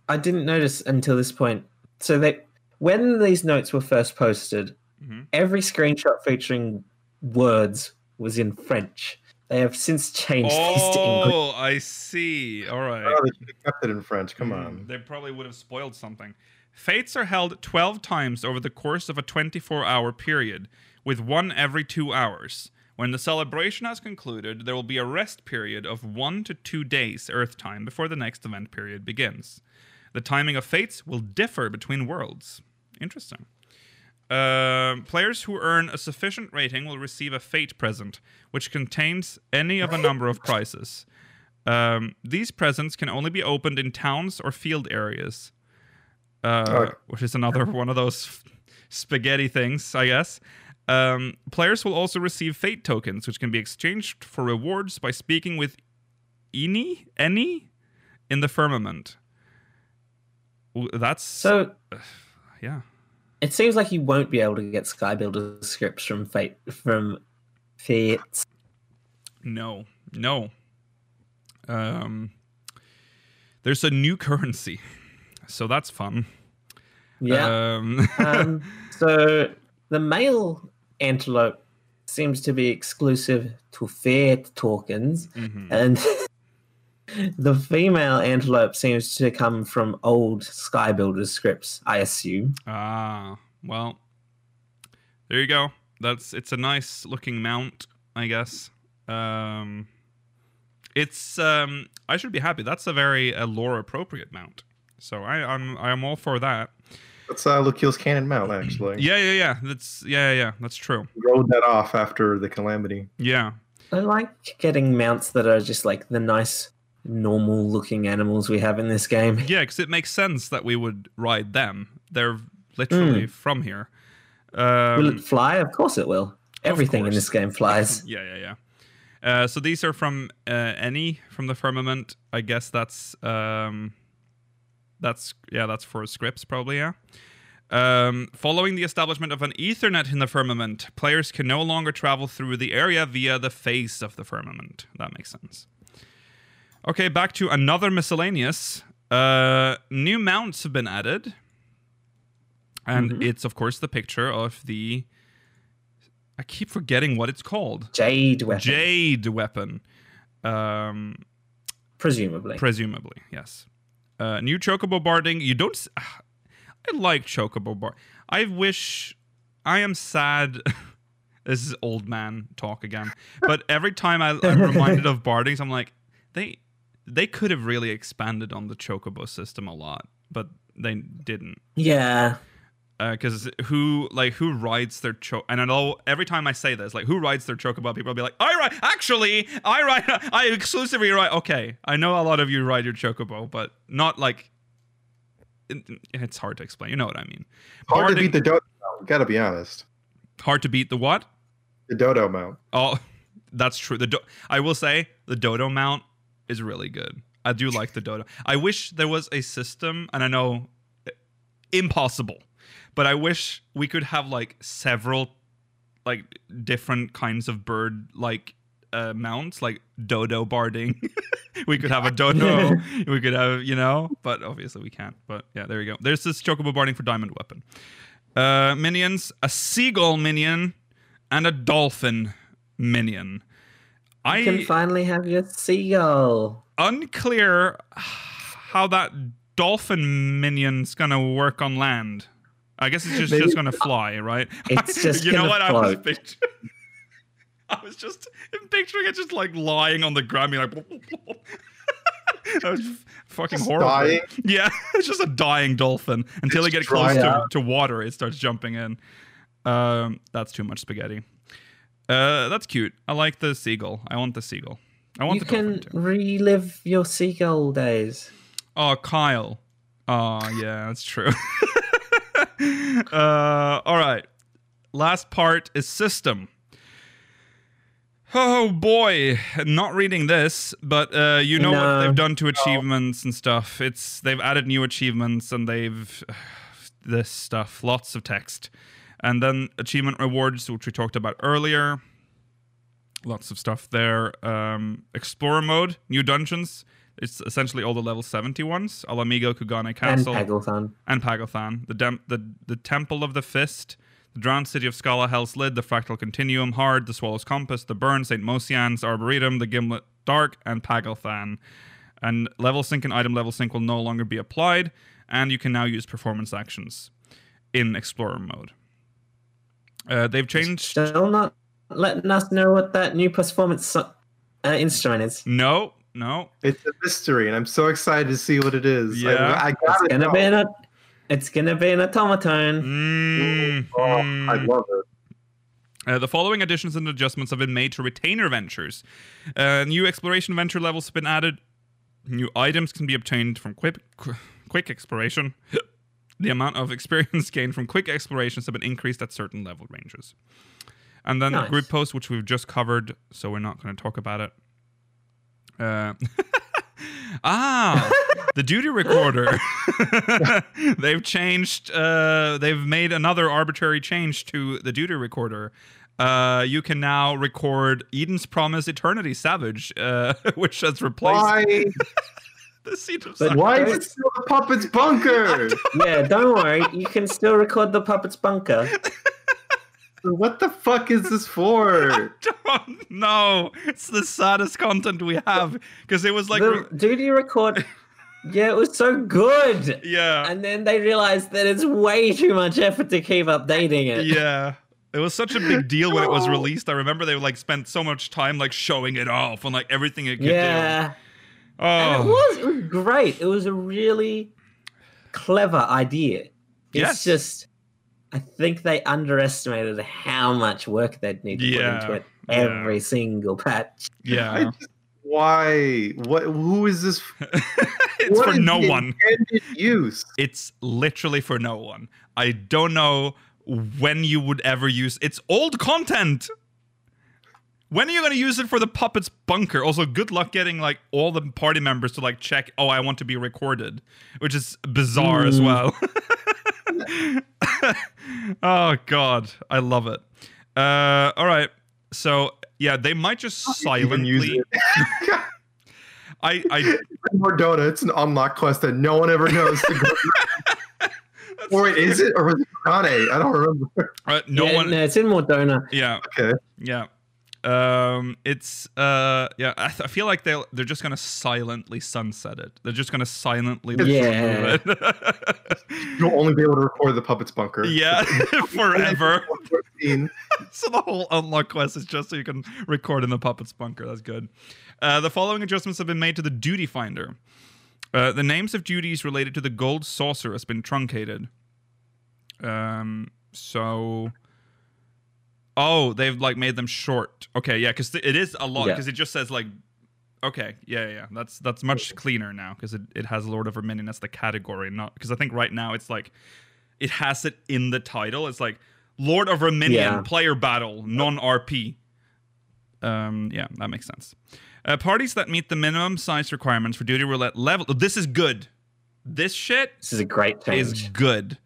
I didn't notice until this point. So they, when these notes were first posted, Mhm. every screenshot featuring words was in French. They have since changed these to English. Oh, I see. All right. Oh, they should have kept it in French. Come Mm, on. They probably would have spoiled something. Fates are held 12 times over the course of a 24 hour period, with one every two hours. When the celebration has concluded, there will be a rest period of one to two days Earth time before the next event period begins. The timing of Fates will differ between worlds. Interesting. Um, players who earn a sufficient rating will receive a Fate present, which contains any of a number of prizes. Um, these presents can only be opened in towns or field areas, uh, which is another *laughs* one of those spaghetti things, I guess. Um, players will also receive fate tokens, which can be exchanged for rewards by speaking with Ini, Any, in the firmament. That's So *sighs* yeah. it seems like you won't be able to get Skybuilder scripts from Fate from Fates. No, no. Um, there's a new *laughs* currency, so that's fun. Yeah. Um, um, *laughs* so the male antelope seems to be exclusive to Fate tokens, mhm. and *laughs* the female antelope seems to come from old Skybuilder scripts, I assume. Ah, well, there you go. That's it's a nice looking mount, I guess. Um, it's um, I should be happy. That's a very uh, lore appropriate mount. So I, I'm I'm all for that. That's uh, Lukeel's cannon mount, actually. Yeah, yeah, yeah. That's yeah, yeah, yeah. That's true. Rode that off after the calamity. Yeah, I like getting mounts that are just like the nice, normal looking animals we have in this game. yeah, because it makes sense that we would ride them. They're literally from here. Um, will it fly? Of course it will. Everything in this game flies. *laughs* Yeah, yeah, yeah. Uh, so these are from uh, any from the firmament. I guess that's um, that's yeah, that's for scripts probably. Yeah. Um, following the establishment of an Aethernet in the firmament, players can no longer travel through the area via the face of the firmament. That makes sense. Okay, back to another miscellaneous. Uh, new mounts have been added, and it's of course the picture of the. I keep forgetting what it's called. Jade weapon, Jade weapon. Um, presumably. presumably, yes. Uh, new chocobo barding. You don't. *sighs* I like chocobo bard. I wish. I am sad. *laughs* this is old man talk again. But every time I, I'm reminded of bardings, I'm like, they they could have really expanded on the chocobo system a lot, but they didn't yeah. Because who like who rides their cho and I know every time I say this like who rides their chocobo people will be like I ride actually I ride *laughs* I exclusively ride okay I know a lot of you ride your chocobo but not like it- it's hard to explain you know what I mean Hard to beat the dodo mount. Gotta be honest. hard to beat the what The dodo mount. oh *laughs* that's true the do- I will say the dodo mount is really good I do like the dodo I wish there was a system and I know eh, impossible but I wish we could have like several like different kinds of bird like uh, mounts like dodo barding. *laughs* We could have a dodo. *laughs* We could have you know but obviously we can't. But yeah there you go. There's this chocobo barding for diamond weapon. Uh minions a seagull minion and a dolphin minion. I can finally have your seagull. unclear how that dolphin minion's gonna work on land. I guess it's just, Maybe- just gonna fly, right? It's *laughs* just you know what I was picturing. *laughs* I was just picturing it just like lying on the ground, being like. *laughs* that was fucking Just horrible. dying? Yeah, it's just a dying dolphin until It's get close to, to water. It starts jumping in. Um, that's too much spaghetti. Uh, that's cute. I like the seagull. I want the seagull. I want You the can too. relive your seagull days. Oh, Kyle. Oh, yeah, that's true. *laughs* uh, all right. Last part is system. Oh boy, not reading this, but uh, you know what they've done to achievements and stuff. It's they've added new achievements and they've *sighs* this stuff, lots of text, and then achievement rewards, which we talked about earlier. Lots of stuff there. Um, explorer mode, new dungeons. It's essentially all the level 70 ones. Ala Mhigo, Kugane Castle, And Castle, and Pagathan, the, dem- the the Temple of the Fist, the Drowned City of Skalla, Hell's Lid, the Fractal Continuum, Hard, the Swallow's Compass, the Burn, St. Mocianne's, Arboretum, the Ghimlyt Dark, and Pagalthan. And level sync and item level sync will no longer be applied, and you can now use performance actions in Explorer mode. Uh, they've changed. Still not letting us know what that new performance uh, instrument is. No, no. It's a mystery, and I'm so excited to see what it is. Yeah. I, It's got gonna be an it's gonna be an automaton. Mm, Oh, I love it. Uh, the following additions and adjustments have been made to retainer ventures. Uh, new exploration venture levels have been added. New items can be obtained from quick, qu- quick exploration. *laughs* the amount of experience *laughs* gained from quick explorations have been increased at certain level ranges. And then the Nice. group post, which we've just covered, so we're not going to talk about it. Uh, *laughs* ah, the duty recorder. *laughs* they've changed. Uh, they've made another arbitrary change to the duty recorder. Uh, you can now record Eden's Promise Eternity Savage, uh, *laughs* which has replaced Why? the seat of But Why is it still the puppet's bunker? yeah, don't worry. You can still record the puppet's bunker. What the fuck is this for? *laughs* don't know. It's the saddest content we have because it was like, the duty record. Yeah, it was so good. yeah, And then they realized that it's way too much effort to keep updating it. yeah. It was such a big deal when it was *laughs* oh. released. I remember they like spent so much time like showing it off and like everything it could Yeah. do. And it Oh, was it was great. It was a really clever idea. It's Yes. just I think they underestimated how much work they'd need to Yeah, put into it yeah. every single patch. Yeah. just, why? What? Who is this? *laughs* it's what for is no the one. intended Use. It's literally for no one. I don't know when you would ever use it's old content. When are you going to use it for the puppets bunker? Also, good luck getting like all the party members to like check, "Oh, I want to be recorded," which is bizarre as Mm. well. *laughs* *laughs* oh god, I love it. Uh all right. So, yeah, they might just Even use silently. *laughs* I I More donuts, an unlock quest that no one ever knows to go. *laughs* or wait, is it or was it Kane? I don't remember. uh, no Yeah, one no, it's in Mor Dhona. yeah. Okay. Yeah. Um, it's uh, yeah. I, th- I feel like they they're just gonna silently sunset it. They're just gonna silently Yeah. it. *laughs* You'll only be able to record the puppet's bunker. yeah, *laughs* *laughs* forever. so the whole unlock quest is just so you can record in the puppet's bunker. That's good. Uh, the following adjustments have been made to the duty finder. Uh, the names of duties related to the gold saucer has been truncated. Um, so. Oh, they've like made them short. Okay, yeah, because it is a lot. Yeah. Because it just says like, okay, yeah, yeah, that's that's much cleaner now because it, it has Lord of Verminion as the category, not because I think right now it's like, it has it in the title. It's like Lord of Verminion Yeah. player battle non RP. Um, yeah, that makes sense. Uh, parties that meet the minimum size requirements for duty roulette level. This is good. This shit This is a great change. is good.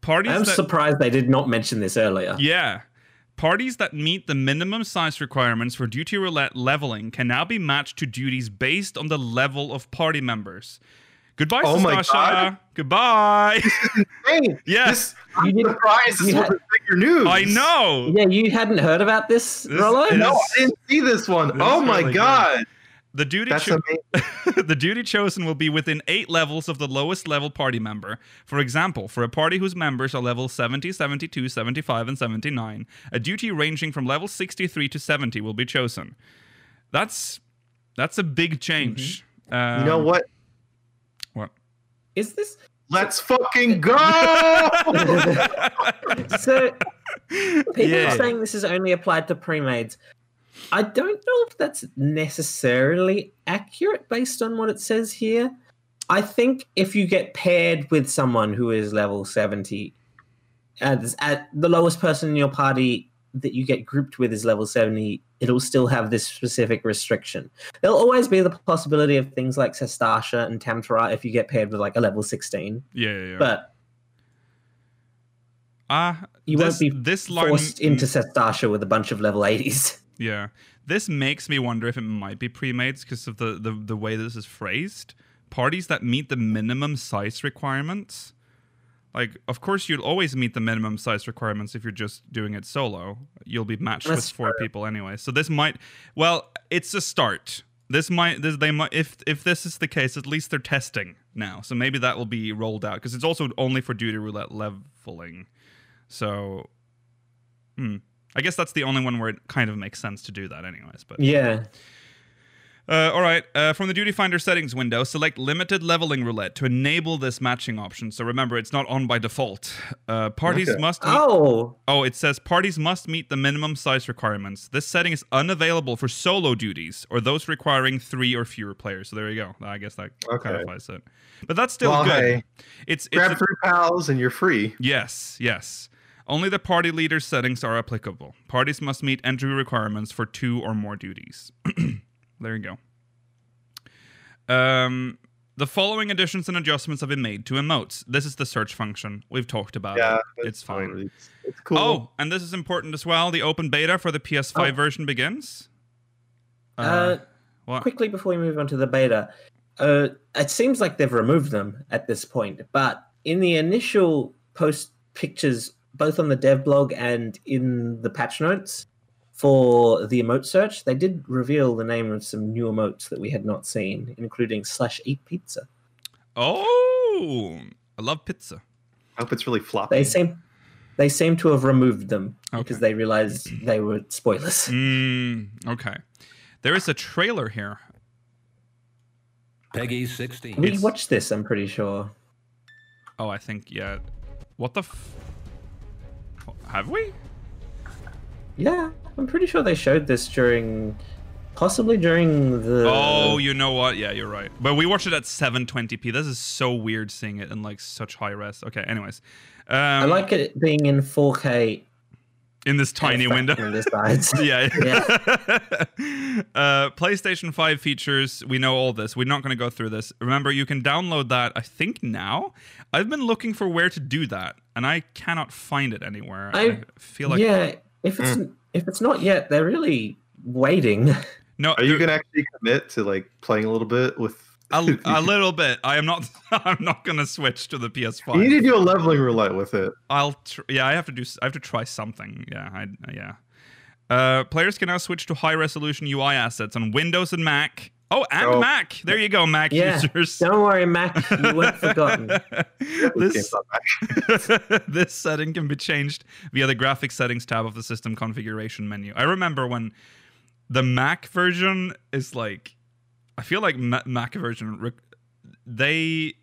Parties I'm that surprised they did not mention this earlier. yeah. Parties that meet the minimum size requirements for duty roulette leveling can now be matched to duties based on the level of party members. Goodbye, Oh my God. Goodbye. Hey, Yeah. this, *laughs* You I'm did- surprised this you wasn't bigger news. I know. Yeah, you hadn't heard about this, This Rollo? No, I didn't see this one. This oh is my really good. God. The duty That's cho- amazing. *laughs* the duty chosen will be within eight levels of the lowest level party member. For example, for a party whose members are level 70, 72, 75, and 79, a duty ranging from level 63 to 70 will be chosen. That's that's a big change. Mm-hmm. You know Um, what? What? Is this Let's fucking *laughs* go! so? *laughs* People Yeah. are saying this is only applied to pre-mades. I don't know if that's necessarily accurate based on what it says here. I think if you get paired with someone who is level 70, as at the lowest person in your party that you get grouped with is level 70, it'll still have this specific restriction. There'll always be the possibility of things like Sastasha and Tamtara if you get paired with like a level 16, yeah, yeah, yeah. but Ah, you this, won't be this line forced into Sastasha with a bunch of level 80s. *laughs* Yeah. This makes me wonder if it might be pre-made because of the, the the way this is phrased. Parties that meet the minimum size requirements. Like, of course, you'll always meet the minimum size requirements if you're just doing it solo. You'll be matched That's with four people anyway. So this might, well, it's a start. This might, this they might, if if this is the case, at least they're testing now. So maybe that will be rolled out because it's also only for duty roulette leveling. So, hmm. I guess that's the only one where it kind of makes sense to do that, anyways. But Yeah. uh, all right. Uh, from the Duty Finder settings window, select Limited Leveling Roulette to enable this matching option. So remember, it's not on by default. Uh, parties Okay. must. Meet- Oh, oh, it says parties must meet the minimum size requirements. This setting is unavailable for solo duties or those requiring three or fewer players. So there you go. I guess that Okay. clarifies it. But that's still well, good. hey, It's it's grab a- three pals and you're free. Yes, yes. Only the party leader settings are applicable. Parties must meet entry requirements for two or more duties. *clears throat* there you go. Um, the following additions and adjustments have been made to emotes. This is the search function. We've talked about Yeah, it. that's It's fine. It's, it's cool. Oh, and this is important as well. The open beta for the PS5 Oh. version begins. uh, what? quickly before we move on to the beta, uh, it seems like they've removed them at this point. But in the initial post pictures, both on the dev blog and in the patch notes for the emote search, they did reveal the name of some new emotes that we had not seen, including slash eat pizza. Oh, I love pizza. I hope it's really floppy. They seem they seem to have removed them because they realized they were spoilers. Mm, okay. There is a trailer here. PEGI 16. We It's- watched this, I'm pretty sure. Oh, I think yeah. What the? F- have we? Yeah, I'm pretty sure they showed this during, possibly during the. oh, you know what? Yeah, you're right. But we watched it at 720p. This is so weird seeing it in like such high res. Okay, anyways. Um, I like it being in 4K. In this tiny window. fraction of size. *laughs* yeah. *laughs* *laughs* uh, PlayStation 5 features. We know all this. We're not going to go through this. Remember, you can download that, I think now. I've been looking for where to do that, and I cannot find it anywhere. I, I- feel like. yeah, if it's if it's not yet, they're really waiting. No, Are you gonna actually commit to like playing a little bit with? A, *laughs* a little bit. I am not. *laughs* I'm not going to switch to the PS5. you need to do a leveling roulette with it. I'll tr- yeah, I have to do I have to try something. Yeah, I yeah. Uh, players can now switch to high resolution UI assets on Windows and Mac. Oh, and Oh. Mac. There you go, Mac Yeah, users. *laughs* Don't worry, Mac, you weren't forgotten. this Game's not back. this setting can be changed via the graphics settings tab of the system configuration menu. I remember when the Mac version is like I feel like Ma- Mac version they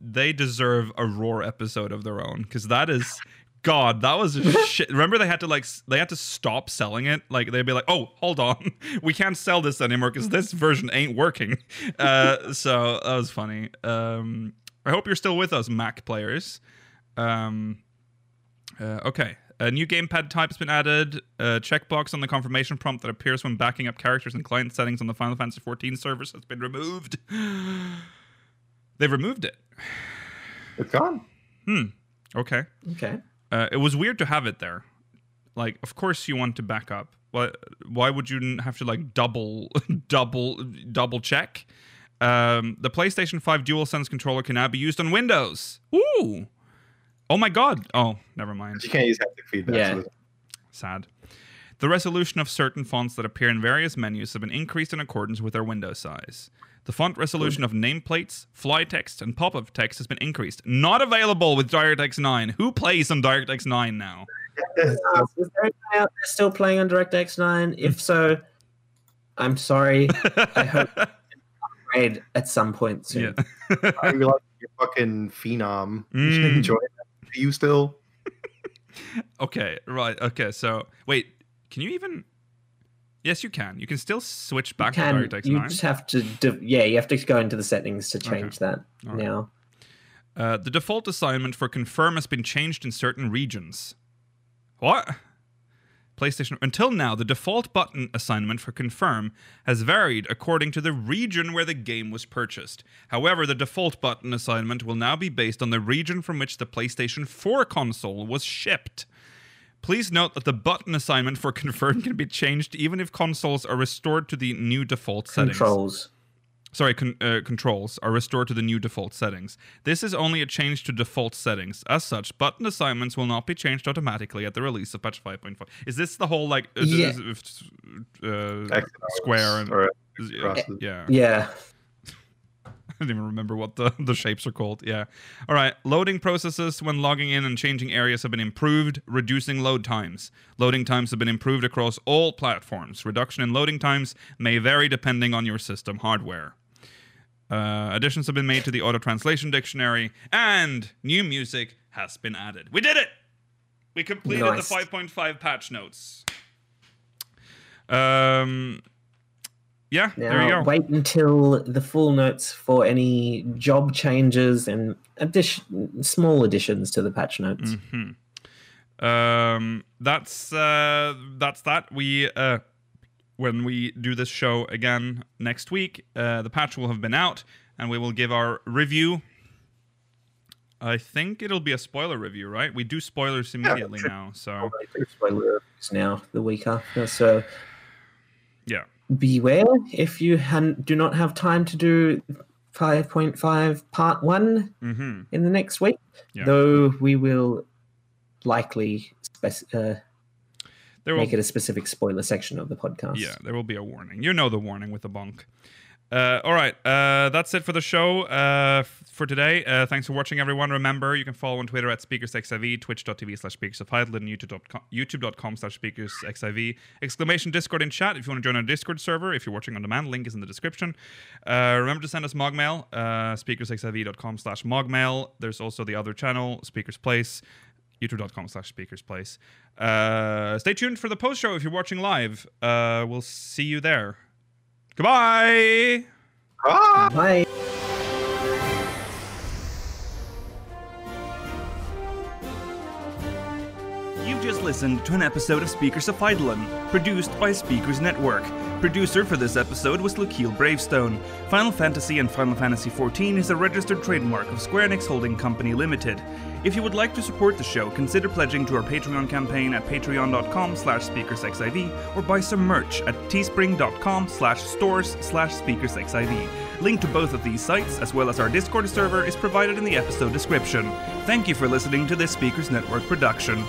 they deserve a roar episode of their own because that is god that was *laughs* shit remember they had to like they had to stop selling it? Like they'd be like oh hold on. *laughs* We can't sell this anymore because this version ain't working. *laughs* Uh so that was funny. Um i hope you're still with us mac players. Um uh, okay a new gamepad type has been added. A checkbox on the confirmation prompt that appears when backing up characters and client settings on the Final Fantasy XIV service has been removed. *sighs* They've removed it. It's gone. Hmm. Okay. Okay. Uh, it was weird to have it there. Like, of course you want to back up. Why? Why would you have to like double, *laughs* double, double check? Um, the PlayStation 5 DualSense controller can now be used on Windows. Ooh. Oh my God. Oh, never mind. You can't use haptic feedback. Yeah. so Sad. The resolution of certain fonts that appear in various menus have been increased in accordance with their window size. The font resolution of nameplates, fly text, and pop-up text has been increased. Not available with DirectX 9. Who plays on DirectX 9 now? Uh, *laughs* is there anyone out there still playing on DirectX 9? If so, I'm sorry. I hope *laughs* you upgrade at some point soon. Yeah. *laughs* I realize you're fucking phenom. You should Mm. enjoy that. Do you still? okay, right. Okay, so wait, can you even? Yes, you can. You can still switch back Can, to DirectX you 9. just have to, de- yeah, you have to go into the settings to change that All right. now. Uh, the default assignment for confirm has been changed in certain regions. What? PlayStation. Until now, the default button assignment for confirm has varied according to the region where the game was purchased. However, the default button assignment will now be based on the region from which the PlayStation 4 console was shipped. Please note that the button assignment for *laughs* confirm can be changed even if consoles are restored to the new default settings. Controls. Sorry, con- uh, controls are restored to the new default settings. This is only a change to default settings. As such, button assignments will not be changed automatically at the release of patch 5.5. Is this the whole like uh, Yeah. uh, X square and or yeah, yeah. Yeah. *laughs* I don't even remember what the, the shapes are called. Yeah. All right. Loading processes when logging in and changing areas have been improved, reducing load times. Loading times have been improved across all platforms. Reduction in loading times may vary depending on your system hardware. Uh, additions have been made to the auto translation dictionary, and new music has been added. We did it! We completed Nice. the 5.5 patch notes. Um, yeah, Now, there you go. wait until the full notes for any job changes and addition, small additions to the patch notes. hmm Um, that's uh, that's that. We uh, when we do this show again next week, uh, the patch will have been out, and we will give our review. I think it'll be a spoiler review, right? We do spoilers immediately sure. now, so Probably do spoiler now the week after. So yeah. beware if you han- do not have time to do 5.5 part one hmm in the next week, Yeah. though we will likely spec- uh, There will make it a specific spoiler section of the podcast. Yeah, there will be a warning. You know the warning with the bonk. Uh, all right, uh, that's it for the show uh, f- for today. Uh, thanks for watching, everyone. Remember, you can follow on Twitter at SpeakersXIV, twitch.tv slash Speakers of Hydaelyn, and YouTube.com, YouTube.com slash SpeakersXIV. Exclamation Discord in chat if you want to join our Discord server. If you're watching on demand, link is in the description. Uh, remember to send us mogmail, uh, speakersxiv.com slash mogmail. There's also the other channel, Speakers Place youtube.com slash speakers place uh stay tuned for the post show if you're watching live uh we'll see you there goodbye Ah! Bye. Listened to an episode of Speakers of Hydaelyn, produced by Speakers Network. Producer for this episode was Lukiel Bravestone. Final Fantasy and Final Fantasy XIV is a registered trademark of Square Enix Holding Company Limited. If you would like to support the show, consider pledging to our Patreon campaign at patreon.com slash speakersxiv or buy some merch at teespring.com slash stores slash speakersxiv. Link to both of these sites, as well as our Discord server, is provided in the episode description. Thank you for listening to this Speakers Network production.